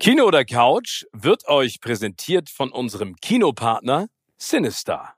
Kino oder Couch wird euch präsentiert von unserem Kinopartner Sinister.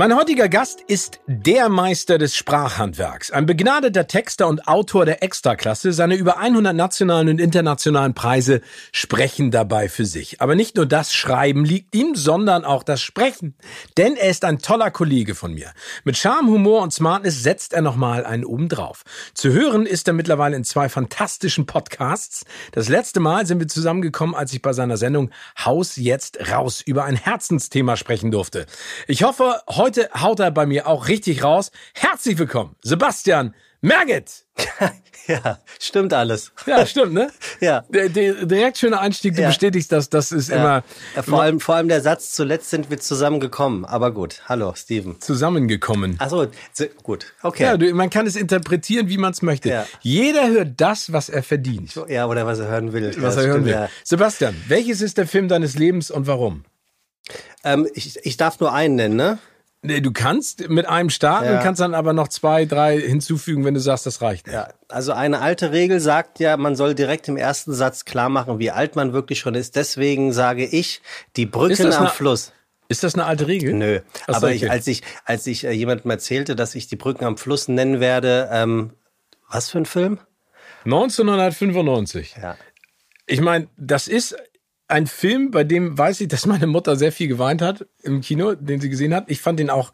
Mein heutiger Gast ist der Meister des Sprachhandwerks, ein begnadeter Texter und Autor der Extraklasse. Seine über 100 nationalen und internationalen Preise sprechen dabei für sich. Aber nicht nur das Schreiben liegt ihm, sondern auch das Sprechen. Denn er ist ein toller Kollege von mir. Mit Charme, Humor und Smartness setzt er nochmal einen oben drauf. Zu hören ist er mittlerweile in zwei fantastischen Podcasts. Das letzte Mal sind wir zusammengekommen, als ich bei seiner Sendung Haus jetzt raus über ein Herzensthema sprechen durfte. Ich hoffe, heute Heute haut er bei mir auch richtig raus. Herzlich willkommen, Sebastian Merget. ja, stimmt alles. Ja, stimmt, ne? ja. Der, der, direkt schöner Einstieg, du ja. bestätigst das, das ist ja. immer. Ja, vor, allem, vor allem der Satz, zuletzt sind wir zusammengekommen. Aber gut, hallo, Steven. Zusammengekommen. Achso, gut, okay. Ja, du, man kann es interpretieren, wie man es möchte. Jeder hört das, was er verdient. Ja, oder was er hören will. Was er hören stimmt, will. Sebastian, welches ist der Film deines Lebens und warum? Ähm, ich, ich darf nur einen nennen, ne? Nee, du kannst mit einem starten, ja. kannst dann aber noch zwei, drei hinzufügen, wenn du sagst, das reicht nicht. Ja, also eine alte Regel sagt ja, man soll direkt im ersten Satz klar machen, wie alt man wirklich schon ist. Deswegen sage ich, die Brücken am Fluss. Ist das eine alte Regel? Nö. Achso, aber ich, als ich, als ich äh, jemandem erzählte, dass ich die Brücken am Fluss nennen werde, ähm, was für ein Film? 1995. Ja. Ich meine, das ist ein Film, bei dem weiß ich, dass meine Mutter sehr viel geweint hat im Kino, den sie gesehen hat. Ich fand ihn auch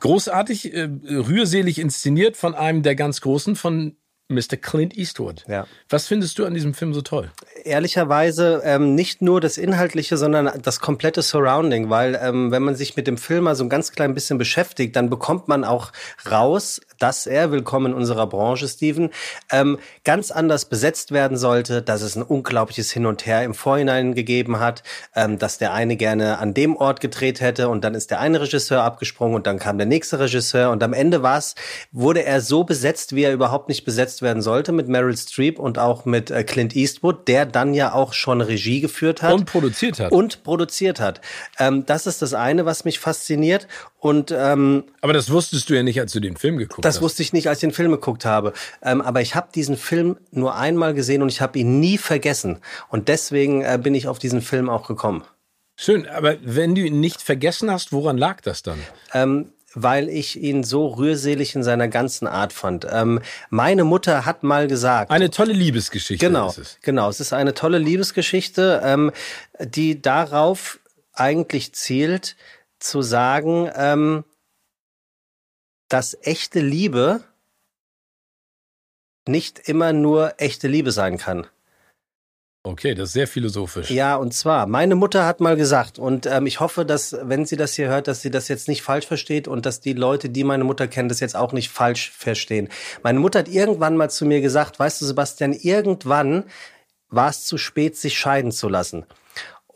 großartig, äh, rührselig inszeniert von einem der ganz Großen, von Mr. Clint Eastwood. Ja. Was findest du an diesem Film so toll? Ehrlicherweise ähm, nicht nur das Inhaltliche, sondern das komplette Surrounding, weil ähm, wenn man sich mit dem Film mal so ein ganz klein bisschen beschäftigt, dann bekommt man auch raus, dass er, willkommen in unserer Branche, Steven, ähm, ganz anders besetzt werden sollte, dass es ein unglaubliches Hin und Her im Vorhinein gegeben hat, ähm, dass der eine gerne an dem Ort gedreht hätte und dann ist der eine Regisseur abgesprungen und dann kam der nächste Regisseur und am Ende war es, wurde er so besetzt, wie er überhaupt nicht besetzt werden sollte, mit Meryl Streep und auch mit äh, Clint Eastwood, der dann ja auch schon Regie geführt hat. Und produziert hat. Und produziert hat. Ähm, das ist das eine, was mich fasziniert. Und ähm, aber das wusstest du ja nicht, als du den Film geguckt das wusste ich nicht, als ich den Film geguckt habe. Ähm, aber ich habe diesen Film nur einmal gesehen und ich habe ihn nie vergessen. Und deswegen äh, bin ich auf diesen Film auch gekommen. Schön, aber wenn du ihn nicht vergessen hast, woran lag das dann? Ähm, weil ich ihn so rührselig in seiner ganzen Art fand. Ähm, meine Mutter hat mal gesagt. Eine tolle Liebesgeschichte. Genau, ist es. genau. Es ist eine tolle Liebesgeschichte, ähm, die darauf eigentlich zielt, zu sagen, ähm, dass echte Liebe nicht immer nur echte Liebe sein kann. Okay, das ist sehr philosophisch. Ja, und zwar, meine Mutter hat mal gesagt, und ähm, ich hoffe, dass, wenn sie das hier hört, dass sie das jetzt nicht falsch versteht und dass die Leute, die meine Mutter kennen, das jetzt auch nicht falsch verstehen. Meine Mutter hat irgendwann mal zu mir gesagt, weißt du, Sebastian, irgendwann war es zu spät, sich scheiden zu lassen.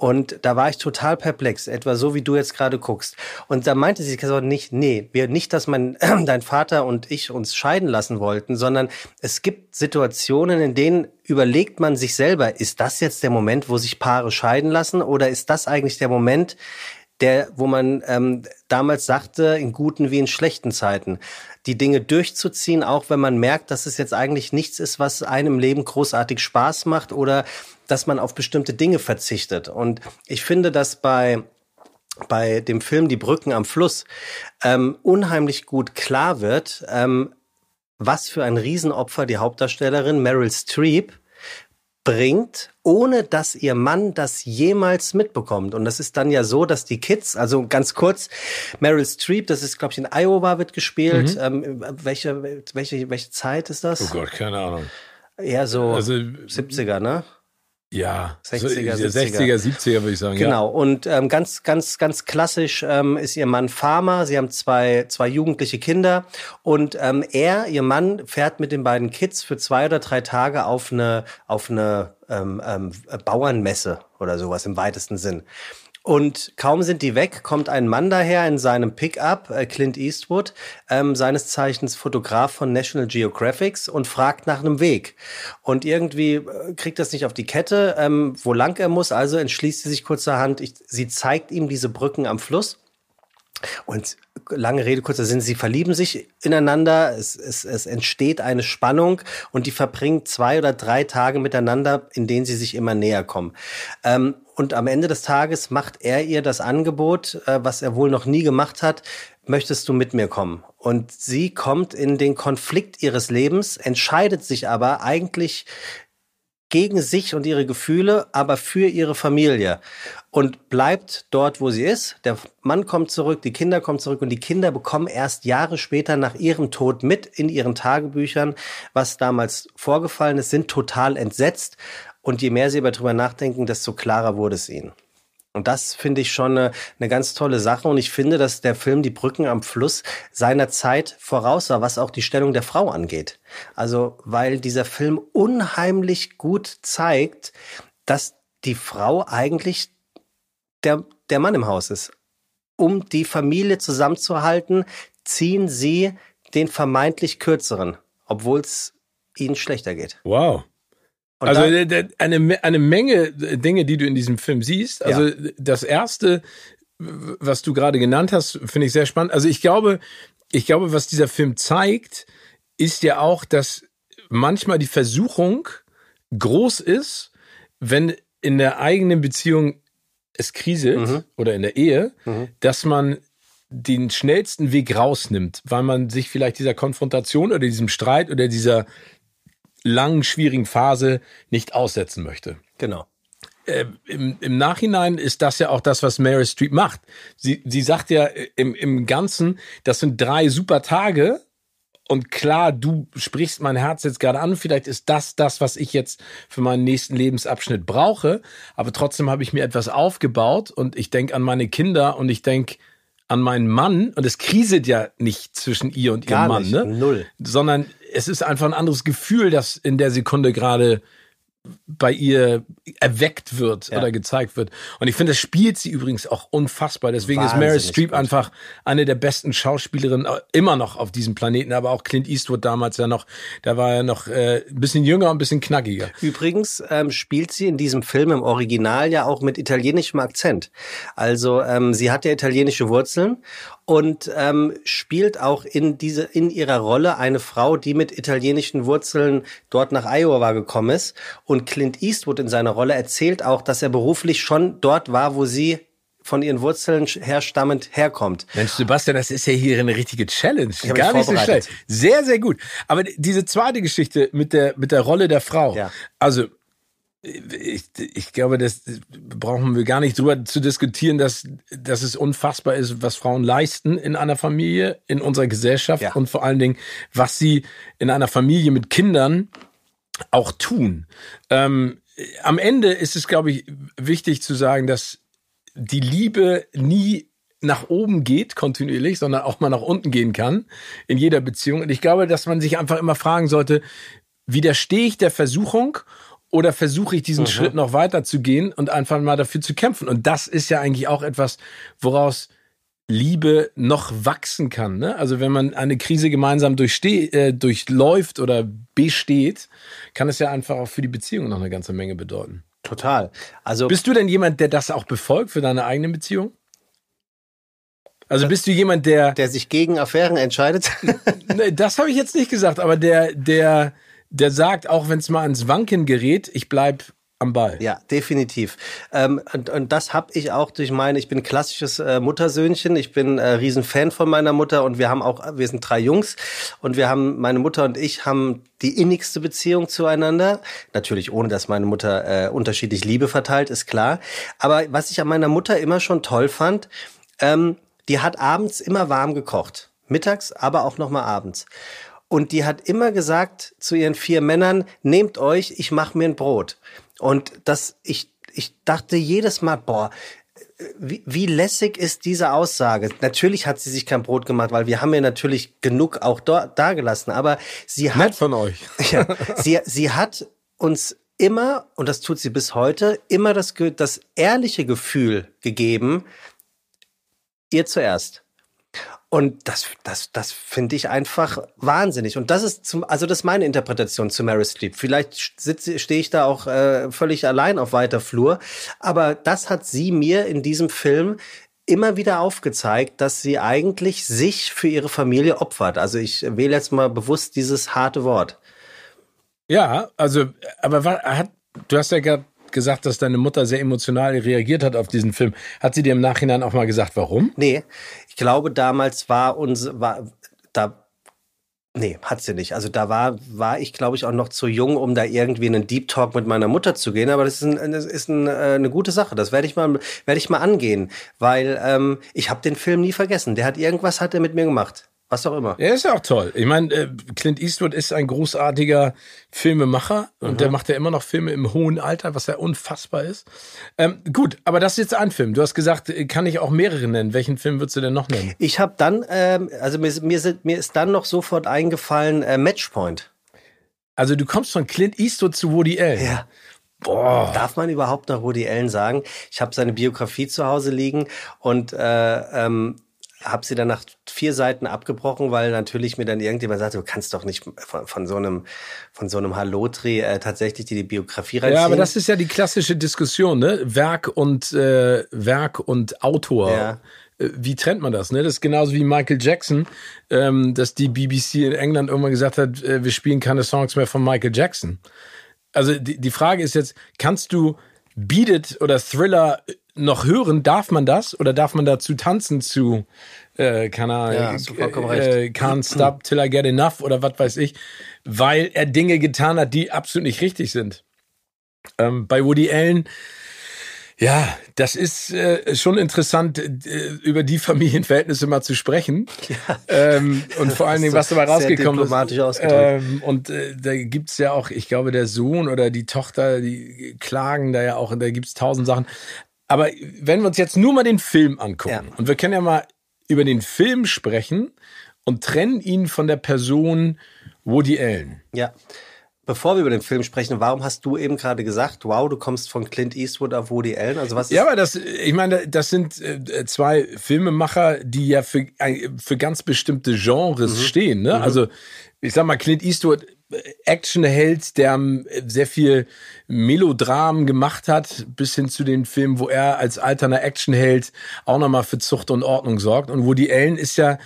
Und da war ich total perplex, etwa so wie du jetzt gerade guckst. Und da meinte sie so nicht, nee, wir nicht, dass mein dein Vater und ich uns scheiden lassen wollten, sondern es gibt Situationen, in denen überlegt man sich selber, ist das jetzt der Moment, wo sich Paare scheiden lassen oder ist das eigentlich der Moment, der, wo man ähm, damals sagte, in guten wie in schlechten Zeiten, die Dinge durchzuziehen, auch wenn man merkt, dass es jetzt eigentlich nichts ist, was einem Leben großartig Spaß macht oder dass man auf bestimmte Dinge verzichtet. Und ich finde, dass bei bei dem Film Die Brücken am Fluss ähm, unheimlich gut klar wird, ähm, was für ein Riesenopfer die Hauptdarstellerin Meryl Streep bringt, ohne dass ihr Mann das jemals mitbekommt. Und das ist dann ja so, dass die Kids, also ganz kurz, Meryl Streep, das ist, glaube ich, in Iowa wird gespielt. Mhm. Ähm, welche, welche, welche Zeit ist das? Oh Gott, keine Ahnung. Eher so also, 70er, ne? Ja, 60er, so, 60er, 70er würde ich sagen. Genau. Ja. Und ähm, ganz, ganz, ganz klassisch ähm, ist ihr Mann Farmer. Sie haben zwei, zwei jugendliche Kinder und ähm, er, ihr Mann, fährt mit den beiden Kids für zwei oder drei Tage auf eine, auf eine ähm, ähm, Bauernmesse oder sowas im weitesten Sinn. Und kaum sind die weg, kommt ein Mann daher in seinem Pickup, äh, Clint Eastwood, ähm, seines Zeichens Fotograf von National Geographics und fragt nach einem Weg. Und irgendwie äh, kriegt das nicht auf die Kette, ähm, wo lang er muss. Also entschließt sie sich kurzerhand. Ich, sie zeigt ihm diese Brücken am Fluss. Und lange Rede, kurzer Sinn, sie verlieben sich ineinander, es, es, es entsteht eine Spannung und die verbringen zwei oder drei Tage miteinander, in denen sie sich immer näher kommen. Ähm, und am Ende des Tages macht er ihr das Angebot, äh, was er wohl noch nie gemacht hat, möchtest du mit mir kommen? Und sie kommt in den Konflikt ihres Lebens, entscheidet sich aber eigentlich gegen sich und ihre Gefühle, aber für ihre Familie und bleibt dort, wo sie ist. Der Mann kommt zurück, die Kinder kommen zurück und die Kinder bekommen erst Jahre später nach ihrem Tod mit in ihren Tagebüchern, was damals vorgefallen ist, sind total entsetzt und je mehr sie darüber nachdenken, desto klarer wurde es ihnen. Und das finde ich schon eine, eine, ganz tolle Sache. Und ich finde, dass der Film Die Brücken am Fluss seiner Zeit voraus war, was auch die Stellung der Frau angeht. Also, weil dieser Film unheimlich gut zeigt, dass die Frau eigentlich der, der Mann im Haus ist. Um die Familie zusammenzuhalten, ziehen sie den vermeintlich kürzeren, obwohl es ihnen schlechter geht. Wow. Und also eine, eine Menge Dinge, die du in diesem Film siehst. Also ja. das erste, was du gerade genannt hast, finde ich sehr spannend. Also ich glaube, ich glaube, was dieser Film zeigt, ist ja auch, dass manchmal die Versuchung groß ist, wenn in der eigenen Beziehung es kriselt mhm. oder in der Ehe, mhm. dass man den schnellsten Weg rausnimmt, weil man sich vielleicht dieser Konfrontation oder diesem Streit oder dieser langen, schwierigen Phase nicht aussetzen möchte. Genau. Äh, im, Im Nachhinein ist das ja auch das, was Mary Streep macht. Sie, sie sagt ja im, im Ganzen, das sind drei super Tage. Und klar, du sprichst mein Herz jetzt gerade an. Vielleicht ist das das, was ich jetzt für meinen nächsten Lebensabschnitt brauche. Aber trotzdem habe ich mir etwas aufgebaut und ich denke an meine Kinder und ich denke, an meinen Mann und es kriselt ja nicht zwischen ihr und ihrem Mann, ne? Null. Sondern es ist einfach ein anderes Gefühl, das in der Sekunde gerade bei ihr erweckt wird ja. oder gezeigt wird. Und ich finde, das spielt sie übrigens auch unfassbar. Deswegen Wahnsinnig ist Meryl Streep einfach eine der besten Schauspielerinnen äh, immer noch auf diesem Planeten. Aber auch Clint Eastwood damals ja noch, da war er noch äh, ein bisschen jünger und ein bisschen knackiger. Übrigens ähm, spielt sie in diesem Film im Original ja auch mit italienischem Akzent. Also ähm, sie hat ja italienische Wurzeln und ähm, spielt auch in diese in ihrer Rolle eine Frau, die mit italienischen Wurzeln dort nach Iowa gekommen ist. Und Clint Eastwood in seiner Rolle erzählt auch, dass er beruflich schon dort war, wo sie von ihren Wurzeln herstammend herkommt. Mensch, Sebastian, das ist ja hier eine richtige Challenge. Gar nicht so schlecht. Sehr, sehr gut. Aber diese zweite Geschichte mit der, mit der Rolle der Frau. Ja. Also, ich, ich glaube, das brauchen wir gar nicht drüber zu diskutieren, dass, dass es unfassbar ist, was Frauen leisten in einer Familie, in unserer Gesellschaft ja. und vor allen Dingen, was sie in einer Familie mit Kindern auch tun. Ähm, am Ende ist es, glaube ich, wichtig zu sagen, dass die Liebe nie nach oben geht, kontinuierlich, sondern auch mal nach unten gehen kann in jeder Beziehung. Und ich glaube, dass man sich einfach immer fragen sollte, widerstehe ich der Versuchung oder versuche ich diesen mhm. Schritt noch weiter zu gehen und einfach mal dafür zu kämpfen? Und das ist ja eigentlich auch etwas, woraus Liebe noch wachsen kann. Ne? Also wenn man eine Krise gemeinsam äh, durchläuft oder besteht, kann es ja einfach auch für die Beziehung noch eine ganze Menge bedeuten. Total. Also bist du denn jemand, der das auch befolgt für deine eigene Beziehung? Also bist du jemand, der der sich gegen Affären entscheidet? das habe ich jetzt nicht gesagt, aber der der der sagt, auch wenn es mal ans Wanken gerät, ich bleib am Ball. Ja, definitiv. Ähm, und, und das habe ich auch durch meine, ich bin klassisches äh, Muttersöhnchen, ich bin äh, Riesenfan von meiner Mutter und wir haben auch, wir sind drei Jungs und wir haben, meine Mutter und ich haben die innigste Beziehung zueinander. Natürlich ohne, dass meine Mutter äh, unterschiedlich Liebe verteilt, ist klar. Aber was ich an meiner Mutter immer schon toll fand, ähm, die hat abends immer warm gekocht. Mittags, aber auch nochmal abends. Und die hat immer gesagt zu ihren vier Männern, nehmt euch, ich mache mir ein Brot. Und das, ich, ich dachte jedes Mal, boah, wie, wie lässig ist diese Aussage? Natürlich hat sie sich kein Brot gemacht, weil wir haben ja natürlich genug auch da, da gelassen. Aber sie hat Nett von euch. Ja, sie, sie hat uns immer, und das tut sie bis heute, immer das, das ehrliche Gefühl gegeben, ihr zuerst. Und das, das, das finde ich einfach wahnsinnig. Und das ist zum, also das ist meine Interpretation zu Mary Streep. Vielleicht stehe ich da auch äh, völlig allein auf weiter Flur. Aber das hat sie mir in diesem Film immer wieder aufgezeigt, dass sie eigentlich sich für ihre Familie opfert. Also ich wähle jetzt mal bewusst dieses harte Wort. Ja, also, aber hat, du hast ja gerade gesagt, dass deine Mutter sehr emotional reagiert hat auf diesen Film. Hat sie dir im Nachhinein auch mal gesagt, warum? Nee, ich glaube, damals war uns, war, da, nee, hat sie nicht. Also da war, war ich, glaube ich, auch noch zu jung, um da irgendwie in einen Deep Talk mit meiner Mutter zu gehen. Aber das ist, ein, das ist ein, äh, eine gute Sache. Das werde ich mal, werde ich mal angehen, weil ähm, ich habe den Film nie vergessen. Der hat irgendwas hat er mit mir gemacht. Was auch immer. Er ist ja auch toll. Ich meine, äh, Clint Eastwood ist ein großartiger Filmemacher und mhm. der macht ja immer noch Filme im hohen Alter, was ja unfassbar ist. Ähm, gut, aber das ist jetzt ein Film. Du hast gesagt, äh, kann ich auch mehrere nennen. Welchen Film würdest du denn noch nennen? Ich habe dann, ähm, also mir, mir, sind, mir ist dann noch sofort eingefallen äh, Matchpoint. Also du kommst von Clint Eastwood zu Woody Allen. Ja. Boah. Darf man überhaupt noch Woody Allen sagen? Ich habe seine Biografie zu Hause liegen und äh, ähm, habe sie dann nach vier Seiten abgebrochen, weil natürlich mir dann irgendjemand sagte, du kannst doch nicht von, von so einem von so einem Hallotri äh, tatsächlich die, die Biografie reinziehen. Ja, aber das ist ja die klassische Diskussion, ne? Werk und äh, Werk und Autor. Ja. Äh, wie trennt man das? Ne? Das ist genauso wie Michael Jackson, ähm, dass die BBC in England irgendwann gesagt hat, äh, wir spielen keine Songs mehr von Michael Jackson. Also die, die Frage ist jetzt, kannst du Beat It oder Thriller noch hören, darf man das oder darf man dazu tanzen zu, äh, Ahnung, ja, äh, Can't Stop Till I Get Enough oder was weiß ich, weil er Dinge getan hat, die absolut nicht richtig sind. Ähm, bei Woody Allen ja, das ist äh, schon interessant, äh, über die Familienverhältnisse mal zu sprechen. Ja. Ähm, und vor allen Dingen, was dabei rausgekommen ist. Ähm, und äh, da gibt's ja auch, ich glaube, der Sohn oder die Tochter, die klagen da ja auch, und da gibt's tausend Sachen. Aber wenn wir uns jetzt nur mal den Film angucken, ja. und wir können ja mal über den Film sprechen und trennen ihn von der Person Woody Allen. Ja. Bevor wir über den Film sprechen, warum hast du eben gerade gesagt, wow, du kommst von Clint Eastwood auf Woody Allen? Also was? ja, aber das, ich meine, das sind äh, zwei Filmemacher, die ja für für ganz bestimmte Genres mhm. stehen. Ne? Mhm. Also ich sag mal, Clint Eastwood Actionheld, der ähm, sehr viel Melodram gemacht hat, bis hin zu den Filmen, wo er als alterner Actionheld auch nochmal für Zucht und Ordnung sorgt. Und Woody Allen ist ja,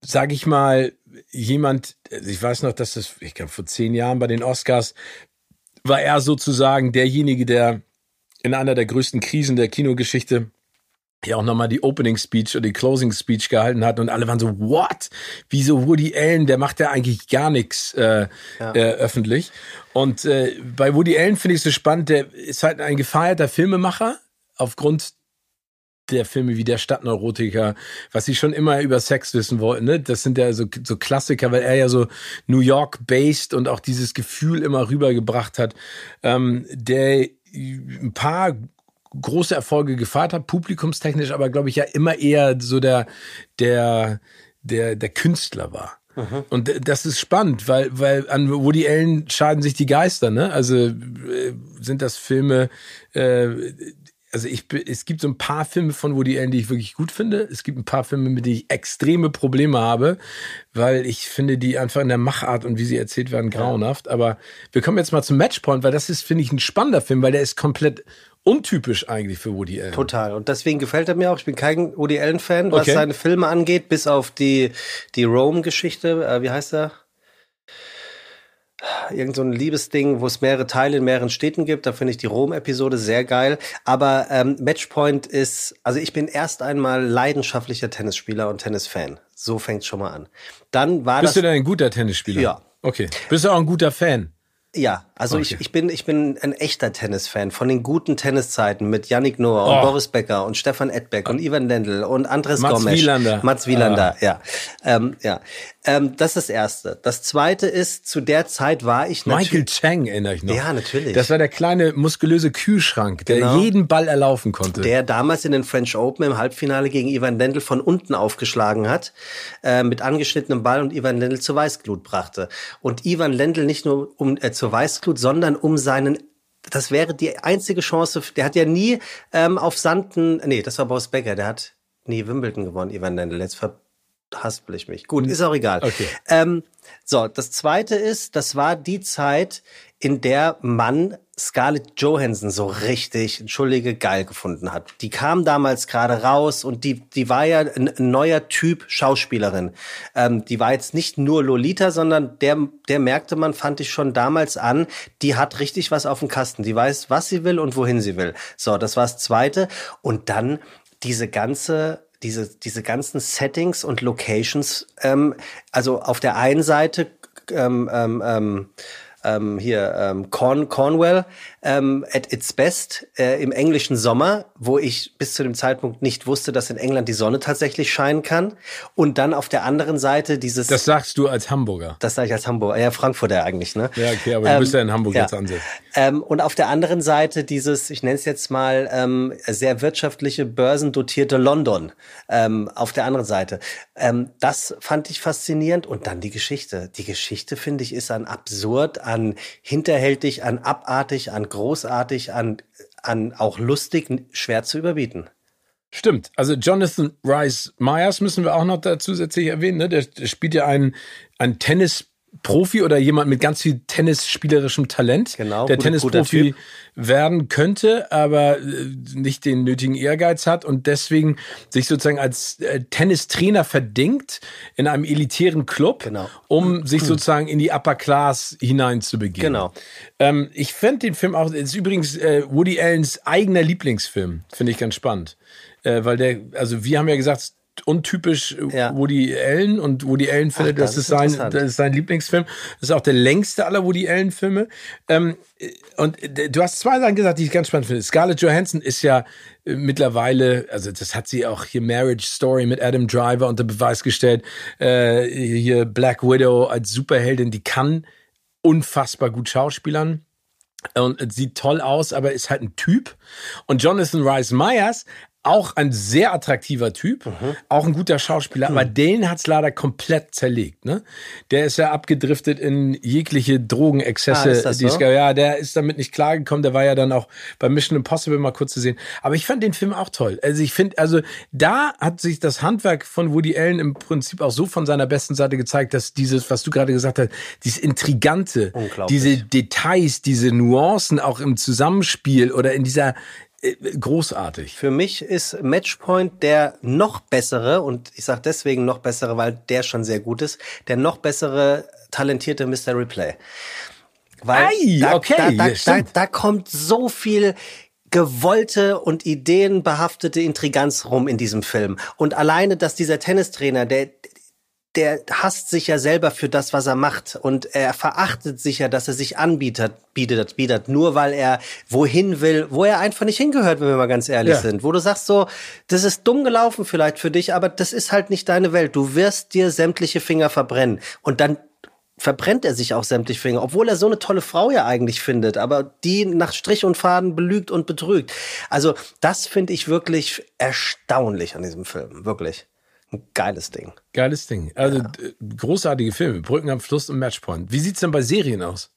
sag ich mal, jemand, ich weiß noch, dass das, ich glaube, vor zehn Jahren bei den Oscars war er sozusagen derjenige, der in einer der größten Krisen der Kinogeschichte ja auch nochmal die Opening Speech oder die Closing Speech gehalten hat und alle waren so, what? Wieso Woody Allen, der macht ja eigentlich gar nichts äh, ja. äh, öffentlich. Und äh, bei Woody Allen finde ich es so spannend, der ist halt ein gefeierter Filmemacher aufgrund der Filme wie der Stadtneurotiker, was sie schon immer über Sex wissen wollten, ne? Das sind ja so, so Klassiker, weil er ja so New York-based und auch dieses Gefühl immer rübergebracht hat, ähm, der ein paar große Erfolge gefeiert hat, publikumstechnisch, aber glaube ich ja immer eher so der, der, der, der Künstler war. Mhm. Und das ist spannend, weil, weil an Woody Allen scheiden sich die Geister, ne? Also äh, sind das Filme, äh, also ich, es gibt so ein paar Filme von Woody Allen, die ich wirklich gut finde. Es gibt ein paar Filme, mit denen ich extreme Probleme habe, weil ich finde die einfach in der Machart und wie sie erzählt werden grauenhaft. Aber wir kommen jetzt mal zum Matchpoint, weil das ist, finde ich, ein spannender Film, weil der ist komplett untypisch eigentlich für Woody Allen. Total. Und deswegen gefällt er mir auch. Ich bin kein Woody Allen-Fan, was okay. seine Filme angeht, bis auf die, die Rome-Geschichte. Äh, wie heißt er? irgend so ein Liebesding, wo es mehrere Teile in mehreren Städten gibt. Da finde ich die Rom-Episode sehr geil. Aber ähm, Matchpoint ist, also ich bin erst einmal leidenschaftlicher Tennisspieler und Tennisfan. So fängt schon mal an. Dann war Bist das, du denn ein guter Tennisspieler? Ja. Okay. Bist du auch ein guter Fan? Ja, also okay. ich, ich, bin, ich bin ein echter Tennisfan von den guten Tenniszeiten mit Yannick Noah oh. und Boris Becker und Stefan Edbeck und Ivan Lendl und Andres Mats Gomes. Wielander. Mats Wielander, ah. ja. Ähm, ja. Ähm, das ist das Erste. Das Zweite ist, zu der Zeit war ich natürlich... Michael Chang erinnere ich noch. Ja, natürlich. Das war der kleine muskulöse Kühlschrank, der genau. jeden Ball erlaufen konnte. Der damals in den French Open im Halbfinale gegen Ivan Lendl von unten aufgeschlagen hat, äh, mit angeschnittenem Ball und Ivan Lendl zur Weißglut brachte. Und Ivan Lendl nicht nur um äh, zur Weißglut, sondern um seinen das wäre die einzige Chance. Der hat ja nie ähm, auf Sanden, nee, das war Boris Becker, der hat nie Wimbledon gewonnen, Ivan Lendl. Jetzt ver haspel ich mich. Gut, ist auch egal. Okay. Ähm, so, das zweite ist, das war die Zeit, in der man Scarlett Johansson so richtig, entschuldige, geil gefunden hat. Die kam damals gerade raus und die, die war ja ein, neuer Typ Schauspielerin. Ähm, die war jetzt nicht nur Lolita, sondern der, der merkte man, fand ich schon damals an, die hat richtig was auf dem Kasten. Die weiß, was sie will und wohin sie will. So, das war das zweite. Und dann diese ganze diese, diese ganzen Settings und Locations, ähm, also auf der einen Seite ähm, ähm, ähm, ähm, hier ähm, Corn, Cornwell ähm, at its best äh, im englischen Sommer, wo ich bis zu dem Zeitpunkt nicht wusste, dass in England die Sonne tatsächlich scheinen kann. Und dann auf der anderen Seite dieses. Das sagst du als Hamburger. Das sage ich als Hamburger. Ja, Frankfurter eigentlich, ne? Ja, okay, aber du bist ja in Hamburg ja. jetzt ansässig. Ähm, und auf der anderen Seite dieses, ich nenne es jetzt mal ähm, sehr wirtschaftliche, börsendotierte London. Ähm, auf der anderen Seite. Ähm, das fand ich faszinierend. Und dann die Geschichte. Die Geschichte, finde ich, ist an absurd, an hinterhältig, an abartig, an großartig, an, an auch lustig, schwer zu überbieten. Stimmt. Also Jonathan Rice Myers müssen wir auch noch da zusätzlich erwähnen. Ne? Der, spielt ja einen, einen Tennis Profi oder jemand mit ganz viel tennisspielerischem Talent, genau, der Tennisprofi werden könnte, aber äh, nicht den nötigen Ehrgeiz hat und deswegen sich sozusagen als äh, Tennistrainer verdingt in einem elitären Club, genau. um sich sozusagen in die Upper Class hineinzubegeben. Genau. Ähm, ich fände den Film auch, ist übrigens äh, Woody Allens eigener Lieblingsfilm, finde ich ganz spannend. Äh, weil der, also wir haben ja gesagt, untypisch ja. Woody Allen und Woody Allen findet, Ach, das, das, ist sein, das ist sein Lieblingsfilm. Das ist auch der längste aller Woody Allen Filme. Ähm, und du hast zwei Sachen gesagt, die ich ganz spannend finde. Scarlett Johansson ist ja äh, mittlerweile, also das hat sie auch hier Marriage Story mit Adam Driver unter Beweis gestellt. Äh, hier Black Widow als Superheldin, die kann unfassbar gut schauspielern und sieht toll aus, aber ist halt ein Typ. Und Jonathan Rice Myers auch ein sehr attraktiver Typ, mhm. auch ein guter Schauspieler, mhm. aber den hat's leider komplett zerlegt. Ne? Der ist ja abgedriftet in jegliche Drogenexzesse. Ah, so? ja, der ist damit nicht klargekommen. Der war ja dann auch bei Mission Impossible mal kurz zu sehen. Aber ich fand den Film auch toll. Also ich finde, also da hat sich das Handwerk von Woody Allen im Prinzip auch so von seiner besten Seite gezeigt, dass dieses, was du gerade gesagt hast, dieses Intrigante, diese Details, diese Nuancen auch im Zusammenspiel oder in dieser großartig. Für mich ist Matchpoint der noch bessere, und ich sage deswegen noch bessere, weil der schon sehr gut ist, der noch bessere talentierte Mr. Replay. Weil Ei, da, okay, da, da, da, da kommt so viel gewollte und ideenbehaftete Intriganz rum in diesem Film. Und alleine, dass dieser Tennistrainer, der, der hasst sich ja selber für das, was er macht. Und er verachtet sich ja, dass er sich anbietet, bietet, bietet, nur weil er wohin will, wo er einfach nicht hingehört, wenn wir mal ganz ehrlich ja. sind. Wo du sagst so, das ist dumm gelaufen vielleicht für dich, aber das ist halt nicht deine Welt. Du wirst dir sämtliche Finger verbrennen. Und dann verbrennt er sich auch sämtliche Finger, obwohl er so eine tolle Frau ja eigentlich findet, aber die nach Strich und Faden belügt und betrügt. Also das finde ich wirklich erstaunlich an diesem Film, wirklich. Ein geiles Ding. Geiles Ding. Also ja. großartige Filme, Brücken am Fluss und Matchpoint. Wie sieht's denn bei Serien aus?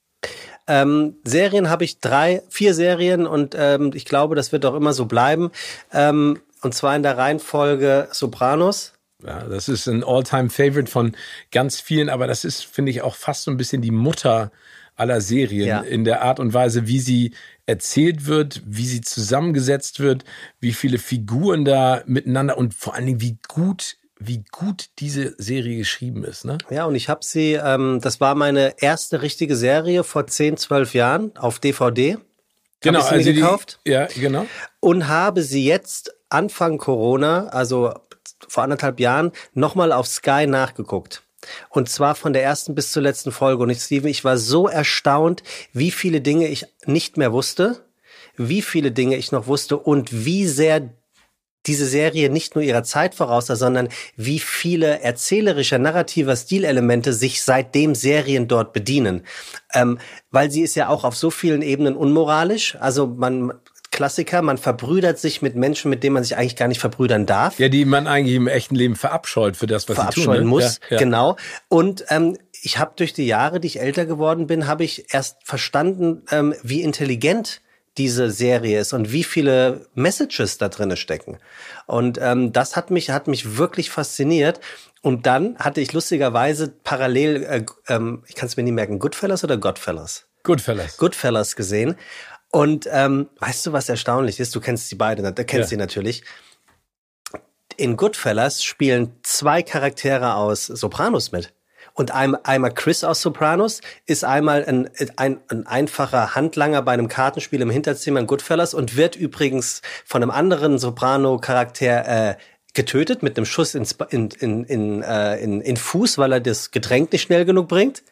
Ähm, Serien habe ich drei, vier Serien und ähm, ich glaube, das wird auch immer so bleiben. Ähm, und zwar in der Reihenfolge Sopranos. Ja, das ist ein All-Time-Favorite von ganz vielen, aber das ist, finde ich, auch fast so ein bisschen die Mutter aller Serien ja. in der Art und Weise, wie sie erzählt wird, wie sie zusammengesetzt wird, wie viele Figuren da miteinander und vor allen Dingen, wie gut wie gut diese Serie geschrieben ist. Ne? Ja, und ich habe sie, ähm, das war meine erste richtige Serie vor 10, 12 Jahren auf DVD. Genau, hab ich sie also gekauft. Die, ja, genau. Und habe sie jetzt Anfang Corona, also vor anderthalb Jahren, nochmal auf Sky nachgeguckt. Und zwar von der ersten bis zur letzten Folge. Und ich, Steven, ich war so erstaunt, wie viele Dinge ich nicht mehr wusste, wie viele Dinge ich noch wusste und wie sehr diese Serie nicht nur ihrer Zeit voraus sondern wie viele erzählerische, narrativer Stilelemente sich seitdem Serien dort bedienen. Ähm, weil sie ist ja auch auf so vielen Ebenen unmoralisch. Also man, Klassiker, man verbrüdert sich mit Menschen, mit denen man sich eigentlich gar nicht verbrüdern darf. Ja, die man eigentlich im echten Leben verabscheut für das, was verabscheuen sie tun. Ne? muss, ja, ja. genau. Und ähm, ich habe durch die Jahre, die ich älter geworden bin, habe ich erst verstanden, ähm, wie intelligent diese Serie ist und wie viele Messages da drinne stecken. Und ähm, das hat mich hat mich wirklich fasziniert. Und dann hatte ich lustigerweise parallel, äh, ähm, ich kann es mir nie merken, Goodfellas oder Godfellas? Goodfellas. Goodfellas gesehen. Und ähm, weißt du, was erstaunlich ist? Du kennst die beiden, du kennst ja. sie natürlich. In Goodfellas spielen zwei Charaktere aus Sopranos mit. Und einmal Chris aus Sopranos ist einmal ein, ein, ein einfacher Handlanger bei einem Kartenspiel im Hinterzimmer in Goodfellas und wird übrigens von einem anderen Soprano-Charakter äh, getötet mit einem Schuss ins, in, in, in, äh, in, in Fuß, weil er das Getränk nicht schnell genug bringt.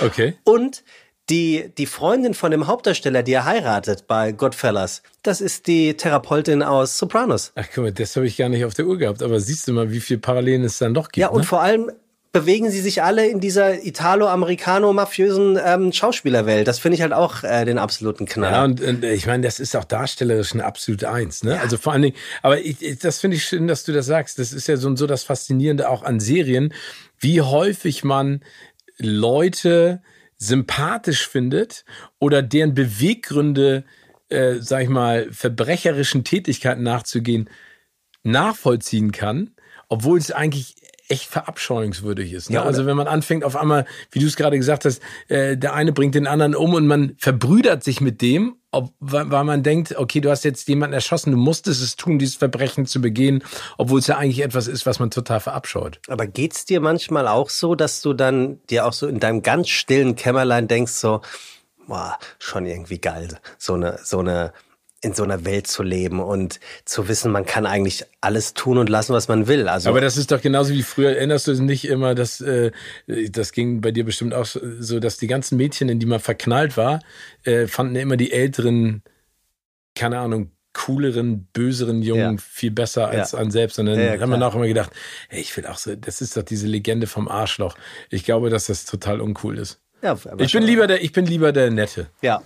Okay. Und die, die Freundin von dem Hauptdarsteller, die er heiratet bei Godfellas, das ist die Therapeutin aus Sopranos. Ach guck mal, das habe ich gar nicht auf der Uhr gehabt, aber siehst du mal, wie viele Parallelen es dann doch gibt. Ja, und ne? vor allem bewegen sie sich alle in dieser italo-amerikano-mafiösen ähm, Schauspielerwelt. Das finde ich halt auch äh, den absoluten Knall. Ja, und, und ich meine, das ist auch darstellerisch eine absolute Eins. Ne? Ja. Also vor allen Dingen, aber ich, ich, das finde ich schön, dass du das sagst. Das ist ja so, so das Faszinierende auch an Serien, wie häufig man Leute sympathisch findet oder deren Beweggründe, äh, sag ich mal, verbrecherischen Tätigkeiten nachzugehen, nachvollziehen kann, obwohl es eigentlich echt verabscheuungswürdig ist. Ne? Ja, also wenn man anfängt, auf einmal, wie du es gerade gesagt hast, äh, der eine bringt den anderen um und man verbrüdert sich mit dem, ob, weil, man denkt, okay, du hast jetzt jemanden erschossen, du musstest es tun, dieses Verbrechen zu begehen, obwohl es ja eigentlich etwas ist, was man total verabscheut. Aber geht's dir manchmal auch so, dass du dann dir auch so in deinem ganz stillen Kämmerlein denkst, so, boah, schon irgendwie geil, so eine, so eine in so einer Welt zu leben und zu wissen, man kann eigentlich alles tun und lassen, was man will. Also aber das ist doch genauso wie früher. Erinnerst du nicht immer, dass äh, das ging bei dir bestimmt auch so, dass die ganzen Mädchen, in die man verknallt war, äh, fanden immer die älteren, keine Ahnung, cooleren, böseren Jungen ja. viel besser als ja. an selbst. Und dann ja, haben wir auch immer gedacht, hey, ich will auch so, das ist doch diese Legende vom Arschloch. Ich glaube, dass das total uncool ist. Ich bin lieber der, ich bin lieber der Nette. Ja,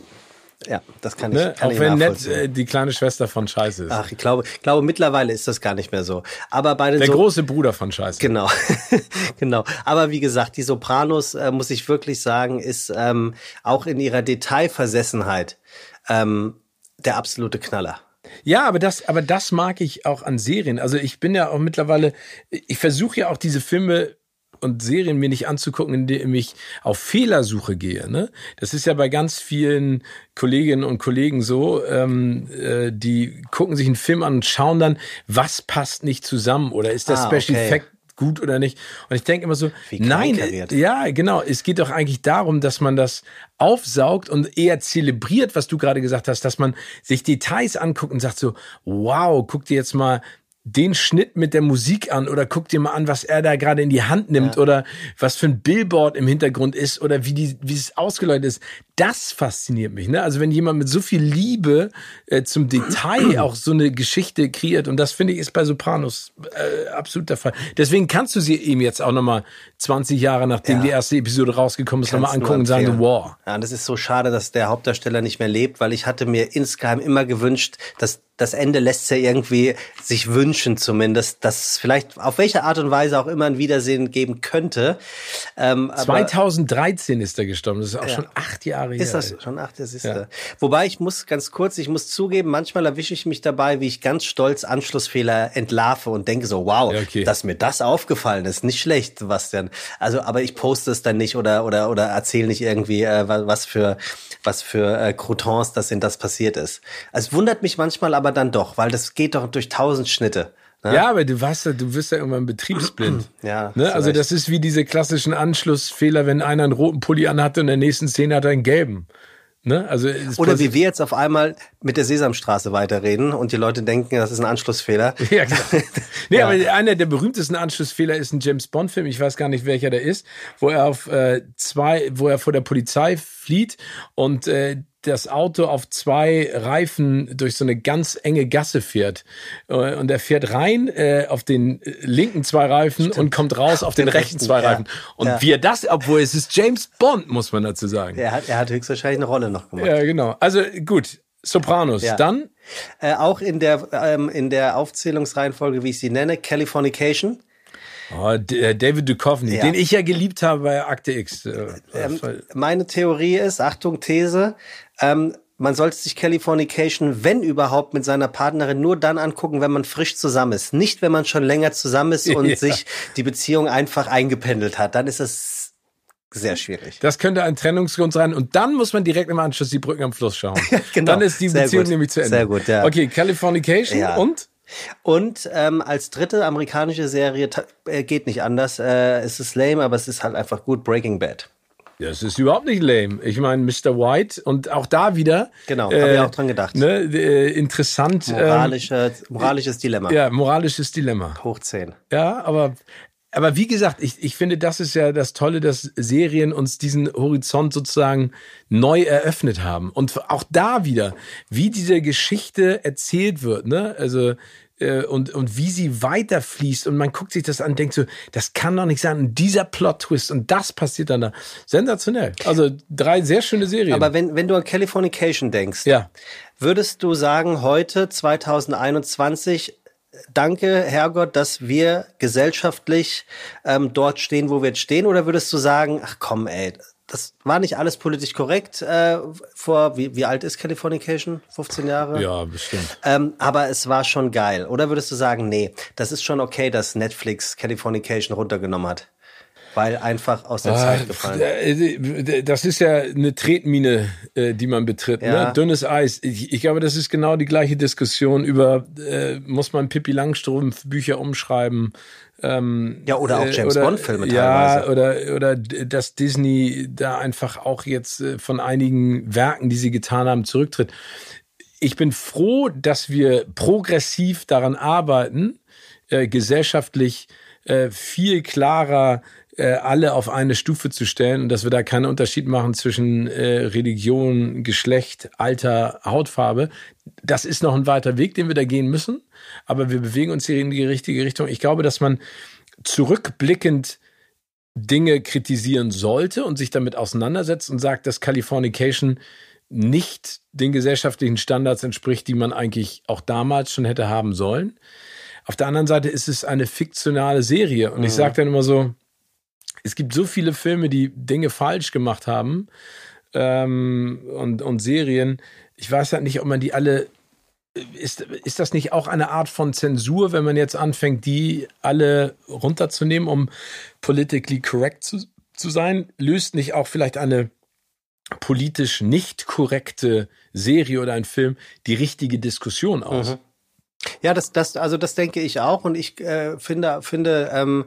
ja, das kann ich. Ne? Kann Auch ich wenn nett äh, die kleine Schwester von Scheiße ist. Ach, ich glaube, ich glaube, mittlerweile ist das gar nicht mehr so. Aber bei den Der so große Bruder von Scheiße. Genau. genau. Aber wie gesagt, die Sopranos, äh, muss ich wirklich sagen, ist ähm, auch in ihrer Detailversessenheit ähm, der absolute Knaller. Ja, aber das, aber das mag ich auch an Serien. Also ich bin ja auch mittlerweile, ich versuche ja auch diese Filme und Serien mir nicht anzugucken, indem ich auf Fehlersuche gehe. Ne? Das ist ja bei ganz vielen Kolleginnen und Kollegen so, ähm, äh, die gucken sich einen Film an und schauen dann, was passt nicht zusammen oder ist der ah, Special okay. Effect gut oder nicht. Und ich denke immer so, nein, ja, genau. Es geht doch eigentlich darum, dass man das aufsaugt und eher zelebriert, was du gerade gesagt hast, dass man sich Details anguckt und sagt so, wow, guck dir jetzt mal den Schnitt mit der Musik an oder guck dir mal an, was er da gerade in die Hand nimmt ja. oder was für ein Billboard im Hintergrund ist oder wie die wie es ausgeleuchtet ist. Das fasziniert mich. Ne? Also wenn jemand mit so viel Liebe äh, zum Detail auch so eine Geschichte kreiert und das finde ich ist bei Sopranos äh, absolut der Fall. Deswegen kannst du sie eben jetzt auch nochmal 20 Jahre nachdem ja. die erste Episode rausgekommen ist nochmal angucken und sagen, wow. Ja, das ist so schade, dass der Hauptdarsteller nicht mehr lebt, weil ich hatte mir insgeheim immer gewünscht, dass das Ende lässt ja irgendwie sich wünschen zumindest, dass es vielleicht auf welche Art und Weise auch immer ein Wiedersehen geben könnte. Ähm, 2013 ist er gestorben, das ist auch ja. schon acht Jahre her. Ist das schon acht, das ist ja. Wobei ich muss ganz kurz, ich muss zugeben, manchmal erwische ich mich dabei, wie ich ganz stolz Anschlussfehler entlarve und denke so, wow, ja, okay. dass mir das aufgefallen ist, nicht schlecht, Sebastian. Also, aber ich poste es dann nicht oder oder oder erzähle nicht irgendwie, äh, was für was für äh, Croutons das sind, das passiert ist. Also, es wundert mich manchmal aber dann doch, weil das geht doch durch tausend Schnitte. Ne? Ja, aber du warst ja, du wirst ja irgendwann betriebsblind. ja. Ne? Also das ist wie diese klassischen Anschlussfehler, wenn einer einen roten Pulli anhat und in der nächsten Szene hat er einen gelben. Ne? Also Oder wie wir jetzt auf einmal mit der Sesamstraße weiterreden und die Leute denken, das ist ein Anschlussfehler. Ja, klar. nee, ja. aber einer der berühmtesten Anschlussfehler ist ein James Bond-Film, ich weiß gar nicht, welcher der ist, wo er auf äh, zwei, wo er vor der Polizei flieht und äh, das Auto auf zwei Reifen durch so eine ganz enge Gasse fährt. Äh, und er fährt rein äh, auf den linken zwei Reifen Stimmt. und kommt raus auf, den, den, rechten, zwei Reifen. Und ja. wie er das, obwohl es ist James Bond, muss man dazu sagen. Er hat, er hat höchstwahrscheinlich eine Rolle noch gemacht. Ja, genau. Also gut, Sopranos. Ja. Dann? Äh, auch in der, ähm, in der Aufzählungsreihenfolge, wie ich sie nenne, Californication. Oh, äh, David Duchovny, ja. den ich ja geliebt habe bei Akte X. Äh, ähm, meine Theorie ist, Achtung, These, ähm, man sollte sich Californication, wenn überhaupt, mit seiner Partnerin nur dann angucken, wenn man frisch zusammen ist. Nicht, wenn man schon länger zusammen ist und ja. sich die Beziehung einfach eingependelt hat. Dann ist es sehr schwierig. Das könnte ein Trennungsgrund sein. Und dann muss man direkt im Anschluss die Brücken am Fluss schauen. genau. Dann ist die sehr Beziehung gut. nämlich zu Ende. Sehr gut, ja. Okay, Californication ja. und? Und ähm, als dritte amerikanische Serie äh, geht nicht anders. Äh, es ist lame, aber es ist halt einfach gut. Breaking Bad. Das ist überhaupt nicht lame. Ich meine, Mr. White und auch da wieder. Genau, äh, habe ich auch dran gedacht. Ne, äh, interessant. Moralische, ähm, moralisches Dilemma. Ja, moralisches Dilemma. Hoch 10. Ja, aber, aber wie gesagt, ich, ich finde, das ist ja das Tolle, dass Serien uns diesen Horizont sozusagen neu eröffnet haben. Und auch da wieder, wie diese Geschichte erzählt wird. Ne? Also äh, und, und wie sie weiterfließt und man guckt sich das an und denkt so, das kann doch nicht sein. Und dieser Plot-Twist und das passiert dann da. Sensationell. Also drei sehr schöne Serien. Aber wenn, wenn du an Californication denkst, ja. würdest du sagen, heute, 2021, danke, Herrgott, dass wir gesellschaftlich ähm, dort stehen, wo wir jetzt stehen? Oder würdest du sagen, ach komm, ey, das war nicht alles politisch korrekt äh, vor, wie, wie alt ist Californication? 15 Jahre? Ja, bestimmt. Ähm, aber es war schon geil. Oder würdest du sagen, nee, das ist schon okay, dass Netflix Californication runtergenommen hat? Weil einfach aus der ah, Zeit gefallen. Äh, das ist ja eine Tretmine, äh, die man betritt. Ne? Ja. Ne? Dünnes Eis. Ich, ich, glaube, das ist genau die gleiche Diskussion über, äh, muss man Pippi Langstrumpf Bücher umschreiben? Ähm, ja, oder auch äh, James Bond-Filme teilweise. Ja, oder, oder dass Disney da einfach auch jetzt äh, von einigen Werken, die sie getan haben, zurücktritt. Ich bin froh, dass wir progressiv daran arbeiten, äh, gesellschaftlich äh, viel klarer äh, alle auf eine Stufe zu stellen und dass wir da keinen Unterschied machen zwischen äh, Religion, Geschlecht, Alter, Hautfarbe. Das ist noch ein weiter Weg, den wir da gehen müssen, aber wir bewegen uns hier in die richtige Richtung. Ich glaube, dass man zurückblickend Dinge kritisieren sollte und sich damit auseinandersetzt und sagt, dass Californication nicht den gesellschaftlichen Standards entspricht, die man eigentlich auch damals schon hätte haben sollen. Auf der anderen Seite ist es eine fiktionale Serie und mhm. ich sage dann immer so, es gibt so viele Filme, die Dinge falsch gemacht haben ähm, und, und Serien. Ich weiß halt nicht, ob man die alle. Ist, ist das nicht auch eine Art von Zensur, wenn man jetzt anfängt, die alle runterzunehmen, um politically correct zu, zu sein? Löst nicht auch vielleicht eine politisch nicht korrekte Serie oder ein Film die richtige Diskussion aus? Mhm. Ja, das, das, also das denke ich auch und ich äh, finde, finde ähm,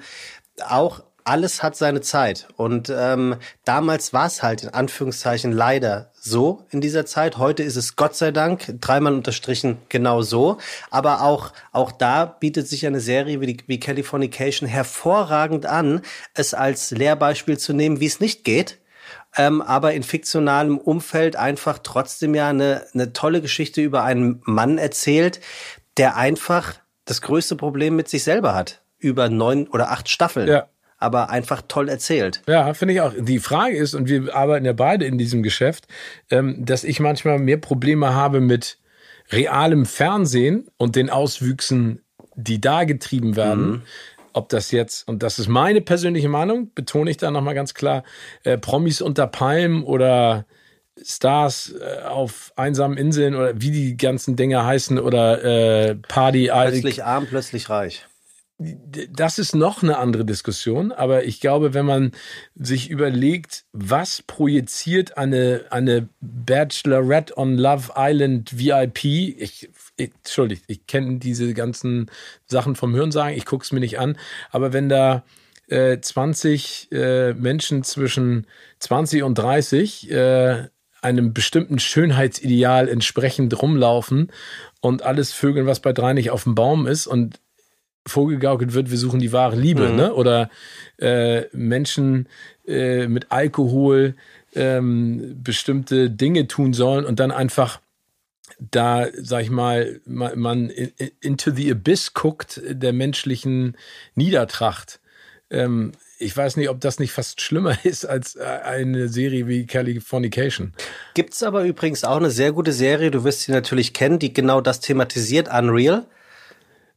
auch alles hat seine Zeit. Und ähm, damals war es halt in Anführungszeichen leider so in dieser Zeit. Heute ist es Gott sei Dank dreimal unterstrichen genau so. Aber auch auch da bietet sich eine Serie wie, die, wie Californication hervorragend an, es als Lehrbeispiel zu nehmen, wie es nicht geht. Ähm, aber in fiktionalem Umfeld einfach trotzdem ja eine, eine tolle Geschichte über einen Mann erzählt, der einfach das größte Problem mit sich selber hat. Über neun oder acht Staffeln. Ja aber einfach toll erzählt. Ja, finde ich auch. Die Frage ist, und wir arbeiten ja beide in diesem Geschäft, ähm, dass ich manchmal mehr Probleme habe mit realem Fernsehen und den Auswüchsen, die da getrieben werden. Mhm. Ob das jetzt, und das ist meine persönliche Meinung, betone ich da nochmal ganz klar, äh, Promis unter Palmen oder Stars äh, auf einsamen Inseln oder wie die ganzen Dinge heißen oder äh, Party. Plötzlich arm, plötzlich reich das ist noch eine andere Diskussion, aber ich glaube, wenn man sich überlegt, was projiziert eine, eine Bachelorette on Love Island VIP, ich, ich entschuldigt, ich kenne diese ganzen Sachen vom Hörensagen, ich gucke es mir nicht an, aber wenn da äh, 20 äh, Menschen zwischen 20 und 30 äh, einem bestimmten Schönheitsideal entsprechend rumlaufen und alles Vögeln, was bei drei nicht auf dem Baum ist und vorgegaukelt wird, wir suchen die wahre Liebe, mhm. ne? Oder äh, Menschen äh, mit Alkohol ähm, bestimmte Dinge tun sollen und dann einfach da, sag ich mal, man, into the abyss guckt der menschlichen Niedertracht. Ähm, ich weiß nicht, ob das nicht fast schlimmer ist als äh, eine Serie wie Californication. Gibt's aber übrigens auch eine sehr gute Serie, du wirst sie natürlich kennen, die genau das thematisiert, Unreal.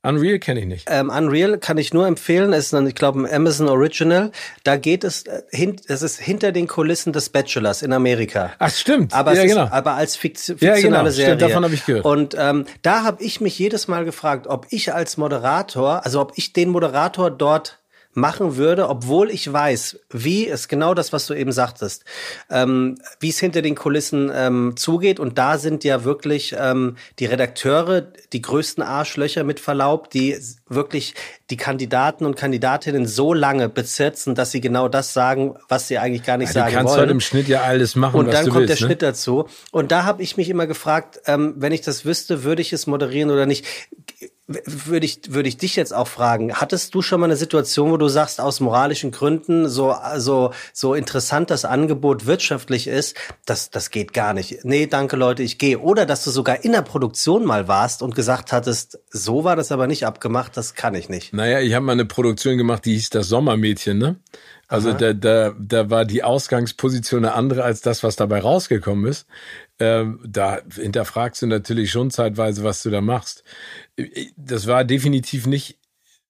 Unreal kenne ich nicht. Ähm, Unreal kann ich nur empfehlen. Es ist, ein, ich glaube, ein Amazon Original. Da geht es, äh, hin, es ist hinter den Kulissen des Bachelors in Amerika. Ach, stimmt. Aber, ja, genau. Ist, aber als fiktionale ja, genau. Serie. Stimmt, davon habe ich gehört. Und ähm, da habe ich mich jedes Mal gefragt, ob ich als Moderator, also ob ich den Moderator dort machen würde, obwohl ich weiß, wie ist genau das, was du eben sagtest, ähm, wie es hinter den Kulissen ähm, zugeht. Und da sind ja wirklich ähm, die Redakteure die größten Arschlöcher mit Verlaub, die wirklich die Kandidaten und Kandidatinnen so lange bezirzen, dass sie genau das sagen, was sie eigentlich gar nicht ja, sagen wollen. Du kannst halt im Schnitt ja alles machen, Und dann kommt willst, der ne? Schnitt dazu. Und da habe ich mich immer gefragt, ähm, wenn ich das wüsste, würde ich es moderieren oder nicht würde ich, würde ich dich jetzt auch fragen, hattest du schon mal eine Situation, wo du sagst, aus moralischen Gründen, so, so, so interessant das Angebot wirtschaftlich ist, das, das geht gar nicht. Nee, danke Leute, ich gehe. Oder dass du sogar in der Produktion mal warst und gesagt hattest, so war das aber nicht abgemacht, das kann ich nicht. Naja, ich habe mal eine Produktion gemacht, die hieß das Sommermädchen, ne? Also da, da, da war die Ausgangsposition eine andere als das, was dabei rausgekommen ist. Ähm, da hinterfragst du natürlich schon zeitweise, was du da machst. Das war definitiv nicht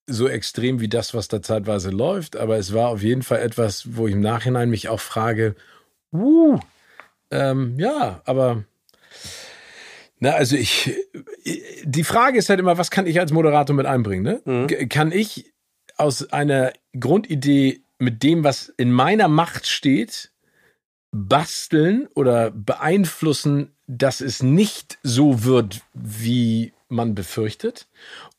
so extrem wie das, was da zeitweise läuft, aber es war auf jeden Fall etwas, wo ich im Nachhinein mich auch frage, uh, ähm, ja, aber na, also ich, die Frage ist halt immer, was kann ich als Moderator mit einbringen? Ne? Mhm. Kann ich aus einer Grundidee mit dem, was in meiner Macht steht, basteln oder beeinflussen, dass es nicht so wird, wie man befürchtet?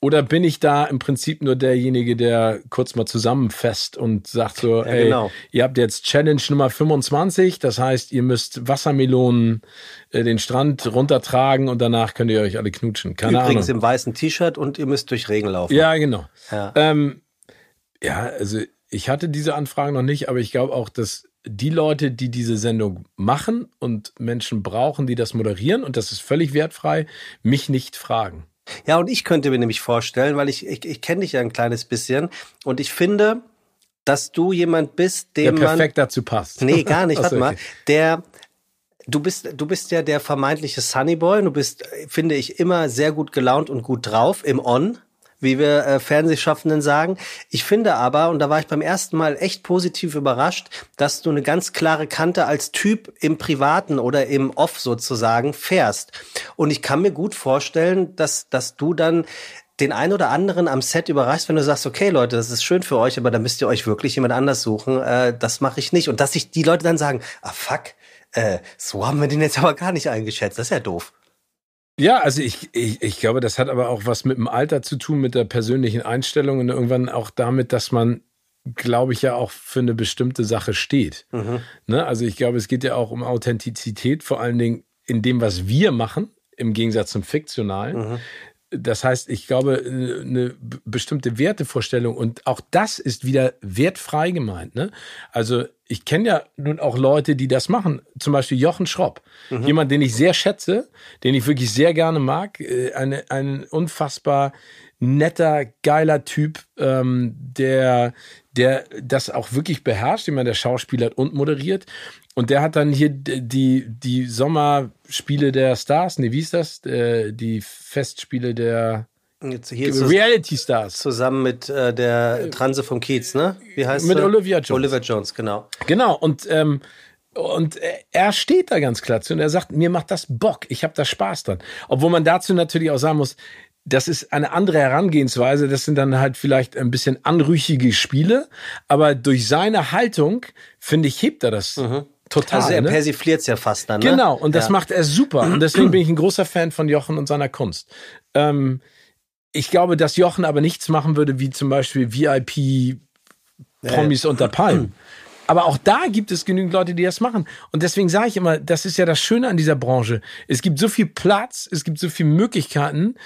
Oder bin ich da im Prinzip nur derjenige, der kurz mal zusammenfasst und sagt so, ja, ey, genau. ihr habt jetzt Challenge Nummer 25, das heißt, ihr müsst Wassermelonen äh, den Strand runtertragen und danach könnt ihr euch alle knutschen. Keine Übrigens Ahnung. im weißen T-Shirt und ihr müsst durch Regen laufen. Ja, genau. Ja, ähm, ja also ich hatte diese Anfragen noch nicht, aber ich glaube auch, dass die Leute, die diese Sendung machen und Menschen brauchen, die das moderieren, und das ist völlig wertfrei, mich nicht fragen. Ja, und ich könnte mir nämlich vorstellen, weil ich, ich, ich kenne dich ja ein kleines bisschen und ich finde, dass du jemand bist, dem der perfekt man, dazu passt. Nee, gar nicht, warte mal. Der, du bist, du bist ja der vermeintliche Sunnyboy. Du bist, finde ich, immer sehr gut gelaunt und gut drauf im On wie wir äh, Fernsehschaffenden sagen. Ich finde aber, und da war ich beim ersten Mal echt positiv überrascht, dass du eine ganz klare Kante als Typ im Privaten oder im Off sozusagen fährst. Und ich kann mir gut vorstellen, dass, dass du dann den ein oder anderen am Set überraschst, wenn du sagst, okay Leute, das ist schön für euch, aber dann müsst ihr euch wirklich jemand anders suchen. Äh, das mache ich nicht. Und dass sich die Leute dann sagen, ah fuck, äh, so haben wir den jetzt aber gar nicht eingeschätzt. Das ist ja doof. Ja, also ich, ich, ich glaube, das hat aber auch was mit dem Alter zu tun, mit der persönlichen Einstellung und irgendwann auch damit, dass man, glaube ich, ja auch für eine bestimmte Sache steht. Mhm. Ne? Also ich glaube, es geht ja auch um Authentizität, vor allen Dingen in dem, was wir machen, im Gegensatz zum Fiktionalen. Mhm. Das heißt, ich glaube, eine bestimmte Wertevorstellung und auch das ist wieder wertfrei gemeint. Ne? Also ich kenne ja nun auch Leute, die das machen. Zum Beispiel Jochen Schropp. Mhm. Jemand, den ich sehr schätze, den ich wirklich sehr gerne mag. Äh, eine, ein unfassbar netter, geiler Typ, ähm, der, der das auch wirklich beherrscht, jemand, der Schauspieler und moderiert. Und der hat dann hier die, die Sommerspiele der Stars, nee, wie ist das? Äh, die Festspiele der Jetzt hier Reality Stars. Zusammen mit äh, der Transe vom Kiez, ne? Wie heißt Mit er? Olivia Jones. Olivia Jones, genau. Genau, und, ähm, und er steht da ganz klar zu und er sagt, mir macht das Bock, ich habe da Spaß dran. Obwohl man dazu natürlich auch sagen muss, das ist eine andere Herangehensweise. Das sind dann halt vielleicht ein bisschen anrüchige Spiele, aber durch seine Haltung, finde ich, hebt er das. Mhm. Total. Also er ne? persifliert es ja fast dann. Ne? Genau, und das ja. macht er super. Und deswegen bin ich ein großer Fan von Jochen und seiner Kunst. Ähm, ich glaube, dass Jochen aber nichts machen würde, wie zum Beispiel VIP Promis unter Palmen. Aber auch da gibt es genügend Leute, die das machen. Und deswegen sage ich immer, das ist ja das Schöne an dieser Branche. Es gibt so viel Platz, es gibt so viele Möglichkeiten.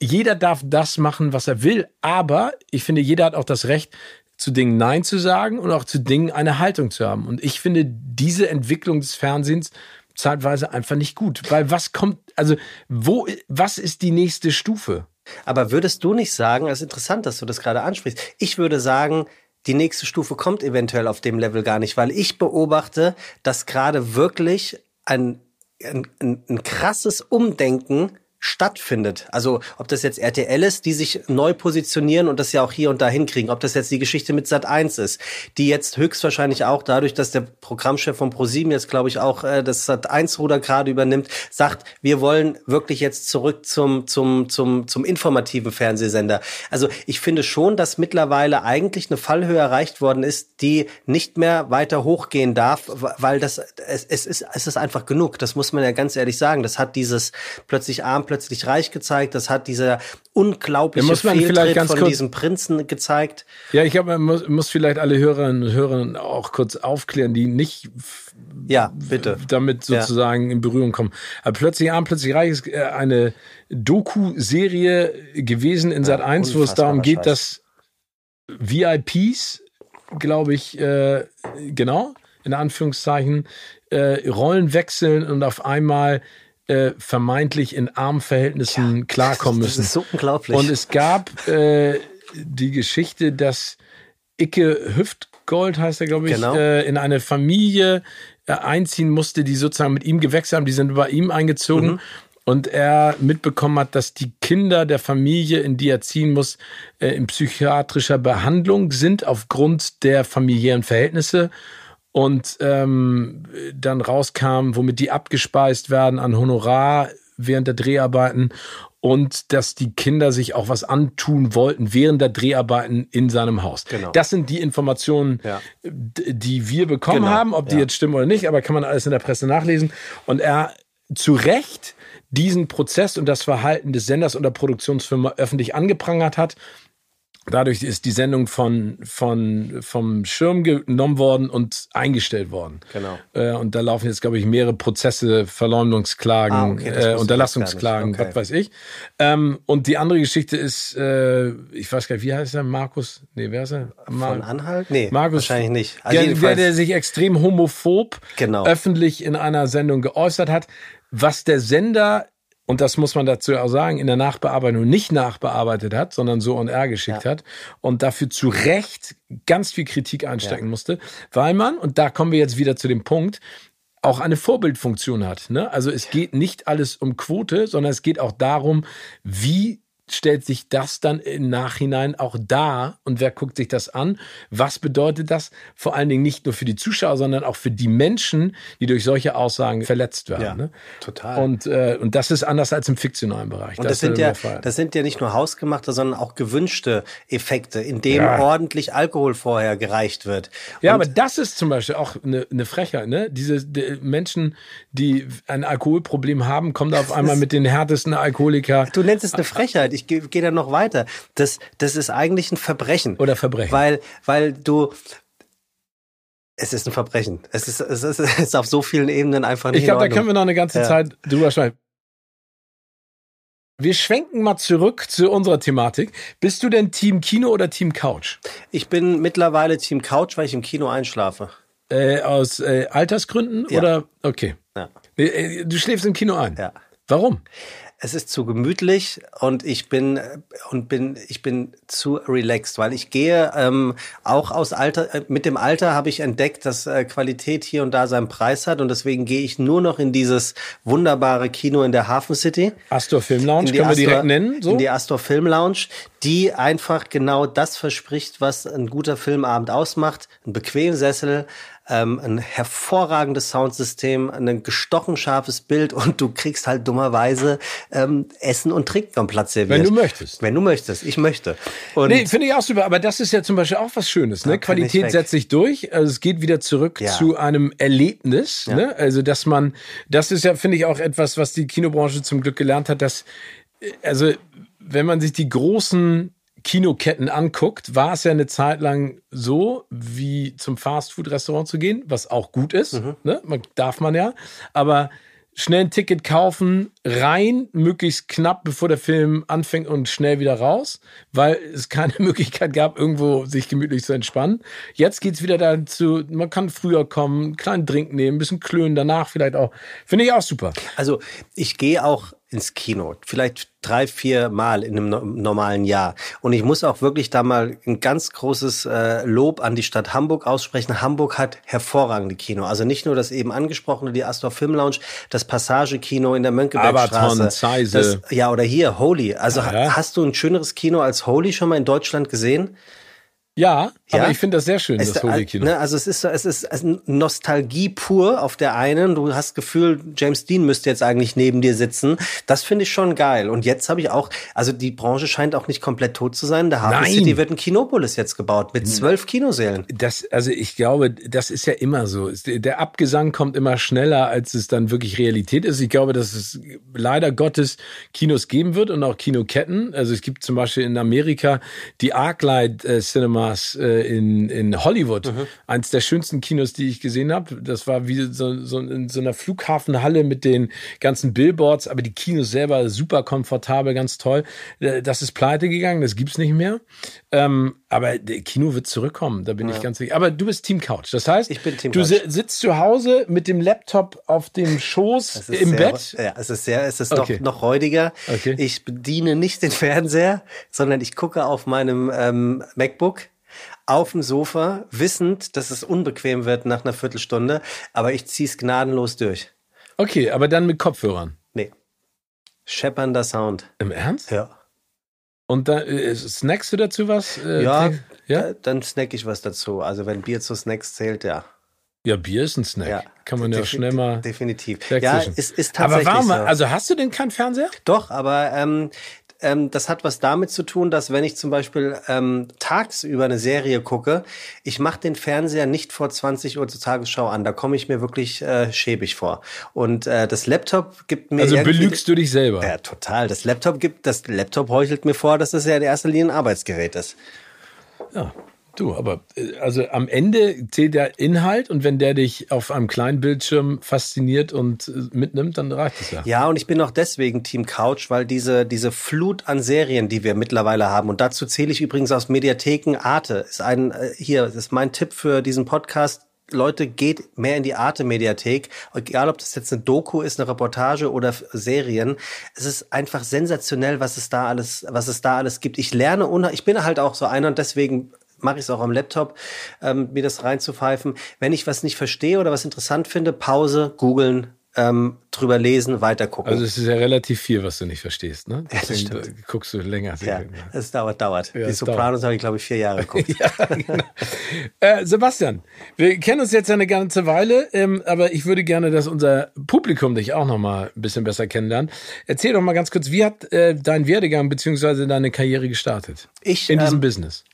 Jeder darf das machen, was er will. Aber ich finde, jeder hat auch das Recht, zu Dingen Nein zu sagen und auch zu Dingen eine Haltung zu haben. Und ich finde diese Entwicklung des Fernsehens zeitweise einfach nicht gut. Weil was kommt, also wo, was ist die nächste Stufe? Aber würdest du nicht sagen, es ist interessant, dass du das gerade ansprichst. Ich würde sagen, die nächste Stufe kommt eventuell auf dem Level gar nicht, weil ich beobachte, dass gerade wirklich ein, ein, ein, krasses Umdenken stattfindet. Also ob das jetzt RTL ist, die sich neu positionieren und das ja auch hier und da hinkriegen, ob das jetzt die Geschichte mit Sat 1 ist, die jetzt höchstwahrscheinlich auch dadurch, dass der Programmchef von ProSieben jetzt glaube ich auch äh, das Sat 1 Ruder gerade übernimmt, sagt, wir wollen wirklich jetzt zurück zum zum zum zum informativen Fernsehsender. Also ich finde schon, dass mittlerweile eigentlich eine Fallhöhe erreicht worden ist, die nicht mehr weiter hochgehen darf, weil das es, es ist es ist einfach genug. Das muss man ja ganz ehrlich sagen. Das hat dieses plötzlich arm reich gezeigt. Das hat dieser unglaubliche man Fehltritt von kurz- diesem Prinzen gezeigt. Ja, ich glaube, man muss, muss vielleicht alle Hörerinnen und Hörer auch kurz aufklären, die nicht Ja, bitte. damit Ja. sozusagen in Berührung kommen. Aber plötzlich arm, plötzlich reich ist äh, eine Doku-Serie gewesen in Sat 1, wo es darum geht, dass VIPs, glaube ich, äh, genau, in Anführungszeichen, äh, Rollen wechseln und auf einmal äh, vermeintlich in Armverhältnissen klarkommen Das müssen. ist so unglaublich. Und es gab äh, die Geschichte, dass Icke Hüftgold, heißt er, glaube ich, Genau. äh, in eine Familie äh, einziehen musste, die sozusagen mit ihm gewechselt haben. Die sind bei ihm eingezogen. Mhm. Und er mitbekommen hat, dass die Kinder der Familie, in die er ziehen muss, äh, in psychiatrischer Behandlung sind aufgrund der familiären Verhältnisse. Und ähm, dann rauskam, womit die abgespeist werden an Honorar während der Dreharbeiten und dass die Kinder sich auch was antun wollten während der Dreharbeiten in seinem Haus. Genau. Das sind die Informationen, Ja. die wir bekommen Genau, haben, ob die ja. jetzt stimmen oder nicht, aber kann man alles in der Presse nachlesen. Und er zu Recht diesen Prozess und das Verhalten des Senders und der Produktionsfirma öffentlich angeprangert hat. Dadurch ist die Sendung von, von, vom Schirm genommen worden und eingestellt worden. Genau. Äh, und da laufen jetzt, glaube ich, mehrere Prozesse, Verleumdungsklagen, Ah, okay, äh, Unterlassungsklagen, nicht. was weiß ich. Ähm, und die andere Geschichte ist, äh, ich weiß gar nicht, wie heißt er? Markus? Nee, wer ist er? Mar- Von Anhalt? Nee, Markus, wahrscheinlich nicht. Also der, der, der sich extrem homophob Genau. öffentlich in einer Sendung geäußert hat, was der Sender, und das muss man dazu auch sagen, in der Nachbearbeitung nicht nachbearbeitet hat, sondern so on air geschickt Ja. hat und dafür zu Recht ganz viel Kritik einstecken musste, weil man, und da kommen wir jetzt wieder zu dem Punkt, auch eine Vorbildfunktion hat. Ne? Also es geht nicht alles um Quote, sondern es geht auch darum, wie stellt sich das dann im Nachhinein auch dar und wer guckt sich das an? Was bedeutet das vor allen Dingen nicht nur für die Zuschauer, sondern auch für die Menschen, die durch solche Aussagen verletzt werden? Ja, ne? total. Und, äh, und das ist anders als im fiktionalen Bereich. Und das, sind ist ja, das sind ja nicht nur hausgemachte, sondern auch gewünschte Effekte, in denen Ja. ordentlich Alkohol vorher gereicht wird. Ja, Und aber das ist zum Beispiel auch eine, eine Frechheit, ne? Diese die Menschen, die ein Alkoholproblem haben, kommen da auf einmal mit den härtesten Alkoholiker Du nennst es eine Frechheit. Ich gehe geh da noch weiter. Das, das ist eigentlich ein Verbrechen. oder Verbrechen. Weil, weil du. Es ist ein Verbrechen. Es ist, es ist, es ist auf so vielen Ebenen einfach nicht Ich glaube, da können wir noch eine ganze Ja. Zeit drüber schreiben. Wir schwenken mal zurück zu unserer Thematik. Bist du denn Team Kino oder Team Couch? Ich bin mittlerweile Team Couch, weil ich im Kino einschlafe. Äh, aus äh, Altersgründen Ja. oder? Okay. Ja. Äh, Du schläfst im Kino ein. Ja. Warum? Es ist zu gemütlich und ich bin und bin ich bin zu relaxed, weil ich gehe ähm, auch aus Alter äh, mit dem Alter habe ich entdeckt, dass äh, Qualität hier und da seinen Preis hat und deswegen gehe ich nur noch in dieses wunderbare Kino in der Hafen City. Astor Film Lounge, können wir Astor, direkt nennen. So? In die Astor Film Lounge, die einfach genau das verspricht, was ein guter Filmabend ausmacht. Ein bequemen Sessel, ähm, ein hervorragendes Soundsystem, ein gestochen scharfes Bild und du kriegst halt dummerweise ähm, Essen und Trinken am Platz serviert. Wenn du möchtest. Wenn du möchtest. Ich möchte. Und Nee, finde ich auch super. Aber das ist ja zum Beispiel auch was Schönes. Ne? Qualität setzt sich durch. Also es geht wieder zurück Ja. zu einem Erlebnis. Ne? Also dass man, das ist ja, finde ich, auch etwas, was die Kinobranche zum Glück gelernt hat, dass, äh, also wenn man sich die großen Kinoketten anguckt, war es ja eine Zeit lang so, wie zum Fastfood-Restaurant zu gehen, was auch gut ist. Mhm. Ne? Man, darf man ja. Aber schnell ein Ticket kaufen, rein, möglichst knapp, bevor der Film anfängt und schnell wieder raus, weil es keine Möglichkeit gab, irgendwo sich gemütlich zu entspannen. Jetzt geht's wieder dazu, man kann früher kommen, einen kleinen Drink nehmen, ein bisschen klönen, danach vielleicht auch. Finde ich auch super. Also ich gehe auch ins Kino. Vielleicht drei, vier Mal in einem normalen Jahr. Und ich muss auch wirklich da mal ein ganz großes äh, Lob an die Stadt Hamburg aussprechen. Hamburg hat hervorragende Kino. Also nicht nur das eben angesprochene, die Astor Film Lounge, das Passage Kino in der Mönckebergstraße. Das, ja, oder hier, Holy. Also ja, ja. hast du ein schöneres Kino als Holy schon mal in Deutschland gesehen? Ja, ja, aber ich finde das sehr schön, es, das Holy-Kino. Ne, also es ist, es ist Nostalgie pur auf der einen. Du hast Gefühl, James Dean müsste jetzt eigentlich neben dir sitzen. Das finde ich schon geil. Und jetzt habe ich auch, also die Branche scheint auch nicht komplett tot zu sein. Der Hafen Nein. City wird ein Kinopolis jetzt gebaut mit zwölf Kinosälen. Das, also ich glaube, das ist ja immer so. Der Abgesang kommt immer schneller, als es dann wirklich Realität ist. Ich glaube, dass es leider Gottes Kinos geben wird und auch Kinoketten. Also es gibt zum Beispiel in Amerika die Arclight äh, Cinema Cinemas äh, in, in Hollywood. Mhm. Eins der schönsten Kinos, die ich gesehen habe. Das war wie so, so in so einer Flughafenhalle mit den ganzen Billboards, aber die Kinos selber super komfortabel, ganz toll. Äh, das ist pleite gegangen, das gibt's nicht mehr. Ähm, aber der Kino wird zurückkommen, da bin ja. ich ganz sicher. Aber du bist Team Couch. Das heißt, ich bin Team du sitzt zu Hause mit dem Laptop auf dem Schoß im sehr, Bett. Ja, es ist sehr, es ist okay. noch, noch räudiger. Okay. Ich bediene nicht den Fernseher, sondern ich gucke auf meinem ähm, MacBook auf dem Sofa, wissend, dass es unbequem wird nach einer Viertelstunde, aber ich ziehe es gnadenlos durch. Okay, aber dann mit Kopfhörern? Nee. Scheppernder Sound. Im Ernst? Ja. Und dann äh, snackst du dazu was? Äh, ja, ja? dann snack ich was dazu. Also wenn Bier zu Snacks zählt, ja. Ja, Bier ist ein Snack. Ja, Kann man ja schnell mal. Definitiv. Ja, ist, ist tatsächlich. Aber warum? So. Also hast du denn keinen Fernseher? Doch, aber ähm, ähm, das hat was damit zu tun, dass wenn ich zum Beispiel ähm, tagsüber eine Serie gucke, ich mache den Fernseher nicht vor 20 Uhr zur Tagesschau an. Da komme ich mir wirklich äh, schäbig vor. Und äh, das Laptop gibt mir. Also belügst du dich selber? Ja, total. Das Laptop gibt, das Laptop heuchelt mir vor, dass das ja in erster Linie ein Arbeitsgerät ist. Ja, Du, aber äh, also am Ende zählt der Inhalt und wenn der dich auf einem kleinen Bildschirm fasziniert und äh, mitnimmt, dann reicht es ja. Ja, und ich bin auch deswegen Team Couch, weil diese, diese Flut an Serien, die wir mittlerweile haben, und dazu zähle ich übrigens aus Mediatheken Arte, ist ein, äh, hier, ist mein Tipp für diesen Podcast, Leute, geht mehr in die Arte-Mediathek. Egal, ob das jetzt eine Doku ist, eine Reportage oder Serien. Es ist einfach sensationell, was es da alles, was es da alles gibt. Ich lerne ich bin halt auch so einer und deswegen mache ich es auch am Laptop, ähm, mir das reinzupfeifen. Wenn ich was nicht verstehe oder was interessant finde, Pause, googeln, ähm, drüber lesen, weiter gucken. Also es ist ja relativ viel, was du nicht verstehst, ne? Deswegen ja, guckst du länger. Ja, es dauert, dauert. Ja, Die Sopranos habe ich, glaube ich, vier Jahre geguckt. ja, genau. äh, Sebastian, wir kennen uns jetzt eine ganze Weile, ähm, aber ich würde gerne, dass unser Publikum dich auch noch mal ein bisschen besser kennenlernt. Erzähl doch mal ganz kurz, wie hat äh, dein Werdegang beziehungsweise deine Karriere gestartet? Ich, in diesem ähm, Business.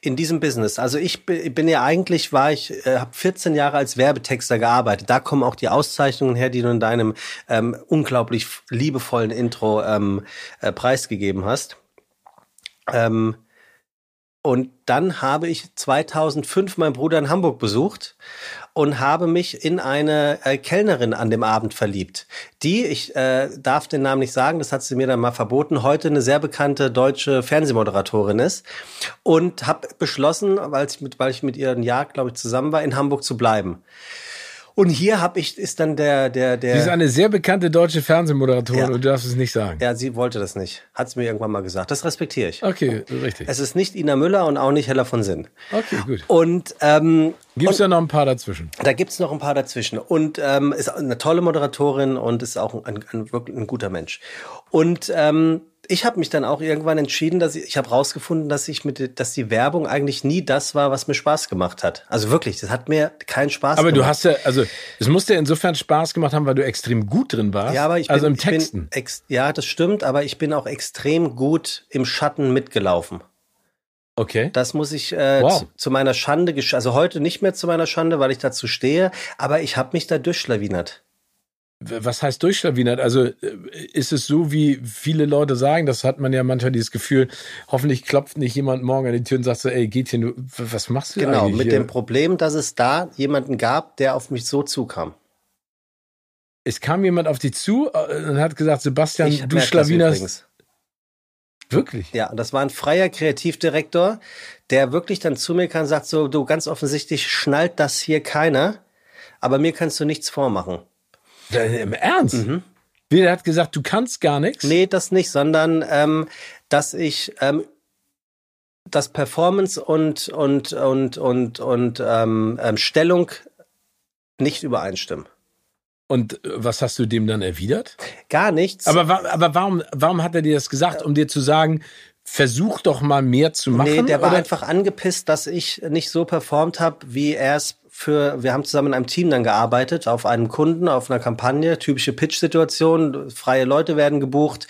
In diesem Business. Also ich bin ja eigentlich, war ich, äh, habe 14 Jahre als Werbetexter gearbeitet. Da kommen auch die Auszeichnungen her, die du in deinem ähm, unglaublich liebevollen Intro ähm, äh, preisgegeben hast. Ähm, und dann habe ich 2005 meinen Bruder in Hamburg besucht und habe mich in eine äh, Kellnerin an dem Abend verliebt. Die, ich äh, darf den Namen nicht sagen, das hat sie mir dann mal verboten, heute eine sehr bekannte deutsche Fernsehmoderatorin ist. Und habe beschlossen, weil ich mit, weil ich mit ihr ein Jahr, glaube ich, zusammen war, in Hamburg zu bleiben. Und hier habe ich, ist dann der, der, der. Sie ist eine sehr bekannte deutsche Fernsehmoderatorin ja. und du darfst es nicht sagen. Ja, sie wollte das nicht. Hat sie mir irgendwann mal gesagt. Das respektiere ich. Okay, richtig. Es ist nicht Ina Müller und auch nicht Hella von Sinn. Okay, gut. Und, ähm, Gibt es da noch ein paar dazwischen? Da gibt's noch ein paar dazwischen. Und ähm, ist eine tolle Moderatorin und ist auch ein, ein, wirklich ein guter Mensch. Und ähm, ich habe mich dann auch irgendwann entschieden, dass ich, ich habe rausgefunden, dass ich mit, dass die Werbung eigentlich nie das war, was mir Spaß gemacht hat. Also wirklich, das hat mir keinen Spaß aber gemacht. Aber du hast ja, also es musste insofern Spaß gemacht haben, weil du extrem gut drin warst. Ja, aber ich also bin, im Texten. Ex, ja, das stimmt, aber ich bin auch extrem gut im Schatten mitgelaufen. Okay. Das muss ich äh, wow. zu, zu, meiner Schande, also heute nicht mehr zu meiner Schande, weil ich dazu stehe, aber ich habe mich da durchschlawinert. Was heißt durchschlawinert? Also äh, ist es so, wie viele Leute sagen, das hat man ja manchmal dieses Gefühl, hoffentlich klopft nicht jemand morgen an die Tür und sagt so, ey, geht hier, nur, was machst du Genau, mit hier? dem Problem, dass es da jemanden gab, der auf mich so zukam. Es kam jemand auf dich zu äh, und hat gesagt, Sebastian, Ich du schlawinerst. Wirklich? Ja, und das war ein freier Kreativdirektor, der wirklich dann zu mir kam und sagt so, du, ganz offensichtlich schnallt das hier keiner, aber mir kannst du nichts vormachen. Im Ernst? Wie, der hat gesagt, du kannst gar nichts? Mhm. Nee, das nicht, sondern ähm, dass ich ähm, das Performance und und und und und ähm, ähm, Stellung nicht übereinstimmen. Und äh, was hast du dem dann erwidert? Gar nichts. Aber, aber warum, warum hat er dir das gesagt? Um dir zu sagen, versuch doch mal mehr zu machen? nee, der war oder? einfach angepisst, dass ich nicht so performt habe, wie er es für. Wir haben zusammen in einem Team dann gearbeitet, auf einem Kunden, auf einer Kampagne, typische Pitch-Situation, freie Leute werden gebucht,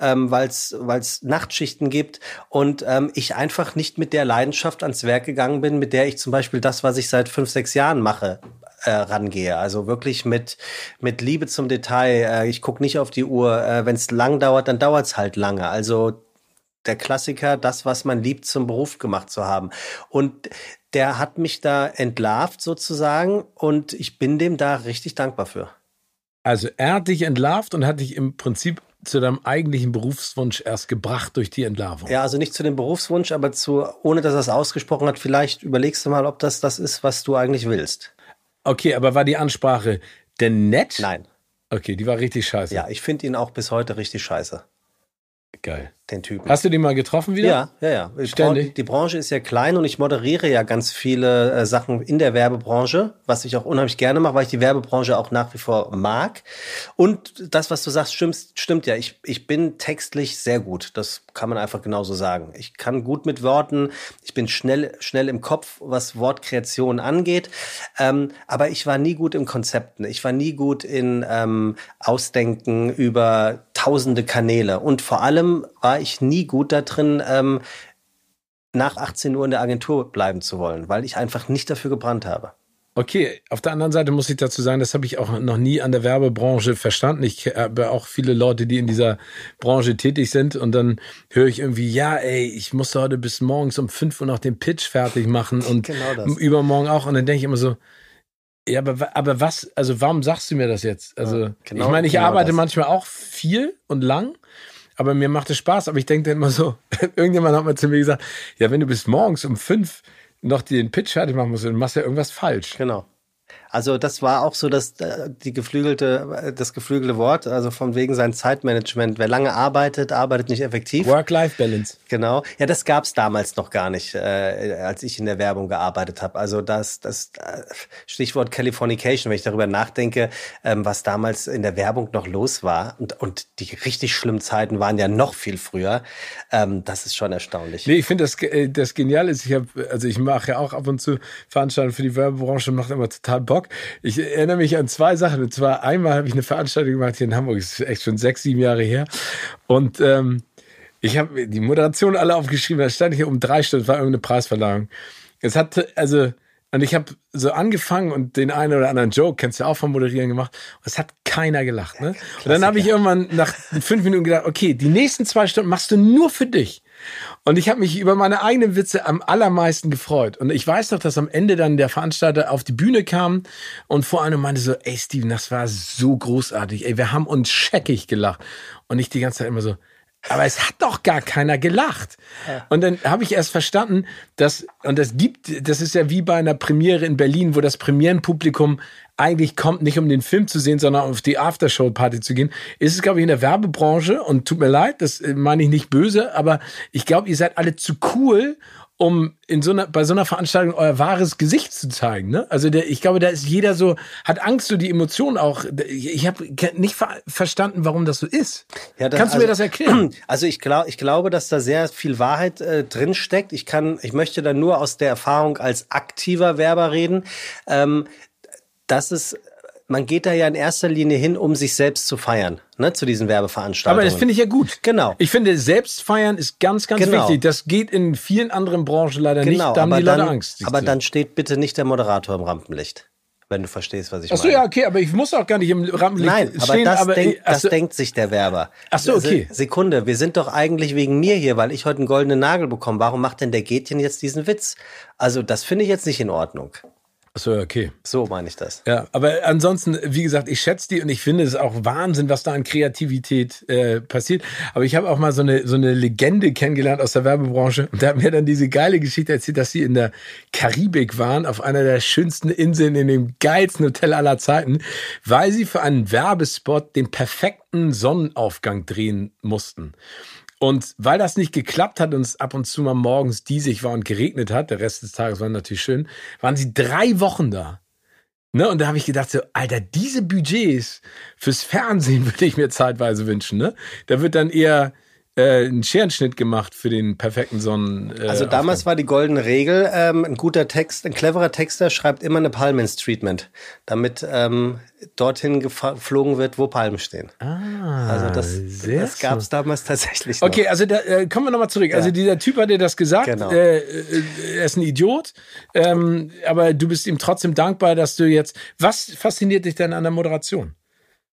ähm, weil es Nachtschichten gibt und ähm, ich einfach nicht mit der Leidenschaft ans Werk gegangen bin, mit der ich zum Beispiel das, was ich seit fünf, sechs Jahren mache, äh, rangehe. Also wirklich mit, mit Liebe zum Detail. Äh, ich gucke nicht auf die Uhr. Äh, Wenn es lang dauert, dann dauert es halt lange. Also der Klassiker, das, was man liebt, zum Beruf gemacht zu haben. Und der hat mich da entlarvt sozusagen und ich bin dem da richtig dankbar für. Also er hat dich entlarvt und hat dich im Prinzip zu deinem eigentlichen Berufswunsch erst gebracht durch die Entlarvung. Ja, also nicht zu dem Berufswunsch, aber zu, ohne dass er es ausgesprochen hat, vielleicht überlegst du mal, ob das das ist, was du eigentlich willst. Okay, aber war die Ansprache denn nett? Nein. Okay, die war richtig scheiße. Ja, ich finde ihn auch bis heute richtig scheiße, Geil. Den Typen. Hast du den mal getroffen wieder? Ja, ja, ja. Die Ständig? Die Branche ist ja klein und ich moderiere ja ganz viele äh, Sachen in der Werbebranche, was ich auch unheimlich gerne mache, weil ich die Werbebranche auch nach wie vor mag. Und das, was du sagst, stimmt, stimmt ja. Ich, ich bin textlich sehr gut. Das kann man einfach genauso sagen. Ich kann gut mit Worten. Ich bin schnell, schnell im Kopf, was Wortkreation angeht. Ähm, aber ich war nie gut im Konzepten. Ich war nie gut in ähm, Ausdenken über tausende Kanäle. Und vor allem war ich nie gut da drin, ähm, nach 18 Uhr in der Agentur bleiben zu wollen, weil ich einfach nicht dafür gebrannt habe. Okay, auf der anderen Seite muss ich dazu sagen, das habe ich auch noch nie an der Werbebranche verstanden. Ich habe auch viele Leute, die in dieser Branche tätig sind und dann höre ich irgendwie, ja, ey, ich musste heute bis morgens um 5 Uhr noch den Pitch fertig machen und Genau übermorgen auch. Und dann denke ich immer so, ja, aber, aber was, also warum sagst du mir das jetzt? Also, Ja, genau- ich meine, ich genau arbeite das. manchmal auch viel und lang, aber mir macht es Spaß. Aber ich denke dann immer so, irgendjemand hat mal zu mir gesagt, ja, wenn du bis morgens um 5 noch den Pitch fertig machen musst, dann machst du ja irgendwas falsch. Genau. Also das war auch so das äh, die geflügelte äh, das geflügelte Wort, also von wegen sein Zeitmanagement. Wer lange arbeitet, arbeitet nicht effektiv. Work-Life-Balance. Genau. Ja, das gab's damals noch gar nicht, äh, als ich in der Werbung gearbeitet habe. Also das, das äh, Stichwort Californication, wenn ich darüber nachdenke, ähm, was damals in der Werbung noch los war. Und, und die richtig schlimmen Zeiten waren ja noch viel früher. Ähm, das ist schon erstaunlich. Nee, ich finde das, das genial ist, ich habe, also ich mache ja auch ab und zu Veranstaltungen für die Werbebranche, macht immer total Bock. Ich erinnere mich an zwei Sachen. Und zwar einmal habe ich eine Veranstaltung gemacht hier in Hamburg, das ist echt schon sechs, sieben Jahre her. Und ähm, ich habe die Moderation alle aufgeschrieben, da stand ich hier um drei Stunden, war irgendeine Preisverleihung. Es hat, also, und ich habe so angefangen und den einen oder anderen Joke, kennst du auch vom Moderieren gemacht, und es hat keiner gelacht. Ne? Und dann habe ich irgendwann nach fünf Minuten gedacht, okay, die nächsten zwei Stunden machst du nur für dich. Und ich habe mich über meine eigenen Witze am allermeisten gefreut. Und ich weiß noch, dass am Ende dann der Veranstalter auf die Bühne kam und vor allem meinte so, ey Steven, das war so großartig. Ey, wir haben uns scheckig gelacht. Und ich die ganze Zeit immer so, aber es hat doch gar keiner gelacht. Und dann habe ich erst verstanden, dass, und das gibt, das ist ja wie bei einer Premiere in Berlin, wo das Premierenpublikum eigentlich kommt, nicht um den Film zu sehen, sondern auf die Aftershow-Party zu gehen, ist es, glaube ich, in der Werbebranche, und tut mir leid, das äh, meine ich nicht böse, aber ich glaube, ihr seid alle zu cool, um in so einer, bei so einer Veranstaltung euer wahres Gesicht zu zeigen. Ne? Also der, ich glaube, da ist jeder so, hat Angst, so die Emotionen auch. Ich habe nicht ver verstanden, warum das so ist. Ja, das- Kannst du also- mir das erklären? Also ich glaube, ich glaube, dass da sehr viel Wahrheit äh, drin steckt. Ich kann, ich möchte da nur aus der Erfahrung als aktiver Werber reden. Ähm, dass es, man geht da ja in erster Linie hin, um sich selbst zu feiern, ne, zu diesen Werbeveranstaltungen. Aber das finde ich ja gut. Genau. Ich finde, Selbstfeiern ist ganz, ganz Genau. wichtig. Das geht in vielen anderen Branchen leider genau, nicht. Da haben aber die Leute dann, Angst. aber du. dann steht bitte nicht der Moderator im Rampenlicht. wenn du verstehst, was ich Ach so, meine. ja, okay, aber ich muss auch gar nicht im Rampenlicht Nein, aber stehen. das, aber denkt, ach das so, denkt sich der Werber. Ach so, okay. Se- Sekunde, wir sind doch eigentlich wegen mir hier, weil ich heute einen goldenen Nagel bekomme. Warum macht denn der Gätchen jetzt diesen Witz? Also, das finde ich jetzt nicht in Ordnung. So, okay. So meine ich das. Ja, aber ansonsten, wie gesagt, ich schätze die und ich finde es auch Wahnsinn, was da an Kreativität äh, passiert. Aber ich habe auch mal so eine so eine Legende kennengelernt aus der Werbebranche und der hat mir dann diese geile Geschichte erzählt, dass sie in der Karibik waren, auf einer der schönsten Inseln in dem geilsten Hotel aller Zeiten, weil sie für einen Werbespot den perfekten Sonnenaufgang drehen mussten. Und weil das nicht geklappt hat und es ab und zu mal morgens diesig war und geregnet hat, der Rest des Tages war natürlich schön, waren sie drei Wochen da. Ne? Und da habe ich gedacht, so, Alter, diese Budgets fürs Fernsehen würde ich mir zeitweise wünschen. Ne? Da wird dann eher äh, ein Scherenschnitt gemacht für den perfekten Sonnen. Äh, Also damals Aufgang. war die goldene Regel, ähm, ein guter Text, ein cleverer Texter schreibt immer eine Palmens Treatment, damit ähm, dorthin geflogen wird, wo Palmen stehen. ah, Also das, das gab es damals tatsächlich noch. Okay, also da, äh, kommen wir nochmal zurück. Also dieser Typ hat dir das gesagt. Genau. Äh, äh, er ist ein Idiot. Ähm, aber du bist ihm trotzdem dankbar, dass du jetzt. Was fasziniert dich denn an der Moderation?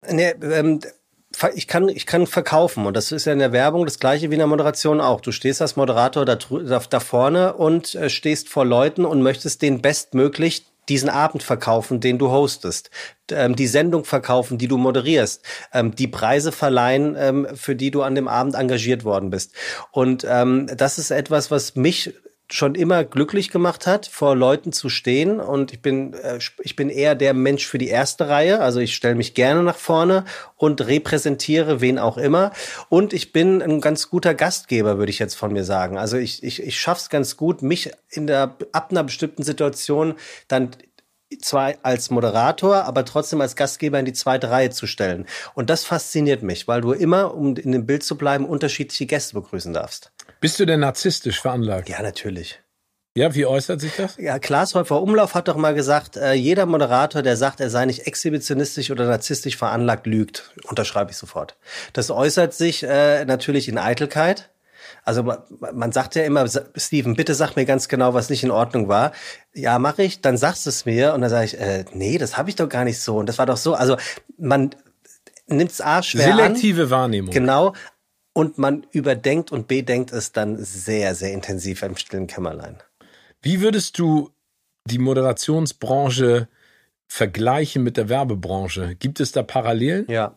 Nee, ähm, ich kann, ich kann verkaufen und das ist ja in der Werbung das gleiche wie in der Moderation auch. Du stehst als Moderator da, da, vorne und äh, stehst vor Leuten und möchtest denen bestmöglich diesen Abend verkaufen, den du hostest, ähm, die Sendung verkaufen, die du moderierst, ähm, die Preise verleihen, ähm, für die du an dem Abend engagiert worden bist. Und ähm, das ist etwas, was mich schon immer glücklich gemacht hat, vor Leuten zu stehen. Und ich bin, äh, ich bin eher der Mensch für die erste Reihe. Also ich stelle mich gerne nach vorne und repräsentiere wen auch immer. Und ich bin ein ganz guter Gastgeber, würde ich jetzt von mir sagen. Also ich, ich, ich schaffe es ganz gut, mich in der, ab einer bestimmten Situation dann zwar als Moderator, aber trotzdem als Gastgeber in die zweite Reihe zu stellen. Und das fasziniert mich, weil du immer, um in dem Bild zu bleiben, unterschiedliche Gäste begrüßen darfst. Bist du denn narzisstisch veranlagt? Ja, natürlich. Ja, wie äußert sich das? Ja, Klaas Häufer Umlauf hat doch mal gesagt, äh, jeder Moderator, der sagt, er sei nicht exhibitionistisch oder narzisstisch veranlagt, lügt. Unterschreibe ich sofort. Das äußert sich äh, natürlich in Eitelkeit. Also man, man sagt ja immer, Steven, bitte sag mir ganz genau, was nicht in Ordnung war. Ja, mache ich, dann sagst du es mir und dann sage ich, äh, nee, das habe ich doch gar nicht so und das war doch so. Also man nimmt es A schwer an. Selektive Wahrnehmung. Genau. Und man überdenkt und bedenkt es dann sehr, sehr intensiv im stillen Kämmerlein. Wie würdest du die Moderationsbranche vergleichen mit der Werbebranche? Gibt es da Parallelen? Ja.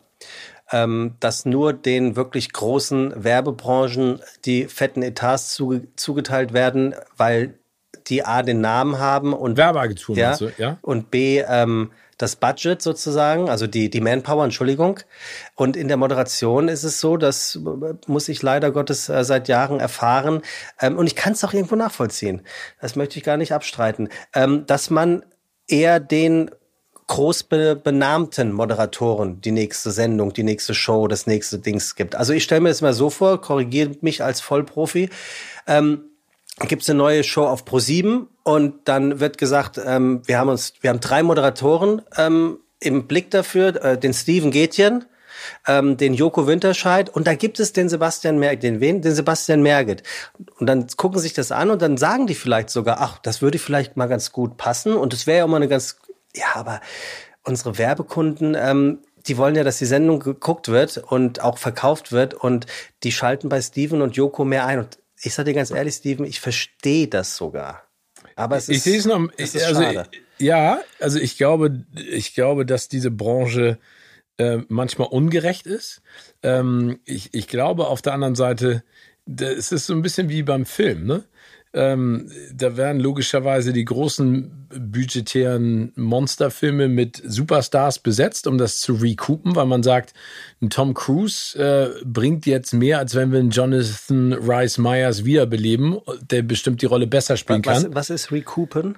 Ähm, dass nur den wirklich großen Werbebranchen die fetten Etats zuge zugeteilt werden, weil die A den Namen haben und Werbeagenturen, ja? Ja. und B ähm, das Budget sozusagen, also die, die Manpower, Entschuldigung. Und in der Moderation ist es so, das äh, muss ich leider Gottes äh, seit Jahren erfahren. Ähm, und ich kann es auch irgendwo nachvollziehen. Das möchte ich gar nicht abstreiten. Ähm, dass man eher den groß be benannten Moderatoren die nächste Sendung, die nächste Show, das nächste Dings gibt. Also ich stelle mir das mal so vor, korrigiert mich als Vollprofi. Ähm, gibt es eine neue Show auf Pro7 und dann wird gesagt, ähm, wir haben uns, wir haben drei Moderatoren ähm, im Blick dafür, äh, den Steven Gätjen, ähm, den Joko Winterscheid und da gibt es den Sebastian Merget, den wen? Den Sebastian Merget. Und dann gucken sich das an und dann sagen die vielleicht sogar, ach, das würde vielleicht mal ganz gut passen und es wäre ja auch mal eine ganz, ja, aber unsere Werbekunden, ähm, die wollen ja, dass die Sendung geguckt wird und auch verkauft wird und die schalten bei Steven und Joko mehr ein und ich sag dir ganz ehrlich, Steven, ich verstehe das sogar. Aber es ist, ich sehe es noch. es ist also, schade. ja, also ich glaube, ich glaube, dass diese Branche äh, manchmal ungerecht ist. Ähm, ich, ich glaube auf der anderen Seite, es ist so ein bisschen wie beim Film, ne? Ähm, da werden logischerweise die großen budgetären Monsterfilme mit Superstars besetzt, um das zu recoupen, weil man sagt, ein Tom Cruise äh, bringt jetzt mehr, als wenn wir einen Jonathan Rice Myers wiederbeleben, der bestimmt die Rolle besser spielen kann was, ist Recoupen?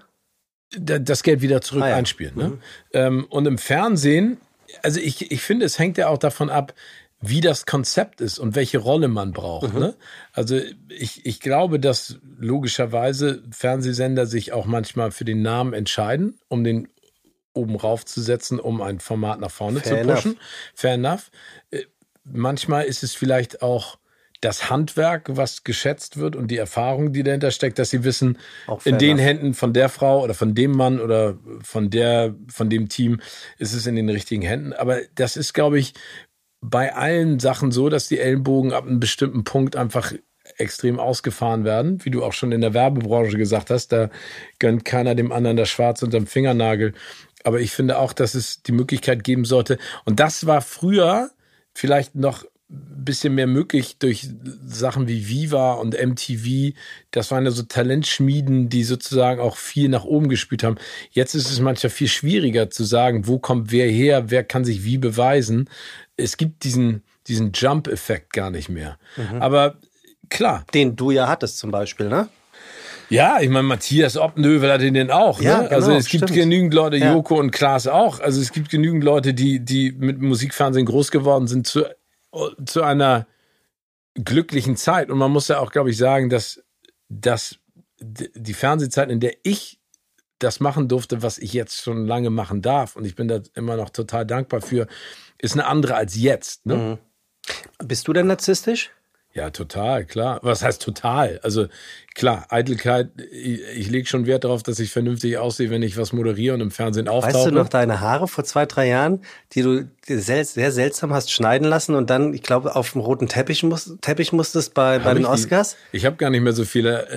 da- das Geld wieder zurück Ah ja. einspielen. Ne? Ähm, und im Fernsehen, also ich, ich finde, es hängt ja auch davon ab, wie das Konzept ist und welche Rolle man braucht. Ne? Also ich, ich glaube, dass logischerweise Fernsehsender sich auch manchmal für den Namen entscheiden, um den oben raufzusetzen, um ein Format nach vorne Fair zu pushen. Fair enough. Äh, Manchmal ist es vielleicht auch das Handwerk, was geschätzt wird und die Erfahrung, die dahinter steckt, dass sie wissen, in den Händen von der Frau oder von dem Mann oder von der, von dem Team ist es in den richtigen Händen. Aber das ist, glaube ich, bei allen Sachen so, dass die Ellenbogen ab einem bestimmten Punkt einfach extrem ausgefahren werden, wie du auch schon in der Werbebranche gesagt hast, da gönnt keiner dem anderen das Schwarz unterm Fingernagel. Aber ich finde auch, dass es die Möglichkeit geben sollte. Und das war früher vielleicht noch ein bisschen mehr möglich durch Sachen wie Viva und MTV. Das waren ja so Talentschmieden, die sozusagen auch viel nach oben gespielt haben. Jetzt ist es manchmal viel schwieriger zu sagen, wo kommt wer her, wer kann sich wie beweisen. Es gibt diesen, diesen Jump-Effekt gar nicht mehr. Mhm. Aber klar. Den du ja hattest zum Beispiel, ne? Ja, ich meine, Matthias Obnövel hat den auch. Ja, ne? also genau, es gibt stimmt. genügend Leute, ja. Joko und Klaas auch. Also es gibt genügend Leute, die, die mit Musikfernsehen groß geworden sind zu, zu einer glücklichen Zeit. Und man muss ja auch, glaube ich, sagen, dass, dass die Fernsehzeit, in der ich das machen durfte, was ich jetzt schon lange machen darf, und ich bin da immer noch total dankbar für, ist eine andere als jetzt. Ne? Mhm. Bist du denn narzisstisch? Ja, total, klar. Was heißt total? Also klar, Eitelkeit, ich, ich lege schon Wert darauf, dass ich vernünftig aussehe, wenn ich was moderiere und im Fernsehen auftauche. Weißt du noch deine Haare vor zwei, drei Jahren, die du sehr, sehr seltsam hast schneiden lassen und dann, ich glaube, auf dem roten Teppich, muss, Teppich musstest bei, bei den Oscars? Die, ich habe gar nicht mehr so viele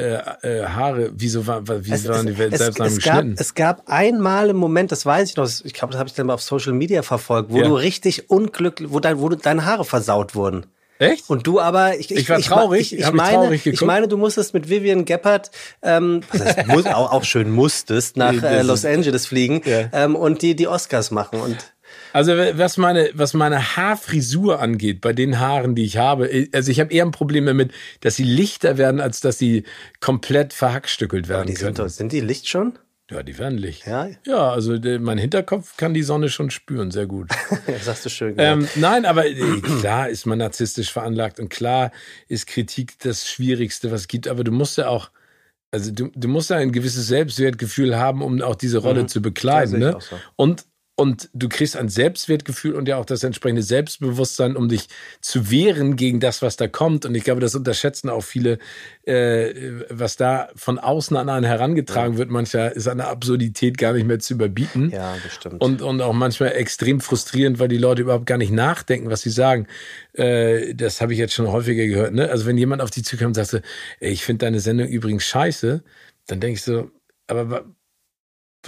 äh, äh, Haare. Wieso, war, wie es, waren die es, selbst es, es? Gab, es gab einmal im Moment, das weiß ich noch, ich glaube, das habe ich dann mal auf Social Media verfolgt, wo ja. du richtig unglücklich, wo, dein, wo deine Haare versaut wurden. Echt? Und du aber, ich, ich, ich war traurig. Ich, ich, ich meine, traurig ich meine, du musstest mit Vivian Geppert, ähm, was heißt, muss, auch, auch schön musstest, nach äh, Los Angeles fliegen ja. ähm, und die die Oscars machen und also was meine, was meine Haarfrisur angeht, bei den Haaren, die ich habe, äh, also ich habe eher ein Problem damit, dass sie lichter werden, als dass sie komplett verhackstückelt werden. Aber die sind, doch, sind die Licht schon? Ja, die werden Licht. Ja, ja also der, mein Hinterkopf kann die Sonne schon spüren, sehr gut. das hast du schön Ähm, nein, aber äh, klar ist man narzisstisch veranlagt und klar ist Kritik das Schwierigste, was es gibt. Aber du musst ja auch, also du, du musst ja ein gewisses Selbstwertgefühl haben, um auch diese Rolle mhm. zu bekleiden. Ne? So. Und und du kriegst ein Selbstwertgefühl und ja auch das entsprechende Selbstbewusstsein, um dich zu wehren gegen das, was da kommt. Und ich glaube, das unterschätzen auch viele, äh, was da von außen an einen herangetragen ja. wird. Manchmal ist eine Absurdität gar nicht mehr zu überbieten. Ja, bestimmt. Und, und auch manchmal extrem frustrierend, weil die Leute überhaupt gar nicht nachdenken, was sie sagen. Äh, das habe ich jetzt schon häufiger gehört. Ne? Also wenn jemand auf die zukommt und sagt so, ey, ich finde deine Sendung übrigens scheiße, dann denke ich so, aber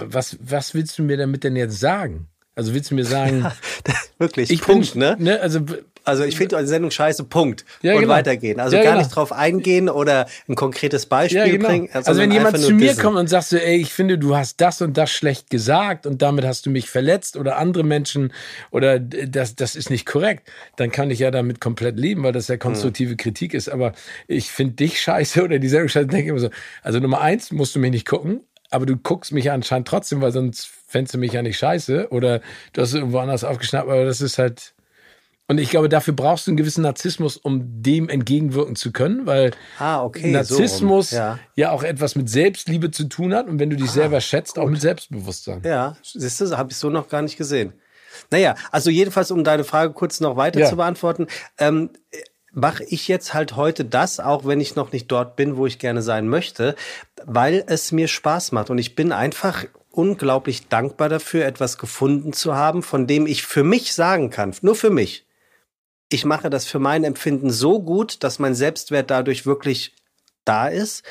was, was willst du mir damit denn jetzt sagen? Also willst du mir sagen, ja, wirklich, ich Punkt, bin, ne? ne? Also, also ich finde eure Sendung scheiße, Punkt. Ja, und genau. weitergehen. Also ja, gar genau. nicht drauf eingehen oder ein konkretes Beispiel genau. bringen. Also wenn jemand zu mir dissen. kommt und sagt so, ey, ich finde, du hast das und das schlecht gesagt und damit hast du mich verletzt oder andere Menschen oder das, das ist nicht korrekt, dann kann ich ja damit komplett leben, weil das ja konstruktive hm. Kritik ist. Aber ich finde dich scheiße oder die Sendung scheiße, denke ich immer so. Also Nummer eins, musst du mich nicht gucken aber du guckst mich anscheinend trotzdem, weil sonst fändest du mich ja nicht scheiße oder du hast irgendwo anders aufgeschnappt, aber das ist halt. Und ich glaube, dafür brauchst du einen gewissen Narzissmus, um dem entgegenwirken zu können, weil ah, okay, Narzissmus so ja. ja. auch etwas mit Selbstliebe zu tun hat und wenn du dich ah, selber schätzt, gut. auch mit Selbstbewusstsein. Ja, siehst du, habe ich so noch gar nicht gesehen. Naja, also jedenfalls, um deine Frage kurz noch weiter ja. zu beantworten. Ähm, mache ich jetzt halt heute das, auch wenn ich noch nicht dort bin, wo ich gerne sein möchte, weil es mir Spaß macht. Und ich bin einfach unglaublich dankbar dafür, etwas gefunden zu haben, von dem ich für mich sagen kann, nur für mich. Ich mache das für mein Empfinden so gut, dass mein Selbstwert dadurch wirklich da ist.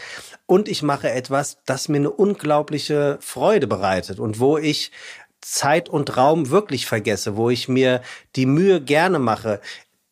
Und ich mache etwas, das mir eine unglaubliche Freude bereitet und wo ich Zeit und Raum wirklich vergesse, wo ich mir die Mühe gerne mache,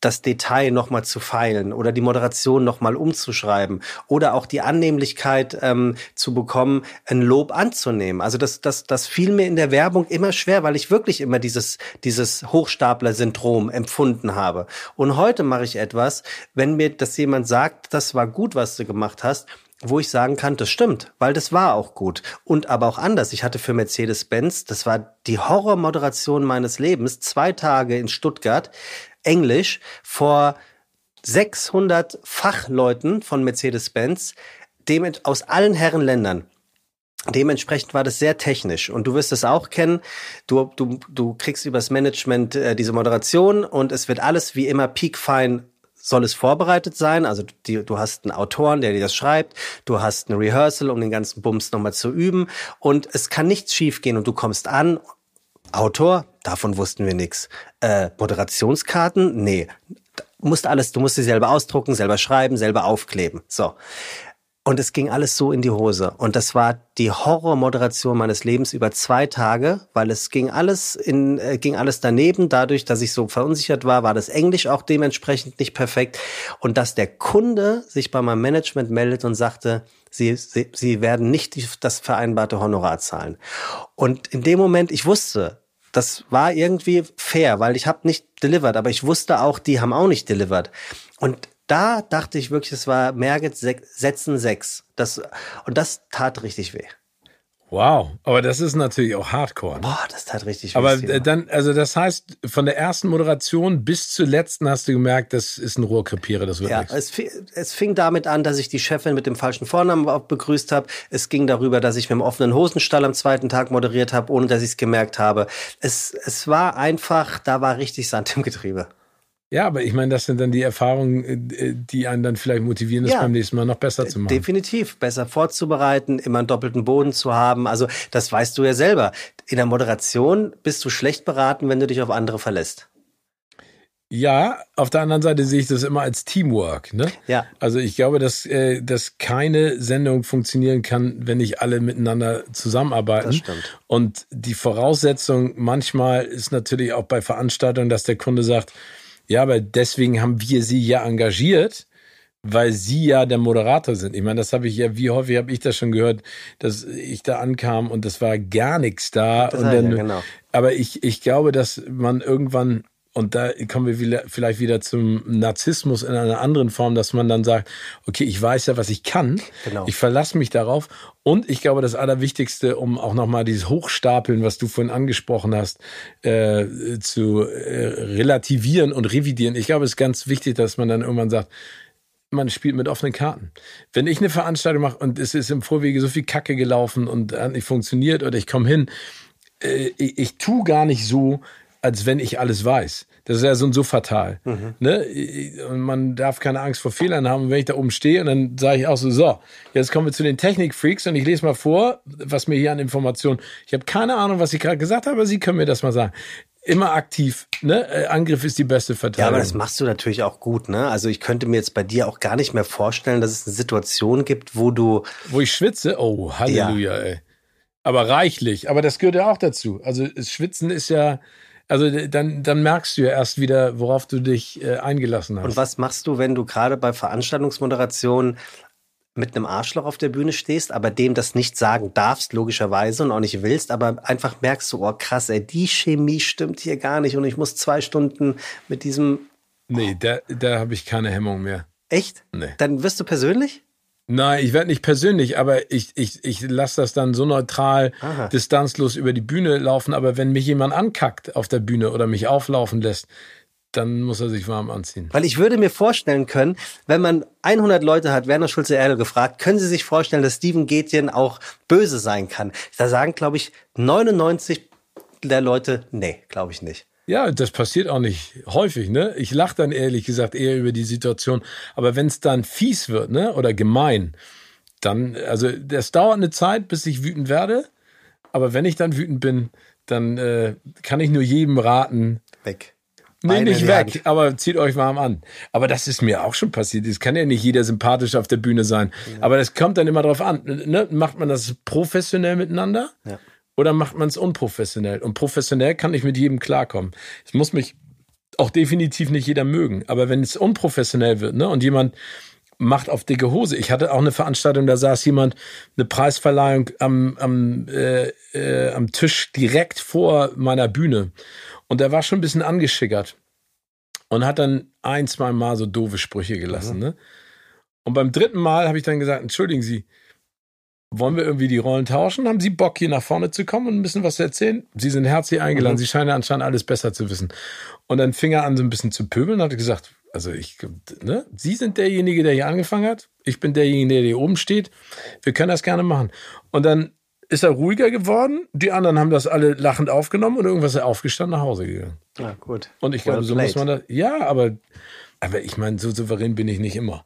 das Detail nochmal zu feilen oder die Moderation nochmal umzuschreiben oder auch die Annehmlichkeit ähm, zu bekommen, ein Lob anzunehmen. Also das, das, das fiel mir in der Werbung immer schwer, weil ich wirklich immer dieses, dieses Hochstapler-Syndrom empfunden habe. Und heute mache ich etwas, wenn mir das jemand sagt, das war gut, was du gemacht hast, wo ich sagen kann, das stimmt, weil das war auch gut. Und aber auch anders. Ich hatte für Mercedes-Benz, das war die Horrormoderation meines Lebens, zwei Tage in Stuttgart, Englisch vor 600 Fachleuten von Mercedes-Benz, aus allen Herrenländern. Dementsprechend war das sehr technisch und du wirst es auch kennen. Du, du, du kriegst übers Management äh, diese Moderation und es wird alles wie immer peakfein soll es vorbereitet sein. Also die, du hast einen Autoren, der dir das schreibt. Du hast eine Rehearsal, um den ganzen Bums nochmal zu üben. Und es kann nichts schiefgehen und du kommst an. Autor, davon wussten wir nichts. Äh, Moderationskarten, nee. Du musst alles, du musst sie selber ausdrucken, selber schreiben, selber aufkleben. So. Und es ging alles so in die Hose. Und das war die Horrormoderation meines Lebens über zwei Tage, weil es ging alles in, äh, ging alles daneben. Dadurch, dass ich so verunsichert war, war das Englisch auch dementsprechend nicht perfekt. Und dass der Kunde sich bei meinem Management meldet und sagte, sie, sie, sie werden nicht das vereinbarte Honorar zahlen. Und in dem Moment, ich wusste, das war irgendwie fair, weil ich habe nicht delivered, aber ich wusste auch, die haben auch nicht delivered. Und da dachte ich wirklich, es war Merget Setzen 6. Das, und das tat richtig weh. Wow, aber das ist natürlich auch Hardcore. Boah, das tat richtig. Aber dann, also das heißt, von der ersten Moderation bis zur letzten hast du gemerkt, das ist ein Rohrkrepierer, das wird ja, nichts. Es, es fing damit an, dass ich die Chefin mit dem falschen Vornamen begrüßt habe. Es ging darüber, dass ich mit dem offenen Hosenstall am zweiten Tag moderiert habe, ohne dass ich es gemerkt habe. Es, es war einfach, da war richtig Sand im Getriebe. Ja, aber ich meine, das sind dann die Erfahrungen, äh, die einen dann vielleicht motivieren, das ja, beim nächsten Mal noch besser zu machen. Definitiv. Besser vorzubereiten, immer einen doppelten Boden zu haben. Also, das weißt du ja selber. In der Moderation bist du schlecht beraten, wenn du dich auf andere verlässt. Ja, auf der anderen Seite sehe ich das immer als Teamwork. Ne? Ja. Also ich glaube, dass, äh, dass keine Sendung funktionieren kann, wenn nicht alle miteinander zusammenarbeiten. Das stimmt. Und die Voraussetzung manchmal ist natürlich auch bei Veranstaltungen, dass der Kunde sagt, ja, aber deswegen haben wir sie ja engagiert, weil sie ja der Moderator sind. Ich meine, das habe ich ja, wie häufig habe ich das schon gehört, dass ich da ankam und das war gar nichts da. Das und dann, ja, genau. Aber ich, ich glaube, dass man irgendwann und da kommen wir vielleicht wieder zum Narzissmus in einer anderen Form, dass man dann sagt, okay, ich weiß ja, was ich kann. Genau. Ich verlasse mich darauf. Und ich glaube, das Allerwichtigste, um auch nochmal dieses Hochstapeln, was du vorhin angesprochen hast, äh, zu äh, relativieren und revidieren. Ich glaube, es ist ganz wichtig, dass man dann irgendwann sagt, man spielt mit offenen Karten. Wenn ich eine Veranstaltung mache und es ist im Vorwege so viel Kacke gelaufen und hat nicht funktioniert oder ich komme hin, äh, ich, ich tu gar nicht so, als wenn ich alles weiß. Das ist ja so, so fatal. Mhm. Ne? Und man darf keine Angst vor Fehlern haben. Und wenn ich da oben stehe und dann sage ich auch so, so, jetzt kommen wir zu den Technikfreaks und ich lese mal vor, was mir hier an Informationen. Ich habe keine Ahnung, was ich gerade gesagt habe, aber Sie können mir das mal sagen immer aktiv. Ne? Äh, Angriff ist die beste Verteidigung. Ja, aber das machst du natürlich auch gut. Ne? Also ich könnte mir jetzt bei dir auch gar nicht mehr vorstellen, dass es eine Situation gibt, wo du... Wo ich schwitze? Oh, Halleluja, ja. ey. Aber reichlich. Aber das gehört ja auch dazu. Also Schwitzen ist ja also dann, dann merkst du ja erst wieder, worauf du dich äh, eingelassen hast. Und was machst du, wenn du gerade bei Veranstaltungsmoderation mit einem Arschloch auf der Bühne stehst, aber dem das nicht sagen darfst, logischerweise, und auch nicht willst, aber einfach merkst du, oh krass, ey, die Chemie stimmt hier gar nicht und ich muss zwei Stunden mit diesem. Nee, da, da habe ich keine Hemmung mehr. Echt? Nee. Dann wirst du persönlich? Nein, ich werde nicht persönlich, aber ich, ich, ich lasse das dann so neutral, Aha. distanzlos über die Bühne laufen. Aber wenn mich jemand ankackt auf der Bühne oder mich auflaufen lässt, dann muss er sich warm anziehen. Weil ich würde mir vorstellen können, wenn man 100 Leute hat, Werner Schulze-Erdel gefragt, können Sie sich vorstellen, dass Steven Gätjen auch böse sein kann? Da sagen, glaube ich, 99 der Leute, nee, glaube ich nicht. Ja, das passiert auch nicht häufig, ne? Ich lache dann ehrlich gesagt eher über die Situation. Aber wenn es dann fies wird, ne? Oder gemein, dann, also das dauert eine Zeit, bis ich wütend werde. Aber wenn ich dann wütend bin, dann äh, kann ich nur jedem raten. Weg. Nee, nicht weg, Hand. aber zieht euch warm an. Aber das ist mir auch schon passiert. Es kann ja nicht jeder sympathisch auf der Bühne sein. Ja. Aber das kommt dann immer drauf an. Ne? Macht man das professionell miteinander? Ja oder macht man es unprofessionell? Und professionell kann ich mit jedem klarkommen. Ich muss mich auch definitiv nicht jeder mögen. Aber wenn es unprofessionell wird, ne, und jemand macht auf dicke Hose. Ich hatte auch eine Veranstaltung, da saß jemand, eine Preisverleihung am, am, äh, äh, am Tisch direkt vor meiner Bühne. Und der war schon ein bisschen angeschickert. Und hat dann ein, zwei Mal so doofe Sprüche gelassen. Mhm. Ne? Und beim dritten Mal habe ich dann gesagt, entschuldigen Sie, wollen wir irgendwie die Rollen tauschen? Haben Sie Bock, hier nach vorne zu kommen und ein bisschen was zu erzählen? Sie sind herzlich eingeladen. Mhm. Sie scheinen anscheinend alles besser zu wissen. Und dann fing er an, so ein bisschen zu pöbeln und hat gesagt, also ich, ne, Sie sind derjenige, der hier angefangen hat. Ich bin derjenige, der hier oben steht. Wir können das gerne machen. Und dann ist er ruhiger geworden. Die anderen haben das alle lachend aufgenommen und irgendwas ist er aufgestanden nach Hause gegangen. Ja, gut. Und ich well glaube, so played. muss man das, ja, aber Aber ich meine, so souverän bin ich nicht immer.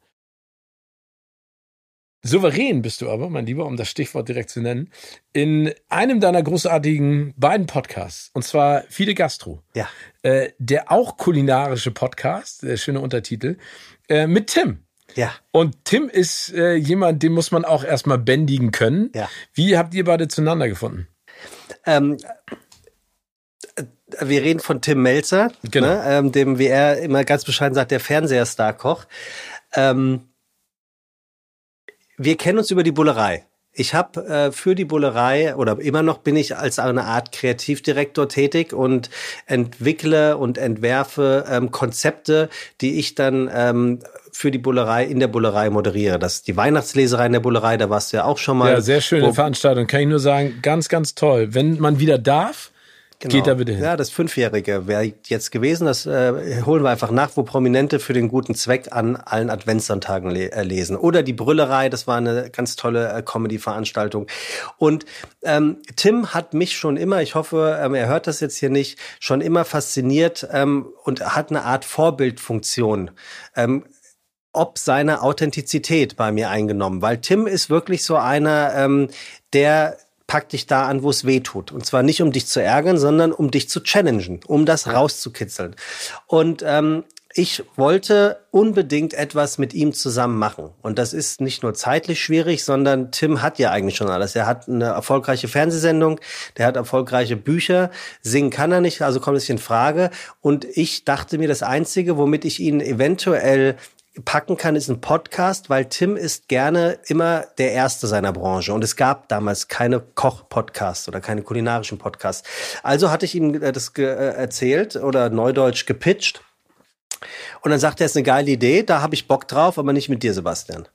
Souverän bist du aber, mein Lieber, um das Stichwort direkt zu nennen, in einem deiner großartigen beiden Podcasts, und zwar Viele Gastro. Ja. Äh, der auch kulinarische Podcast, der schöne Untertitel, äh, mit Tim. Ja. Und Tim ist äh, jemand, den muss man auch erstmal bändigen können. Ja. Wie habt ihr beide zueinander gefunden? Ähm, äh, wir reden von Tim Melzer, Genau. ne, ähm, dem, wie er immer ganz bescheiden sagt, der Fernseher-Star-Koch. Ähm, wir kennen uns über die Bullerei. Ich habe äh, für die Bullerei oder immer noch bin ich als eine Art Kreativdirektor tätig und entwickle und entwerfe ähm, Konzepte, die ich dann ähm, für die Bullerei in der Bullerei moderiere. Das ist die Weihnachtsleserei in der Bullerei, da warst du ja auch schon mal. Ja, sehr schöne Veranstaltung. Kann ich nur sagen, ganz, ganz toll. Wenn man wieder darf, geht da bitte hin. Genau. Ja, das Fünfjährige wäre jetzt gewesen. Das äh, holen wir einfach nach, wo Prominente für den guten Zweck an allen Adventssonntagen le äh, lesen. Oder die Brüllerei, das war eine ganz tolle äh, Comedy-Veranstaltung. Und ähm, Tim hat mich schon immer, ich hoffe, ähm, er hört das jetzt hier nicht, schon immer fasziniert ähm, und hat eine Art Vorbildfunktion. Ähm, ob seine Authentizität bei mir eingenommen, weil Tim ist wirklich so einer, ähm, der packt dich da an, wo es weh tut. Und zwar nicht, um dich zu ärgern, sondern um dich zu challengen, um das rauszukitzeln. Und ähm, ich wollte unbedingt etwas mit ihm zusammen machen. Und das ist nicht nur zeitlich schwierig, sondern Tim hat ja eigentlich schon alles. Er hat eine erfolgreiche Fernsehsendung, der hat erfolgreiche Bücher, singen kann er nicht, also kommt es in Frage. Und ich dachte mir, das Einzige, womit ich ihn eventuell packen kann, ist ein Podcast, weil Tim ist gerne immer der Erste seiner Branche und es gab damals keine Koch-Podcasts oder keine kulinarischen Podcasts. Also hatte ich ihm äh, das äh, erzählt oder neudeutsch gepitcht und dann sagte er, es ist eine geile Idee, da habe ich Bock drauf, aber nicht mit dir, Sebastian.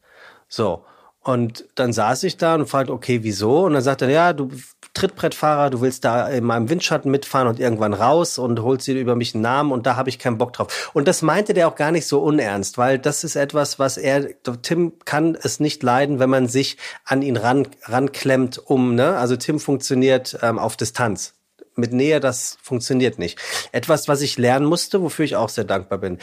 So. Und dann saß ich da und fragte, okay, wieso? Und dann sagte er, ja, du Trittbrettfahrer, du willst da in meinem Windschatten mitfahren und irgendwann raus und holst dir über mich einen Namen und da habe ich keinen Bock drauf. Und das meinte der auch gar nicht so unernst, weil das ist etwas, was er, Tim kann es nicht leiden, wenn man sich an ihn ran, ranklemmt, um, ne? Also Tim funktioniert ähm, auf Distanz mit Nähe, das funktioniert nicht. Etwas, was ich lernen musste, wofür ich auch sehr dankbar bin.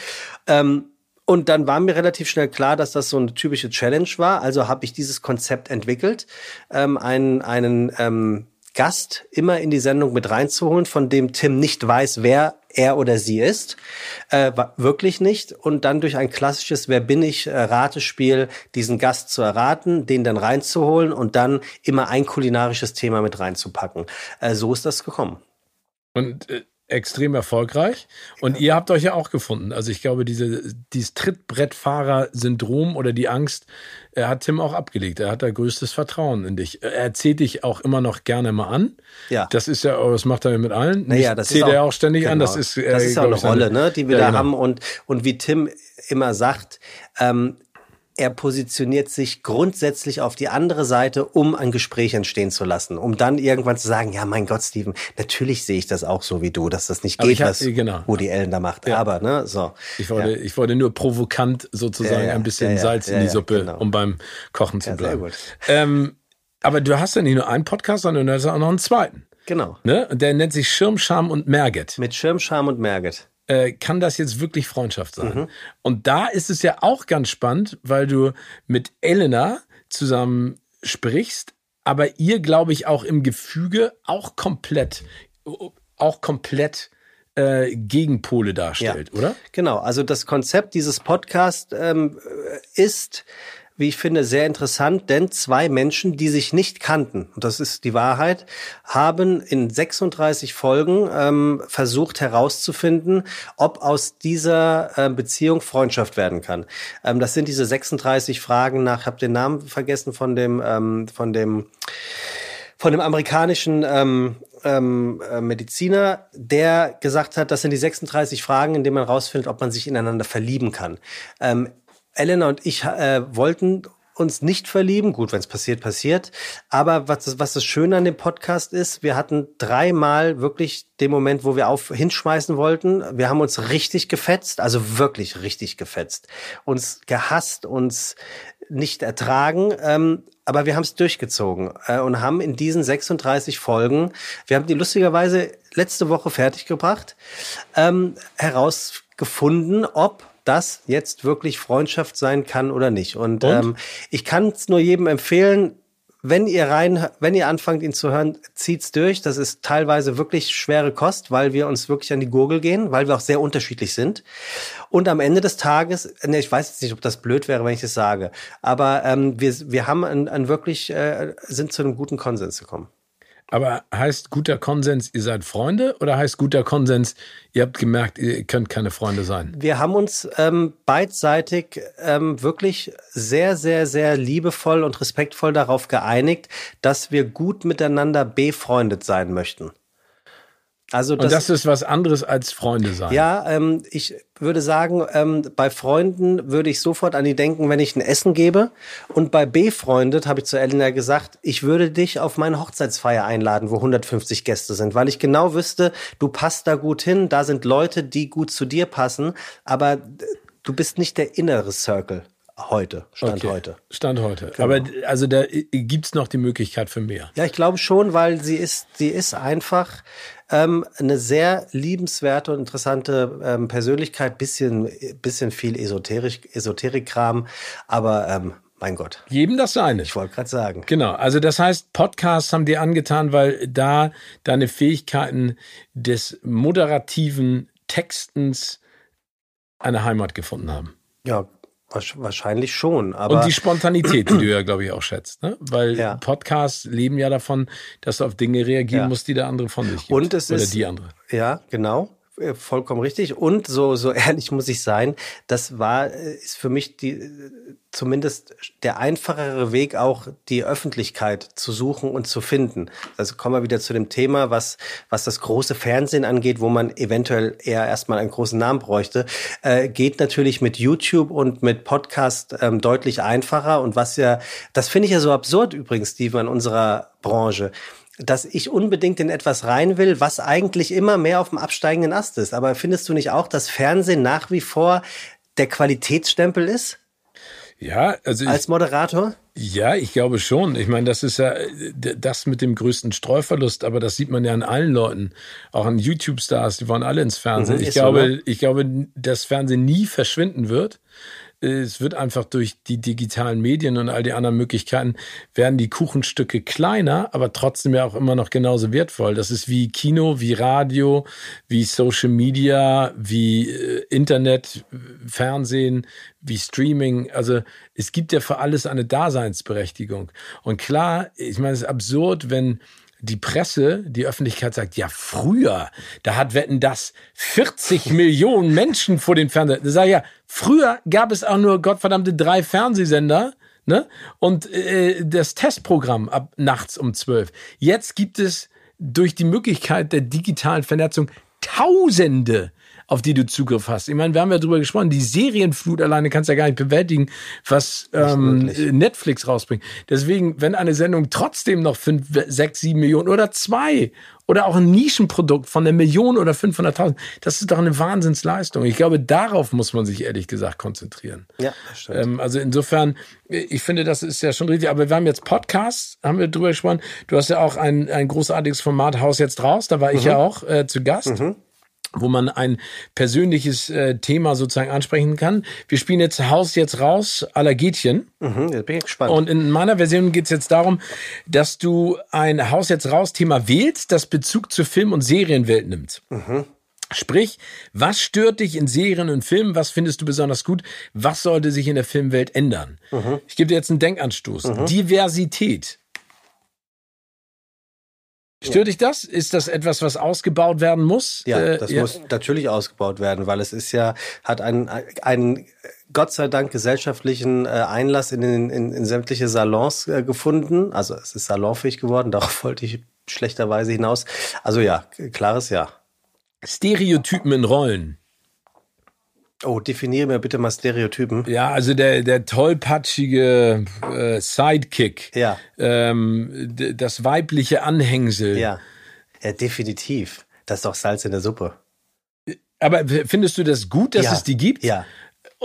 Ähm, und dann war mir relativ schnell klar, dass das so eine typische Challenge war. Also habe ich dieses Konzept entwickelt, ähm, einen, einen ähm, Gast immer in die Sendung mit reinzuholen, von dem Tim nicht weiß, wer er oder sie ist. Äh, wirklich nicht. Und dann durch ein klassisches Wer bin ich äh, Ratespiel diesen Gast zu erraten, den dann reinzuholen und dann immer ein kulinarisches Thema mit reinzupacken. Äh, so ist das gekommen. Und äh, extrem erfolgreich. Und ihr habt euch ja auch gefunden. Also ich glaube, diese, dieses Trittbrettfahrer-Syndrom oder die Angst, er hat Tim auch abgelegt. Er hat da größtes Vertrauen in dich. Er zählt dich auch immer noch gerne mal an. Ja. Das ist ja, das macht er ja mit allen. Naja, das zählt ist auch, er auch ständig an. Das genau. ist, äh, das ist ja eine Rolle, ne, die wir Ja, da genau. haben und und wie Tim immer sagt, ähm, er positioniert sich grundsätzlich auf die andere Seite, um ein Gespräch entstehen zu lassen, um dann irgendwann zu sagen, ja, mein Gott, Steven, natürlich sehe ich das auch so wie du, dass das nicht geht, ich hab- was genau. Woody Allen da macht. Ja. Aber, ne, so. Ich wollte, ich wollte nur provokant sozusagen Ja, ja, ein bisschen ja, ja, Salz in ja, die ja, Suppe, genau. um beim Kochen zu Ja, sehr bleiben. gut. Ähm, aber du hast ja nicht nur einen Podcast, sondern du hast auch noch einen zweiten. Genau. Ne? Und Der nennt sich Schirm, Scham und Merget. Mit Schirm, Scham und Merget. Äh, kann das jetzt wirklich Freundschaft sein? Mhm. Und da ist es ja auch ganz spannend, weil du mit Elena zusammen sprichst, aber ihr, glaube ich, auch im Gefüge auch komplett, auch komplett äh, Gegenpole darstellt, oder? Genau, also das Konzept dieses Podcasts ähm, ist, wie ich finde, sehr interessant, denn zwei Menschen, die sich nicht kannten, und das ist die Wahrheit, haben in 36 Folgen ähm, versucht herauszufinden, ob aus dieser äh, Beziehung Freundschaft werden kann. Ähm, das sind diese 36 Fragen nach, habe den Namen vergessen von dem, ähm, von dem von dem amerikanischen ähm, ähm, äh, Mediziner, der gesagt hat, das sind die 36 Fragen, in denen man rausfindet, ob man sich ineinander verlieben kann. Ähm, Elena und ich äh, wollten uns nicht verlieben. Gut, wenn es passiert, passiert. Aber was, was das Schöne an dem Podcast ist, wir hatten dreimal wirklich den Moment, wo wir auf hinschmeißen wollten. Wir haben uns richtig gefetzt, also wirklich richtig gefetzt. Uns gehasst, uns nicht ertragen. Ähm, aber wir haben es durchgezogen äh, und haben in diesen 36 Folgen, wir haben die lustigerweise letzte Woche fertiggebracht, ähm, herausgefunden, ob das jetzt wirklich Freundschaft sein kann oder nicht. Und, Und? Ähm, ich kann es nur jedem empfehlen, wenn ihr rein, wenn ihr anfangt, ihn zu hören, zieht's durch. Das ist teilweise wirklich schwere Kost, weil wir uns wirklich an die Gurgel gehen, weil wir auch sehr unterschiedlich sind. Und am Ende des Tages, ne, ich weiß jetzt nicht, ob das blöd wäre, wenn ich das sage, aber ähm, wir, wir haben ein, ein wirklich, äh, sind zu einem guten Konsens gekommen. Aber heißt guter Konsens, ihr seid Freunde oder heißt guter Konsens, ihr habt gemerkt, ihr könnt keine Freunde sein? Wir haben uns ähm, beidseitig ähm, wirklich sehr, sehr, sehr liebevoll und respektvoll darauf geeinigt, dass wir gut miteinander befreundet sein möchten. Also das, und das ist was anderes als Freunde sein. Ja, ähm, ich würde sagen, ähm, bei Freunden würde ich sofort an die denken, wenn ich ein Essen gebe. Und bei befreundet habe ich zu Elena gesagt, ich würde dich auf meine Hochzeitsfeier einladen, wo 150 Gäste sind, weil ich genau wüsste, du passt da gut hin, da sind Leute, die gut zu dir passen, aber du bist nicht der innere Circle heute, Stand okay. heute. Stand heute. Genau. Aber also da gibt's noch die Möglichkeit für mehr. Ja, ich glaube schon, weil sie ist, sie ist einfach ähm, eine sehr liebenswerte und interessante ähm, Persönlichkeit, bisschen, bisschen viel Esoterik, Esoterik-Kram, aber ähm, mein Gott. Jedem das seine. Ich wollte gerade sagen. Genau. Also das heißt, Podcasts haben dir angetan, weil da deine Fähigkeiten des moderativen Textens eine Heimat gefunden haben. Ja, Wahrscheinlich schon, aber. Und die Spontanität, die du ja, glaube ich, auch schätzt, ne? Weil ja. Podcasts leben ja davon, dass du auf Dinge reagieren ja. musst, die der andere von sich gibt. Und es Oder ist, die andere. Ja, genau. Vollkommen richtig. Und so, so ehrlich muss ich sein, das war, äh, ist für mich die, zumindest der einfachere Weg, auch die Öffentlichkeit zu suchen und zu finden. Also kommen wir wieder zu dem Thema, was, was das große Fernsehen angeht, wo man eventuell eher erstmal einen großen Namen bräuchte, äh, geht natürlich mit YouTube und mit Podcast ähm, deutlich einfacher. Und was ja, das finde ich ja so absurd übrigens, Steve, in unserer Branche dass ich unbedingt in etwas rein will, was eigentlich immer mehr auf dem absteigenden Ast ist. Aber findest du nicht auch, dass Fernsehen nach wie vor der Qualitätsstempel ist? Ja, also als Moderator? ja, ich glaube schon. Ich meine, das ist ja das mit dem größten Streuverlust, aber das sieht man ja an allen Leuten, auch an YouTube-Stars, die wollen alle ins Fernsehen. Mhm, ich glaube, so, ne? ich glaube, dass Fernsehen nie verschwinden wird es wird einfach durch die digitalen Medien und all die anderen Möglichkeiten werden die Kuchenstücke kleiner, aber trotzdem ja auch immer noch genauso wertvoll. Das ist wie Kino, wie Radio, wie Social Media, wie äh, Internet, Fernsehen, wie Streaming. Also es gibt ja für alles eine Daseinsberechtigung. Und klar, ich meine, es ist absurd, wenn die Presse, die Öffentlichkeit sagt, ja, früher, da hat Wetten das 40 Millionen Menschen vor den Fernsehern. Da sage ich ja, früher gab es auch nur gottverdammte drei Fernsehsender. Ne? Und äh, das Testprogramm ab nachts um zwölf. Jetzt gibt es durch die Möglichkeit der digitalen Vernetzung Tausende auf die du Zugriff hast. Ich meine, wir haben ja drüber gesprochen, die Serienflut alleine kannst du ja gar nicht bewältigen, was ähm, Netflix rausbringt. Deswegen, wenn eine Sendung trotzdem noch fünf, sechs, sieben Millionen oder zwei oder auch ein Nischenprodukt von einer Million oder 500.000, das ist doch eine Wahnsinnsleistung. Ich glaube, darauf muss man sich ehrlich gesagt konzentrieren. Ja, das stimmt. Ähm, also insofern, ich finde, das ist ja schon richtig. Aber wir haben jetzt Podcasts, haben wir drüber gesprochen. Du hast ja auch ein, ein großartiges Format Haus jetzt raus, da war ich mhm. ja auch äh, zu Gast. Mhm wo man ein persönliches äh, Thema sozusagen ansprechen kann. Wir spielen jetzt Haus jetzt raus, Allergetchen. Mhm, jetzt bin ich gespannt. Und in meiner Version geht es jetzt darum, dass du ein Haus jetzt raus Thema wählst, das Bezug zur Film- und Serienwelt nimmt. Mhm. Sprich, was stört dich in Serien und Filmen? Was findest du besonders gut? Was sollte sich in der Filmwelt ändern? Mhm. Ich gebe dir jetzt einen Denkanstoß. Mhm. Diversität. Stört dich das? Ist das etwas, was ausgebaut werden muss? Ja, äh, das ja. muss natürlich ausgebaut werden, weil es ist ja, hat einen, einen Gott sei Dank gesellschaftlichen äh, Einlass in, in, in, in sämtliche Salons äh, gefunden. Also es ist salonfähig geworden, darauf wollte ich schlechterweise hinaus. Also ja, klares Ja. Stereotypen in Rollen. Oh, definiere mir bitte mal Stereotypen. Ja, also der, der tollpatschige äh, Sidekick. Ja. Ähm, das weibliche Anhängsel. Ja. Ja, definitiv. Das ist doch Salz in der Suppe. Aber findest du das gut, dass ja. es die gibt? Ja.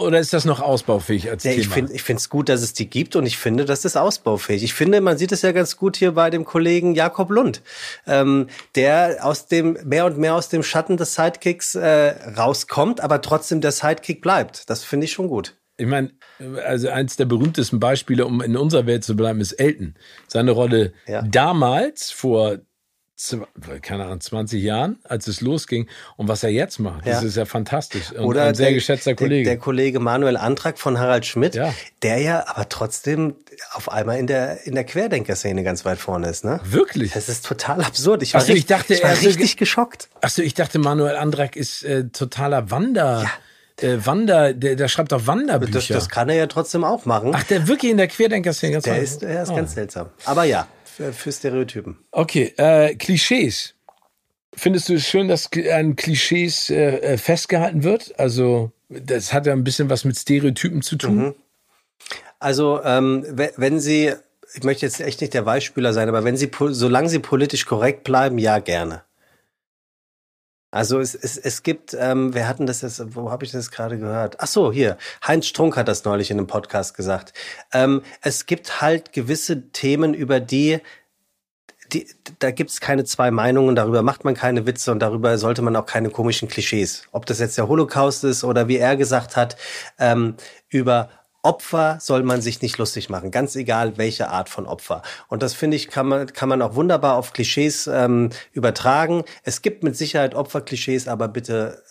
Oder ist das noch ausbaufähig als Ja, Thema? ich finde ich finde es gut, dass es die gibt und ich finde, das ist ausbaufähig. Ich finde, man sieht es ja ganz gut hier bei dem Kollegen Jakob Lund, ähm, der aus dem mehr und mehr aus dem Schatten des Sidekicks äh, rauskommt, aber trotzdem der Sidekick bleibt. Das finde ich schon gut. Ich meine, also eins der berühmtesten Beispiele, um in unserer Welt zu bleiben, ist Elton. Seine Rolle Ja. damals vor keine Ahnung, 20 Jahren, als es losging und was er jetzt macht. Das Ja. ist ja fantastisch. Und Oder ein sehr der, geschätzter der, Kollege. Der Kollege Manuel Antrag von Harald Schmidt, Ja. der ja aber trotzdem auf einmal in der, in der Querdenker-Szene ganz weit vorne ist, ne? Wirklich? Das ist total absurd. Ich war, Ach so, ich dachte, ich war er so richtig geschockt. Achso, ich dachte, Manuel Andrak ist äh, totaler Wander. Äh, Wander, der, der schreibt doch Wanderbücher. Das, das kann er ja trotzdem auch machen. Ach, der wirklich in der Querdenker-Szene. ganz der weit- ist, er ist Ah. ganz seltsam. Aber ja, für, für Stereotypen. Okay, äh, Klischees. Findest du es schön, dass an Klischees äh, äh, festgehalten wird? Also, das hat ja ein bisschen was mit Stereotypen zu tun. Mhm. Also, ähm, we- wenn Sie, ich möchte jetzt echt nicht der Weichspüler sein, aber wenn Sie, solange Sie politisch korrekt bleiben, ja, gerne. Also es, es, es gibt, ähm, wer hatten das jetzt, wo habe ich das gerade gehört? Ach so, hier, Heinz Strunk hat das neulich in einem Podcast gesagt. Ähm, es gibt halt gewisse Themen, über die, die da gibt es keine zwei Meinungen, darüber macht man keine Witze und darüber sollte man auch keine komischen Klischees. Ob das jetzt der Holocaust ist oder wie er gesagt hat, ähm, über Opfer soll man sich nicht lustig machen, ganz egal welche Art von Opfer. Und das finde ich, kann man, kann man auch wunderbar auf Klischees ähm, übertragen. Es gibt mit Sicherheit Opferklischees, aber bitte,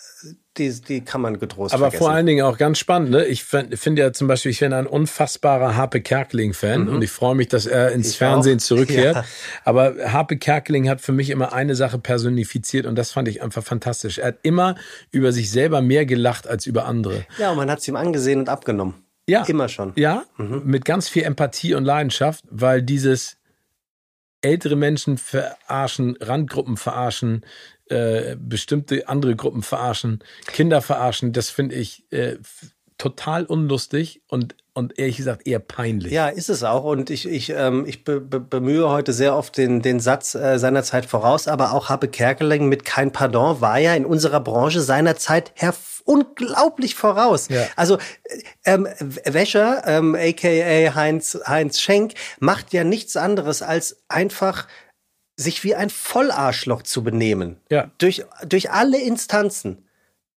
die, die kann man getrost Aber vergessen. vor allen Dingen auch ganz spannend. Ne? Ich finde ja zum Beispiel, ich bin ein unfassbarer Harpe Kerkeling-Fan und ich freue mich, dass er ins Mhm. Ich Fernsehen auch. zurückkehrt. Ja. Aber Harpe Kerkeling hat für mich immer eine Sache personifiziert und das fand ich einfach fantastisch. Er hat immer über sich selber mehr gelacht als über andere. ja, und man hat es ihm angesehen und abgenommen. Ja. Immer schon. Ja, mit ganz viel Empathie und Leidenschaft, weil dieses ältere Menschen verarschen, Randgruppen verarschen, äh, bestimmte andere Gruppen verarschen, Kinder verarschen, das finde ich äh, total unlustig und, und ehrlich gesagt eher peinlich. Ja, ist es auch. Und ich, ich, ähm, ich be, be, bemühe heute sehr oft den, den Satz äh, seiner Zeit voraus, aber auch Habe Kerkeling mit kein Pardon war ja in unserer Branche seinerzeit unglaublich voraus. Ja. Also äh, ähm, Wäscher, ähm, aka Heinz, Heinz Schenk, macht ja nichts anderes als einfach sich wie ein Vollarschloch zu benehmen. Ja. Durch, durch alle Instanzen.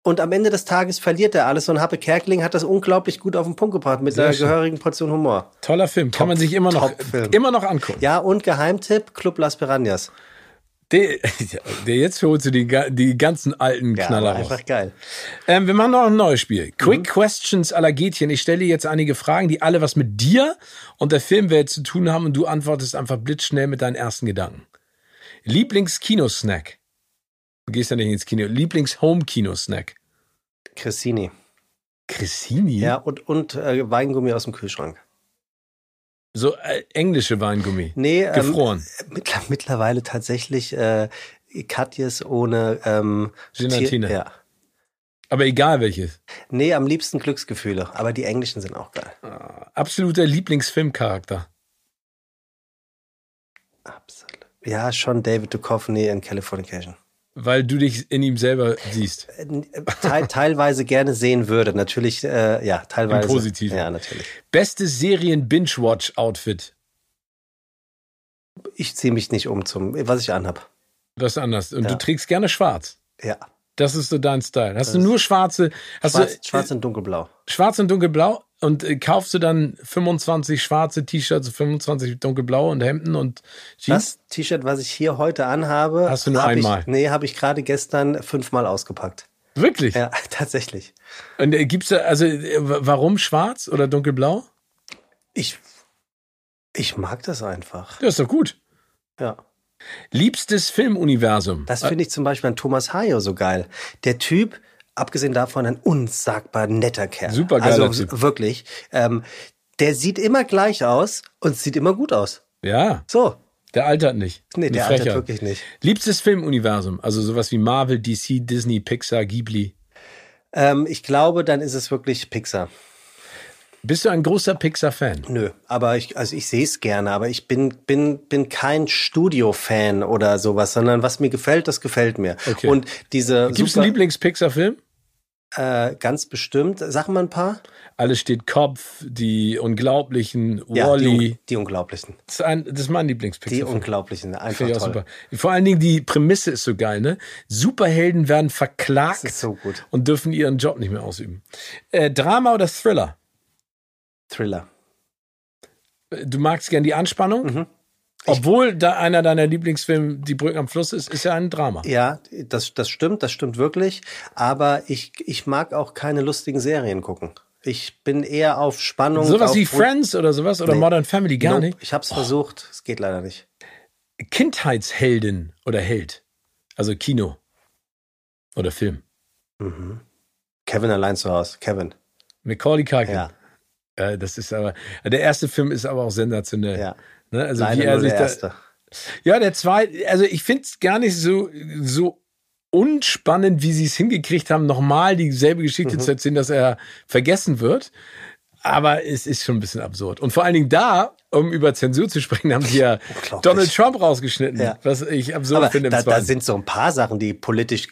Und am Ende des Tages verliert er alles und Happe Kerkeling hat das unglaublich gut auf den Punkt gebracht mit Sehr einer schön. gehörigen Portion Humor. Toller Film, kann man sich immer noch, immer noch angucken. Ja, und Geheimtipp, Club Las Piranhas. Der, der jetzt holst du die, die ganzen alten Ja, Knaller raus. einfach geil. Ähm, wir machen noch ein neues Spiel. Quick Mhm. Questions aller Gätchen. Ich stelle dir jetzt einige Fragen, die alle was mit dir und der Filmwelt zu tun haben und du antwortest einfach blitzschnell mit deinen ersten Gedanken. Lieblings-Kinosnack. Du gehst ja nicht ins Kino. Lieblings-Home-Kinosnack. Cressini. Cressini? Ja, und, und äh, Weingummi aus dem Kühlschrank. So äh, englische Weingummi. Nee, ähm, Gefroren. mittler- mittlerweile tatsächlich äh, Katjes ohne ähm, Gelatine. Tier- Ja. Aber egal welches. Nee, am liebsten Glücksgefühle. Aber die englischen sind auch geil. Absoluter Lieblingsfilmcharakter. Absolut. Ja, schon David Duchovny in Californication. Weil du dich in ihm selber siehst. Äh, Teil, teilweise gerne sehen würde. Natürlich, äh, ja, teilweise. Im Positiven. Ja, natürlich. Bestes Serien-Binge-Watch-Outfit. Ich ziehe mich nicht um zum, was ich anhab. Das ist anders. Und Ja. du trägst gerne schwarz. Ja. Das ist so dein Style. Hast du nur schwarze, hast Schwarz, du schwarz und dunkelblau. äh, schwarz und dunkelblau und äh, kaufst du dann 25 schwarze T-Shirts, 25 dunkelblau und Hemden und Jeans? Das T-Shirt, was ich hier heute anhabe, Hast du nur einmal? Ich, nee, habe ich gerade gestern fünfmal ausgepackt. Wirklich? Ja, tatsächlich. Und äh, gibt's da, also äh, warum schwarz oder dunkelblau? Ich, ich mag das einfach. Das ist doch gut. Ja. Liebstes Filmuniversum. Das finde ich zum Beispiel an Thomas Hayo so geil. Der Typ, abgesehen davon, ein unsagbar netter Kerl. Supergeiler Also Typ. wirklich. Ähm, der sieht immer gleich aus und sieht immer gut aus. ja, So. der altert nicht. Nee, der altert Frechheit. wirklich nicht. Liebstes Filmuniversum, also sowas wie Marvel, DC, Disney, Pixar, Ghibli. Ähm, ich glaube, dann ist es wirklich Pixar. Bist du ein großer Pixar-Fan? Nö, aber ich, also ich sehe es gerne, aber ich bin, bin, bin kein Studio-Fan oder sowas, sondern was mir gefällt, das gefällt mir. Okay. Und diese Gibt's super- einen Lieblings-Pixar-Film? Äh, ganz bestimmt. Sag mal ein paar. Alles steht Kopf, die Unglaublichen, Ja, Wally. die, die Unglaublichen. das, ist ein, das ist mein Lieblingspixel. Die Unglaublichen. Einfach toll. super. Vor allen Dingen die Prämisse ist so geil, ne? Superhelden werden verklagt ist so gut. und dürfen ihren Job nicht mehr ausüben. Äh, Drama oder Thriller? Thriller. Du magst gern die Anspannung? Mhm. Obwohl da einer deiner Lieblingsfilme Die Brücken am Fluss ist, ist ja ein Drama. Ja, das, das stimmt, das stimmt wirklich. Aber ich, ich mag auch keine lustigen Serien gucken. Ich bin eher auf Spannung. Sowas wie Friends oder sowas oder Nee. Modern Family gar Nope, nicht. Ich habe es versucht, es geht leider nicht. Kindheitsheldin oder Held. Also Kino oder Film. Mhm. Kevin allein zu Hause. Kevin. Macaulay Culkin. Ja, Äh, das ist aber der erste Film ist aber auch sensationell. ja. Ne? Also Leider wie er sich der da, erste. Ja, der zweite, also ich finde es gar nicht so, so unspannend, wie sie es hingekriegt haben, nochmal dieselbe Geschichte Mhm. zu erzählen, dass er vergessen wird. Aber es ist schon ein bisschen absurd. Und vor allen Dingen da, um über Zensur zu sprechen, haben sie ja. Donald Trump rausgeschnitten, Ja. was ich absurd Aber finde. im da, da sind so ein paar Sachen, die politisch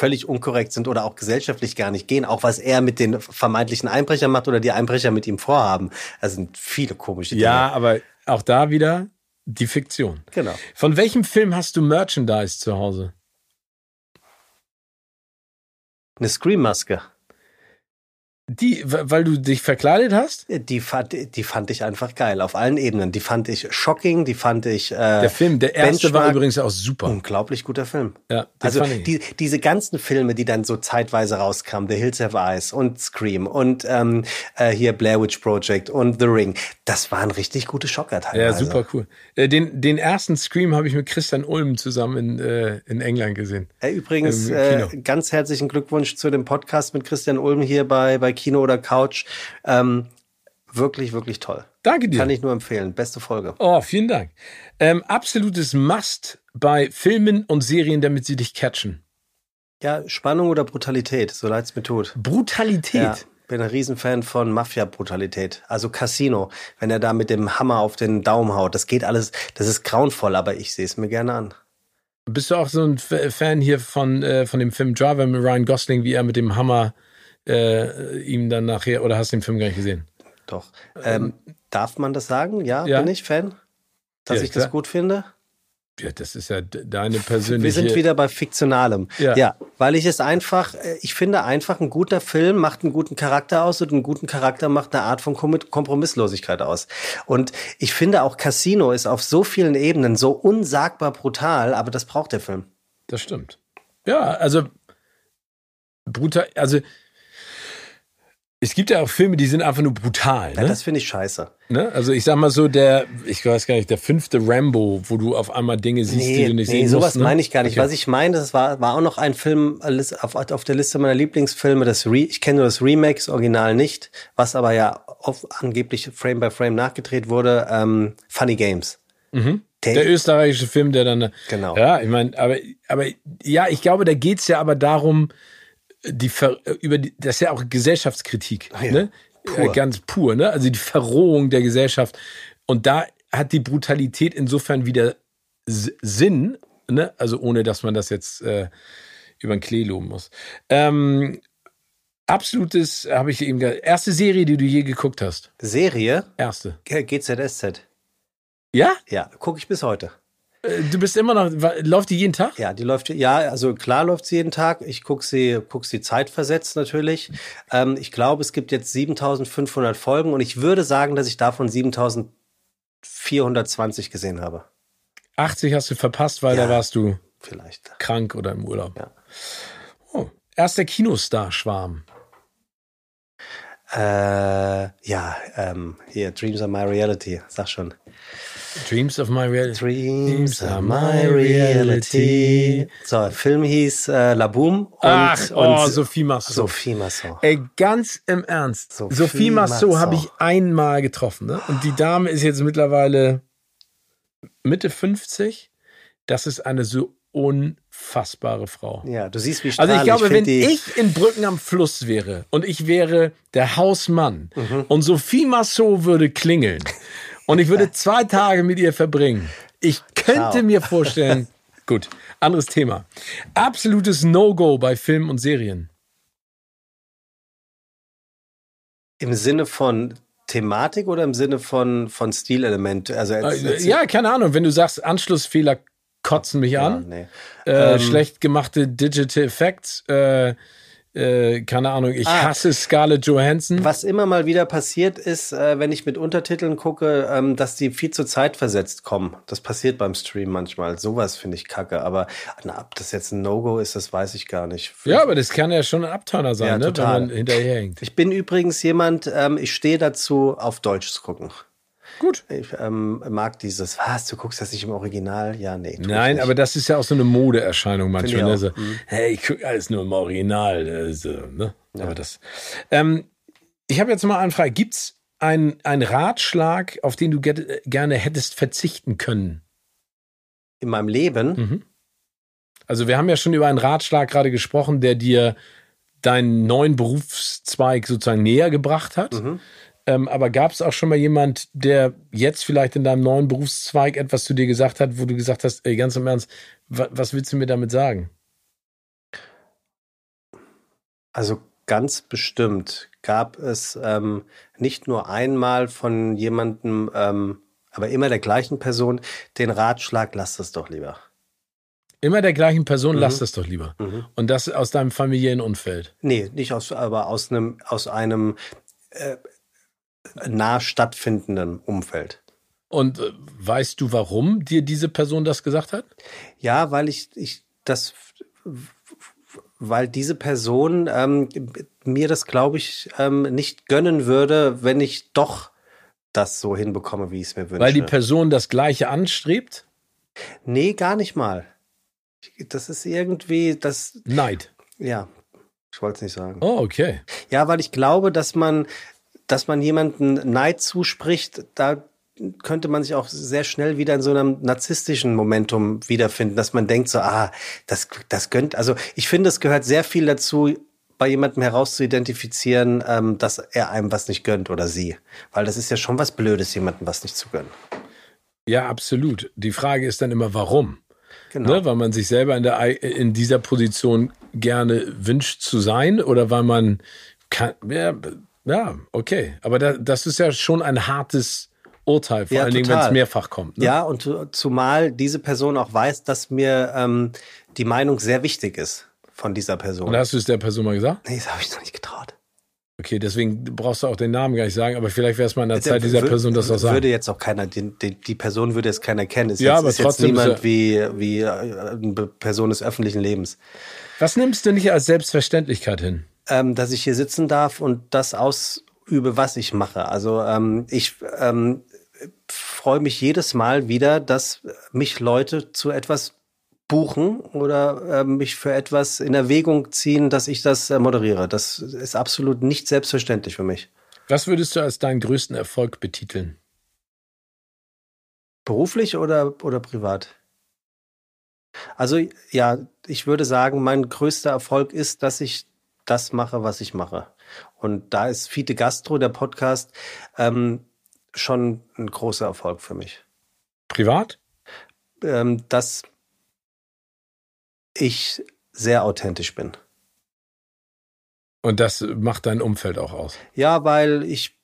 völlig unkorrekt sind oder auch gesellschaftlich gar nicht gehen. Auch was er mit den vermeintlichen Einbrechern macht oder die Einbrecher mit ihm vorhaben. Das sind viele komische Dinge. ja, aber auch da wieder die Fiktion. Genau. Von welchem Film hast du Merchandise zu Hause? Eine Scream-Maske. Die, weil du dich verkleidet hast? Die fand, die fand ich einfach geil, auf allen Ebenen. Die fand ich shocking, die fand ich äh, Der Film, der erste war Benchmark. übrigens auch super. unglaublich guter Film. Ja, Also die, diese ganzen Filme, die dann so zeitweise rauskamen, The Hills Have Eyes und Scream und ähm, äh, hier Blair Witch Project und The Ring, das waren richtig gute Schocker teilweise. Ja, super cool. Äh, Den, den ersten Scream habe ich mit Christian Ulm zusammen in, äh, in England gesehen. Äh, Übrigens, äh, ganz herzlichen Glückwunsch zu dem Podcast mit Christian Ulm hier bei, bei Kino oder Couch. Ähm, wirklich, wirklich toll. Danke dir. Kann ich nur empfehlen. Beste Folge. oh, vielen Dank. Ähm, absolutes Must bei Filmen und Serien, damit sie dich catchen. Ja, Spannung oder Brutalität, so leid es mir tut. Brutalität. Ja, bin ein Riesenfan von Mafia-Brutalität. Also Casino, wenn er da mit dem Hammer auf den Daumen haut, das geht alles, das ist grauenvoll, aber ich sehe es mir gerne an. Bist du auch so ein Fan hier von, äh, von dem Film Driver mit Ryan Gosling, wie er mit dem Hammer äh, ihm dann nachher, oder hast du den Film gar nicht gesehen? Doch. Ähm, darf man das sagen? Ja, ja. bin ich Fan? Dass Ja, ich das klar. gut finde? Ja, das ist ja deine Wir persönliche... sind wieder bei Fiktionalem. Ja. Ja. weil ich es einfach, äh, ich finde einfach, ein guter Film macht einen guten Charakter aus und einen guten Charakter macht eine Art von Kom Kompromisslosigkeit aus. Und ich finde auch Casino ist auf so vielen Ebenen so unsagbar brutal, aber das braucht der Film. Das stimmt. Ja, also brutal, also es gibt ja auch Filme, die sind einfach nur brutal. Ja, Ne? das finde ich scheiße. ne? Also ich sag mal so, der, ich weiß gar nicht, der fünfte Rambo, wo du auf einmal Dinge siehst, die du nicht nee, sehen sowas musst. Ne? meine ich gar nicht. Okay. Was ich meine, das war, war auch noch ein Film alles auf, auf der Liste meiner Lieblingsfilme. Das Re ich kenne nur das Remake, das Original nicht, was aber ja auf, angeblich Frame by Frame nachgedreht wurde. Ähm, Funny Games. Mhm. Der- Der österreichische Film, der dann. Genau. Ja, ich meine, aber, aber ja, ich glaube, da geht's ja aber darum, die über die, das ist ja auch Gesellschaftskritik, Ja, ne? pur. Äh, Ganz pur, ne? Also die Verrohung der Gesellschaft. Und da hat die Brutalität insofern wieder Sinn, ne? Also ohne, dass man das jetzt äh, über den Klee loben muss. Ähm, absolutes, habe ich eben gesagt, erste Serie, die du je geguckt hast. Serie Erste. GZSZ. Ja? Ja, gucke ich bis heute. Äh, Du bist immer noch, läuft die jeden Tag? Ja, die läuft, ja, also klar läuft sie jeden Tag. Ich gucke sie, guck sie zeitversetzt natürlich. Ähm, ich glaube, es gibt jetzt 7500 Folgen und ich würde sagen, dass ich davon 7420 gesehen habe. 80 hast du verpasst, weil Ja. da warst du Vielleicht. krank oder im Urlaub. Ja. Oh, erster Kinostar-Schwarm. Äh, ja, ähm, hier, Dreams are my reality. Sag schon. Dreams of my reality. Dreams are my reality. So, Film hieß äh, La Boom und, Ach, oh, und Sophie Massot. Sophie Masson. Ey, ganz im Ernst. Sophie Sophie Massot Massot. habe ich einmal getroffen. Ne? Und die Dame ist jetzt mittlerweile Mitte 50. Das ist eine so unfassbare Frau. Ja, du siehst, wie Also strahlend ich glaube, find wenn ich in Brücken am Fluss wäre und ich wäre der Hausmann Mhm. und Sophie Massot würde klingeln und ich würde zwei Tage mit ihr verbringen. Ich könnte wow. mir vorstellen, gut, anderes Thema. Absolutes No-Go bei Filmen und Serien. Im Sinne von Thematik oder im Sinne von, von Stilelement? Also jetzt, äh, jetzt ja, keine Ahnung. Wenn du sagst, Anschlussfehler kotzen mich an, nee. äh, ähm, schlecht gemachte Digital Effects, äh, äh, keine Ahnung, ich ah, hasse Scarlett Johansson. Was immer mal wieder passiert ist, äh, wenn ich mit Untertiteln gucke, ähm, dass die viel zu Zeit versetzt kommen. Das passiert beim Stream manchmal. Sowas finde ich kacke. Aber na, ob das jetzt ein No-Go ist, das weiß ich gar nicht. Ja, aber das kann ja schon ein Abturner sein, ja, ne? wenn man hinterherhängt. Ich bin übrigens jemand, ähm, ich stehe dazu, auf Deutsch zu gucken. Gut. Ich ähm, mag dieses, was, du guckst das nicht im Original? Ja, nee. Nein, aber das ist ja auch so eine Modeerscheinung manchmal. Ne? So, mhm. Hey, ich gucke alles nur im Original. Also, ne? Ja. Aber das. Ähm, ich habe jetzt mal eine Frage. Gibt es einen Ratschlag, auf den du gerne hättest verzichten können? In meinem Leben? Mhm. Also, wir haben ja schon über einen Ratschlag gerade gesprochen, der dir deinen neuen Berufszweig sozusagen näher gebracht hat. Mhm. Ähm, aber gab es auch schon mal jemand, der jetzt vielleicht in deinem neuen Berufszweig etwas zu dir gesagt hat, wo du gesagt hast, ey, ganz im Ernst, wa was willst du mir damit sagen? Also ganz bestimmt gab es ähm, nicht nur einmal von jemandem, ähm, aber immer der gleichen Person, den Ratschlag, lass das doch lieber. Immer der gleichen Person, mhm. lass das doch lieber. Mhm. Und das aus deinem familiären Umfeld? Nee, nicht aus, aber aus einem, aus einem äh, nah stattfindenden Umfeld. Und äh, weißt du, warum dir diese Person das gesagt hat? Ja, weil ich, ich das, weil diese Person ähm, mir das, glaube ich, ähm, nicht gönnen würde, wenn ich doch das so hinbekomme, wie ich es mir wünsche. Weil die Person das Gleiche anstrebt? Nee, gar nicht mal. Das ist irgendwie das. Neid. Ja, ich wollte es nicht sagen. Oh, okay. Ja, weil ich glaube, dass man dass man jemanden Neid zuspricht, da könnte man sich auch sehr schnell wieder in so einem narzisstischen Momentum wiederfinden, dass man denkt so, ah, das, das gönnt, also ich finde, es gehört sehr viel dazu, bei jemandem herauszuidentifizieren, ähm, dass er einem was nicht gönnt oder sie. Weil das ist ja schon was Blödes, jemandem was nicht zu gönnen. Ja, absolut. Die Frage ist dann immer, warum? Genau. Ne, weil man sich selber in, der, in dieser Position gerne wünscht zu sein oder weil man kann, ja, ja, okay. Aber da, das ist ja schon ein hartes Urteil, vor ja, allen Dingen, wenn es mehrfach kommt. Ne? Ja, und zumal diese Person auch weiß, dass mir ähm, die Meinung sehr wichtig ist von dieser Person. Und hast du es der Person mal gesagt? Nee, das habe ich noch nicht getraut. Okay, deswegen brauchst du auch den Namen gar nicht sagen, aber vielleicht wäre es mal in der, der Zeit dieser Person das auch sagen. Würde jetzt auch keiner, die, die, die Person würde jetzt keiner kennen. Ist ja, jetzt, aber ist trotzdem jetzt niemand wie, wie eine Person des öffentlichen Lebens. Was nimmst du nicht als Selbstverständlichkeit hin? Ähm, dass ich hier sitzen darf und das ausübe, was ich mache. Also ähm, ich ähm, freue mich jedes Mal wieder, dass mich Leute zu etwas buchen oder äh, mich für etwas in Erwägung ziehen, dass ich das äh, moderiere. Das ist absolut nicht selbstverständlich für mich. Was würdest du als deinen größten Erfolg betiteln? Beruflich oder, oder privat? Also ja, ich würde sagen, mein größter Erfolg ist, dass ich das mache, was ich mache. Und da ist Fiete Gastro, der Podcast, ähm, schon ein großer Erfolg für mich. Privat? Ähm, dass ich sehr authentisch bin. Und das macht dein Umfeld auch aus? Ja, weil ich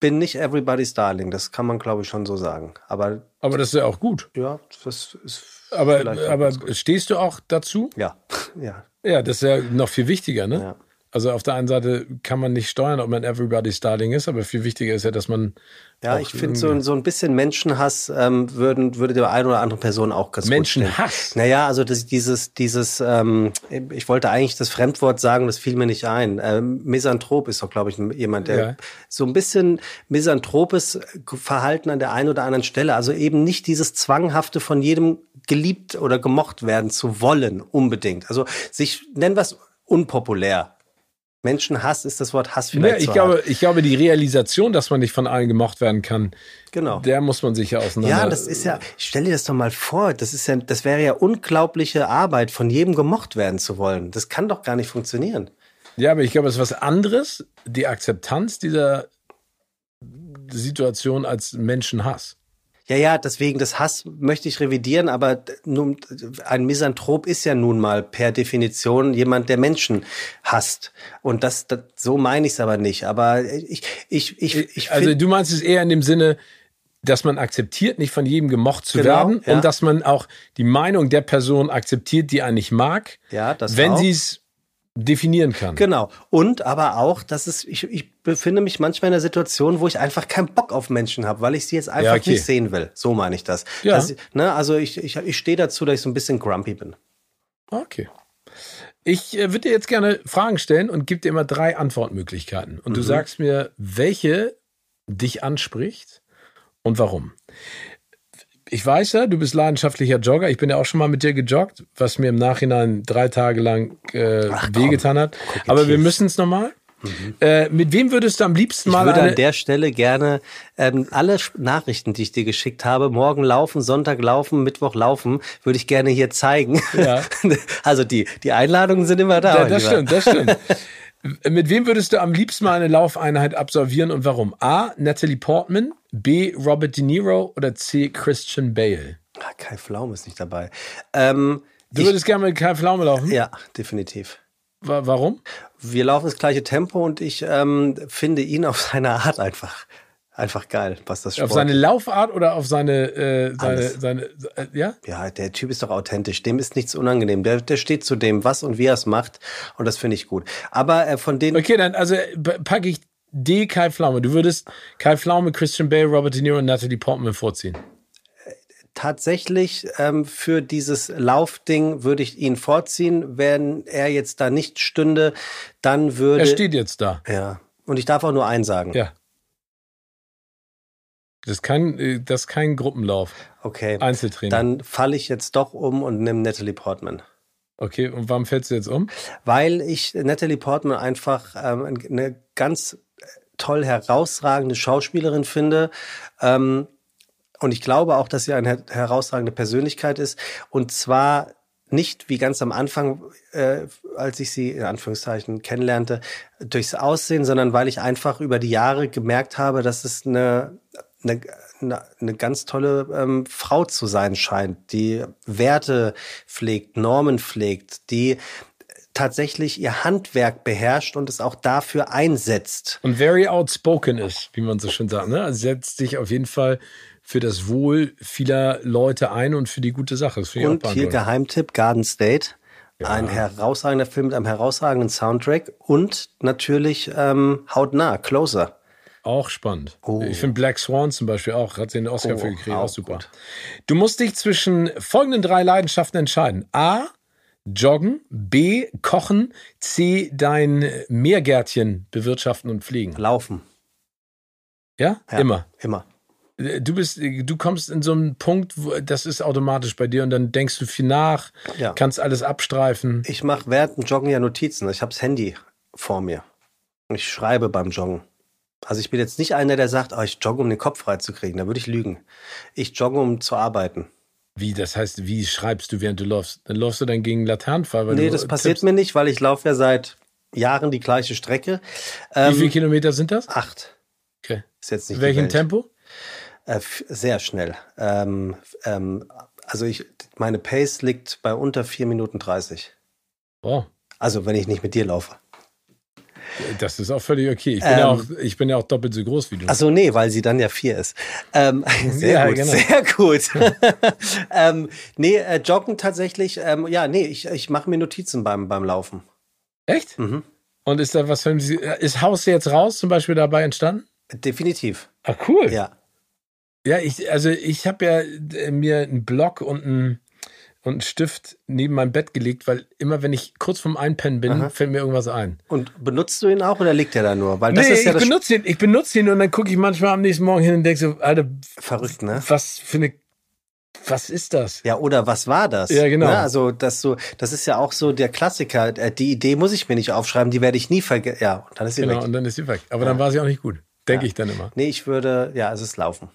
bin nicht everybody's darling, das kann man glaube ich schon so sagen. Aber, aber das ist ja auch gut. Ja, das ist. Aber, aber stehst du auch dazu? Ja, ja. Ja, das ist ja noch viel wichtiger, ne? Ja. Also auf der einen Seite kann man nicht steuern, ob man Everybody's Darling ist, aber viel wichtiger ist ja, dass man. Ja, ich finde so, so ein bisschen Menschenhass ähm, würden, würde der eine oder andere Person auch ganz Menschenhass? Gut naja, also das, dieses, dieses, ähm, ich wollte eigentlich das Fremdwort sagen, das fiel mir nicht ein. Ähm, Misanthrop ist doch, glaube ich, jemand, der ja. so ein bisschen misanthropes Verhalten an der einen oder anderen Stelle. Also eben nicht dieses zwanghafte von jedem geliebt oder gemocht werden zu wollen, unbedingt. Also sich, nennen wir es unpopulär Menschenhass ist das Wort Hass vielleicht. Ja, ich, glaube, ich glaube, die Realisation, dass man nicht von allen gemocht werden kann, genau. der muss man sich ja auseinander. Ja, das ist ja, stell dir das doch mal vor, das ist ja, das wäre ja unglaubliche Arbeit, von jedem gemocht werden zu wollen. Das kann doch gar nicht funktionieren. Ja, aber ich glaube, es ist was anderes, die Akzeptanz dieser Situation als Menschenhass. Ja, ja, deswegen, das Hass möchte ich revidieren, aber nun, ein Misanthrop ist ja nun mal per Definition jemand, der Menschen hasst. Und das, das so meine ich es aber nicht. Aber ich, ich, ich, ich Also du meinst es eher in dem Sinne, dass man akzeptiert, nicht von jedem gemocht zu Genau, werden ja. und dass man auch die Meinung der Person akzeptiert, die einen nicht mag, Ja, das wenn sie es definieren kann. Genau. Und aber auch, dass es, ich, ich befinde mich manchmal in einer Situation, wo ich einfach keinen Bock auf Menschen habe, weil ich sie jetzt einfach Ja, okay. nicht sehen will. So meine ich das. Ja. Dass, ne, also ich, ich, ich stehe dazu, dass ich so ein bisschen grumpy bin. Okay. Ich äh, würde dir jetzt gerne Fragen stellen und gebe dir immer drei Antwortmöglichkeiten. Und du Mhm. sagst mir, welche dich anspricht und warum. Ich weiß ja, du bist leidenschaftlicher Jogger. Ich bin ja auch schon mal mit dir gejoggt, was mir im Nachhinein drei Tage lang äh, Ach, wehgetan hat. Aber wir müssen es nochmal. Äh, mit wem würdest du am liebsten Mhm. Ich mal würde an der Stelle gerne ähm, alle Nachrichten, die ich dir geschickt habe, morgen laufen, Sonntag laufen, Mittwoch laufen, würde ich gerne hier zeigen. Ja. Also die, die Einladungen sind immer da. Ja, das Lieber. stimmt, das stimmt. Mit wem würdest du am liebsten mal eine Laufeinheit absolvieren und warum? A. Natalie Portman, B. Robert De Niro oder C. Christian Bale? Ah, Kai Flaum ist nicht dabei. Ähm, Du würdest gerne mit Kai Pflaume laufen? ja, definitiv. Wa- Warum? Wir laufen das gleiche Tempo und ich ähm, finde ihn auf seine Art einfach, einfach geil, was das Sport Auf seine Laufart oder auf seine, äh, seine, Alles. seine, äh, ja? Ja, der Typ ist doch authentisch. Dem ist nichts unangenehm. Der, der steht zu dem, was und wie er es macht. Und das finde ich gut. Aber äh, von den, Okay, dann, also äh, packe ich D. Kai Pflaume. Du würdest Kai Pflaume, Christian Bale, Robert De Niro und Natalie Portman vorziehen. tatsächlich ähm, für dieses Laufding würde ich ihn vorziehen. Wenn er jetzt da nicht stünde, dann würde. Er steht jetzt da. Ja. Und ich darf auch nur eins sagen. Ja. Das ist kein, äh, das ist kein Gruppenlauf. Okay. Einzeltraining. Dann falle ich jetzt doch um und nehme Natalie Portman. Okay, und warum fällst du jetzt um? Weil ich Natalie Portman einfach ähm, eine ganz toll herausragende Schauspielerin finde. Ähm, und ich glaube auch, dass sie eine her herausragende Persönlichkeit ist. Und zwar nicht wie ganz am Anfang, äh, als ich sie in Anführungszeichen kennenlernte, durchs Aussehen, sondern weil ich einfach über die Jahre gemerkt habe, dass es eine, eine, eine, eine ganz tolle ähm, Frau zu sein scheint, die Werte pflegt, Normen pflegt, die tatsächlich ihr Handwerk beherrscht und es auch dafür einsetzt. Und very outspoken ist, wie man so schön sagt. Ne? Also setzt sich auf jeden Fall für das Wohl vieler Leute ein und für die gute Sache. Und hier. Geheimtipp, Garden State. Ein herausragender Film mit einem herausragenden Soundtrack und natürlich ähm, hautnah, Closer. Auch spannend. Oh. Ich finde Black Swan zum Beispiel auch, hat den Oscar Oh, für gekriegt, auch auch super. gut. Du musst dich zwischen folgenden drei Leidenschaften entscheiden. A. Joggen. B. Kochen. C. Dein Meergärtchen bewirtschaften und pflegen. Laufen. Ja? Ja, Immer. Immer. Du bist, du kommst in so einen Punkt, wo, das ist automatisch bei dir und dann denkst du viel nach, Ja. kannst alles abstreifen. Ich mache während dem Joggen ja Notizen. Ich habe das Handy vor mir. Ich schreibe beim Joggen. Also ich bin jetzt nicht einer, der sagt, oh, ich jogge, um den Kopf frei zu kriegen. Da würde ich lügen. Ich jogge, um zu arbeiten. Wie, das heißt, wie schreibst du, während du läufst? Dann läufst du dann gegen Laternenfall, weil nee, das passiert tippst. mir nicht, weil ich laufe ja seit Jahren die gleiche Strecke. Wie Ähm, viele Kilometer sind das? Acht. Okay. Ist jetzt nicht In die welchem Welt. Tempo? Äh, sehr schnell. Ähm, ähm, also ich, meine Pace liegt bei unter 4 Minuten 30. Oh, Also wenn ich nicht mit dir laufe. Das ist auch völlig okay. Ich bin, Ähm. ja, auch, ich bin ja auch doppelt so groß wie du. Achso, nee, weil sie dann ja 4 ist. Ähm, sehr Ja, gut, genau. sehr gut. ähm, nee, äh, joggen tatsächlich, ähm, ja, nee, ich, ich mache mir Notizen beim, beim Laufen. Echt? Mhm. Und ist da was für Ist Haus jetzt raus zum Beispiel dabei entstanden? Definitiv, Ah, cool. ja. Ja, ich, also ich habe ja äh, mir einen Block und einen, und einen Stift neben mein Bett gelegt, weil immer wenn ich kurz vorm Einpennen bin, Aha. fällt mir irgendwas ein. Und benutzt du ihn auch oder liegt er da nur? Weil das nee, ist ja ich benutze ihn, ich benutze ihn und dann gucke ich manchmal am nächsten Morgen hin und denke so, Alter, verrückt, ne? was für eine, was ist das? Ja, oder was war das? Ja, genau. Ne? Also, das so, das ist ja auch so der Klassiker. Äh, Die Idee muss ich mir nicht aufschreiben, die werde ich nie vergessen. Ja, und dann ist sie Genau, weg. und dann ist sie weg. Aber dann war sie auch nicht gut. Denke ich dann immer. Nee, ich würde, ja, es ist laufen.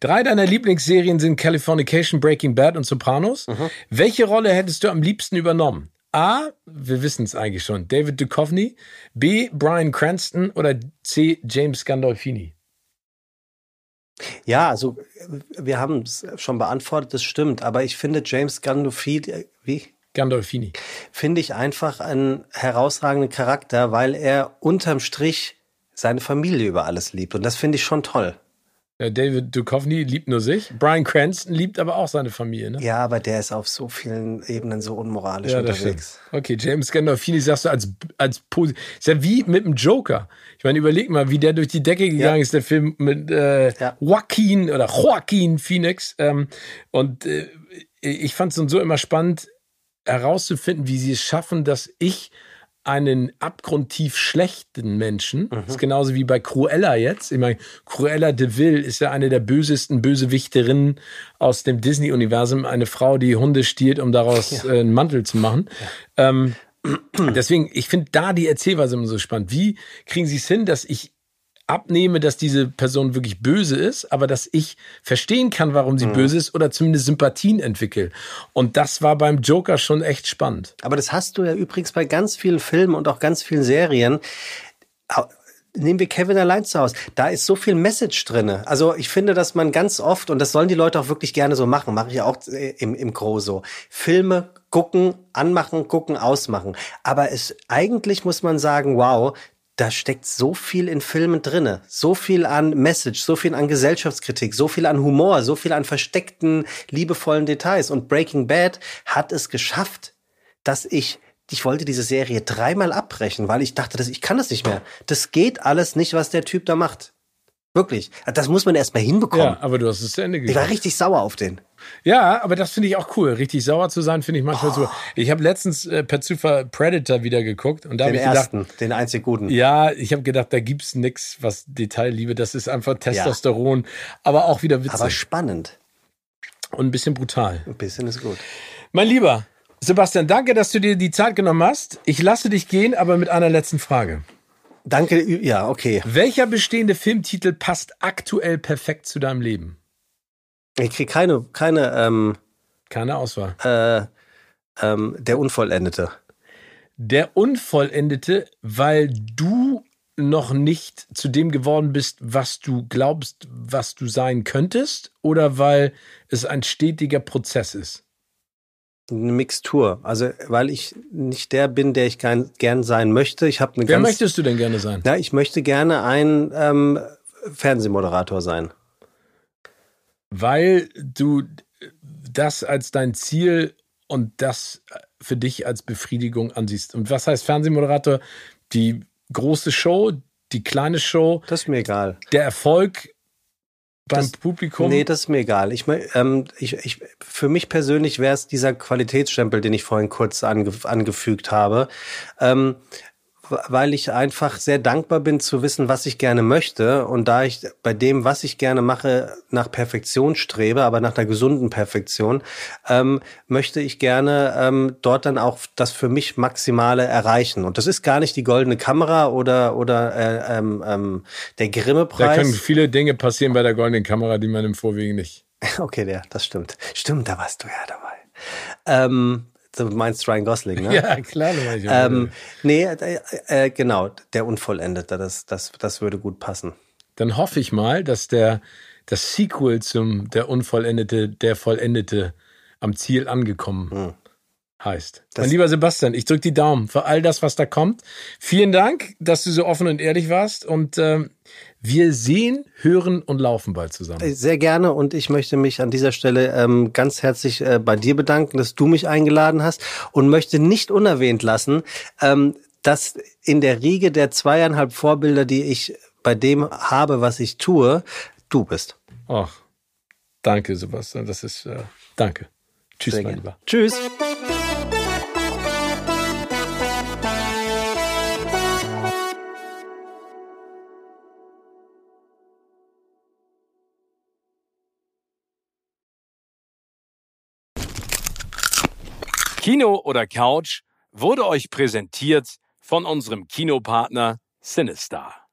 Drei deiner Lieblingsserien sind Californication, Breaking Bad und Sopranos. Mhm. Welche Rolle hättest du am liebsten übernommen? A, wir wissen es eigentlich schon, David Duchovny. B, Brian Cranston oder C, James Gandolfini. Ja, also wir haben es schon beantwortet, das stimmt. Aber ich finde James Gandolfini, wie? Gandolfini. Finde ich einfach einen herausragenden Charakter, weil er unterm Strich seine Familie über alles liebt. Und das finde ich schon toll. David Duchovny liebt nur sich. Brian Cranston liebt aber auch seine Familie, ne? Ja, aber der ist auf so vielen Ebenen so unmoralisch ja, unterwegs. Okay, James Gandolfini sagst du als, als positiv. Ist ja wie mit dem Joker. Ich meine, überleg mal, wie der durch die Decke gegangen ja. ist, der Film mit äh, ja. Joaquin oder Joaquin Phoenix. Ähm, und äh, ich fand es so immer spannend herauszufinden, wie sie es schaffen, dass ich einen abgrundtief schlechten Menschen. Mhm. Das ist genauso wie bei Cruella jetzt. Ich meine, Cruella de Vil ist ja eine der bösesten Bösewichterinnen aus dem Disney-Universum. Eine Frau, die Hunde stiehlt, um daraus ja. äh, einen Mantel zu machen. Ja. Ähm, deswegen, ich finde da die Erzählweise immer so spannend. Wie kriegen sie es hin, dass ich abnehme, dass diese Person wirklich böse ist, aber dass ich verstehen kann, warum sie mhm. böse ist oder zumindest Sympathien entwickle. Und das war beim Joker schon echt spannend. Aber das hast du ja übrigens bei ganz vielen Filmen und auch ganz vielen Serien nehmen wir Kevin allein zu Hause. Da ist so viel Message drinne. Also ich finde, dass man ganz oft, und das sollen die Leute auch wirklich gerne so machen, mache ich auch äh, im, im Gro so, Filme gucken, anmachen, gucken, ausmachen. Aber es eigentlich muss man sagen, wow, da steckt so viel in Filmen drinne, so viel an Message, so viel an Gesellschaftskritik, so viel an Humor, so viel an versteckten, liebevollen Details. Und Breaking Bad hat es geschafft, dass ich ich wollte diese Serie dreimal abbrechen, weil ich dachte, dass ich kann das nicht mehr. Das geht alles nicht, was der Typ da macht. Wirklich. Das muss man erst mal hinbekommen. Ja, aber du hast es zu Ende gegeben. Ich war richtig sauer auf den. Ja, aber das finde ich auch cool. Richtig sauer zu sein, finde ich manchmal oh. so. Ich habe letztens äh, per Zufall Predator wieder geguckt und da habe ich ersten, gedacht, den einzig guten. Ja, ich habe gedacht, da gibt's nix, was Detailliebe, das ist einfach Testosteron, ja. aber auch wieder witzig. Aber spannend. Und ein bisschen brutal. Ein bisschen ist gut. Mein Lieber, Sebastian, danke, dass du dir die Zeit genommen hast. Ich lasse dich gehen, aber mit einer letzten Frage. Danke, ja, okay. Welcher bestehende Filmtitel passt aktuell perfekt zu deinem Leben? Ich kriege keine, keine, ähm, keine Auswahl. Äh, ähm, der Unvollendete. Der Unvollendete, weil du noch nicht zu dem geworden bist, was du glaubst, was du sein könntest, oder weil es ein stetiger Prozess ist? Eine Mixtur. Also, weil ich nicht der bin, der ich gern, gern sein möchte. Ich habe eine Wer ganz, möchtest du denn gerne sein? Ja, ich möchte gerne ein ähm, Fernsehmoderator sein. Weil du das als dein Ziel und das für dich als Befriedigung ansiehst. Und was heißt Fernsehmoderator? Die große Show, die kleine Show. Das ist mir egal. Der Erfolg beim das, Publikum? Nee, das ist mir egal. Ich, ähm, ich, ich, für mich persönlich wäre es dieser Qualitätsstempel, den ich vorhin kurz ange, angefügt habe. Ähm, weil ich einfach sehr dankbar bin zu wissen, was ich gerne möchte. Und da ich bei dem, was ich gerne mache, nach Perfektion strebe, aber nach einer gesunden Perfektion, ähm, möchte ich gerne ähm, dort dann auch das für mich Maximale erreichen. Und das ist gar nicht die goldene Kamera oder, oder äh, ähm, ähm, der Grimme-Preis. Da können viele Dinge passieren bei der goldenen Kamera, die man im Vorwege nicht. Okay, ja, das stimmt. Stimmt, da warst du ja dabei. Ähm, Du meinst Ryan Gosling, ne? Ja, klar. Ähm, nee, äh, äh, genau, der Unvollendete, das, das, das würde gut passen. Dann hoffe ich mal, dass der das Sequel zum Der Unvollendete, der Vollendete am Ziel angekommen hm. Heißt. Das mein lieber Sebastian, ich drücke die Daumen für all das, was da kommt. Vielen Dank, dass du so offen und ehrlich warst und ähm, wir sehen, hören und laufen bald zusammen. Äh, sehr gerne und ich möchte mich an dieser Stelle ähm, ganz herzlich äh, bei dir bedanken, dass du mich eingeladen hast und möchte nicht unerwähnt lassen, ähm, dass in der Riege der zweieinhalb Vorbilder, die ich bei dem habe, was ich tue, du bist. Ach, danke, Sebastian. Das ist äh, danke. Tschüss, mein Lieber. Tschüss. Kino oder Couch wurde euch präsentiert von unserem Kinopartner Sinistar.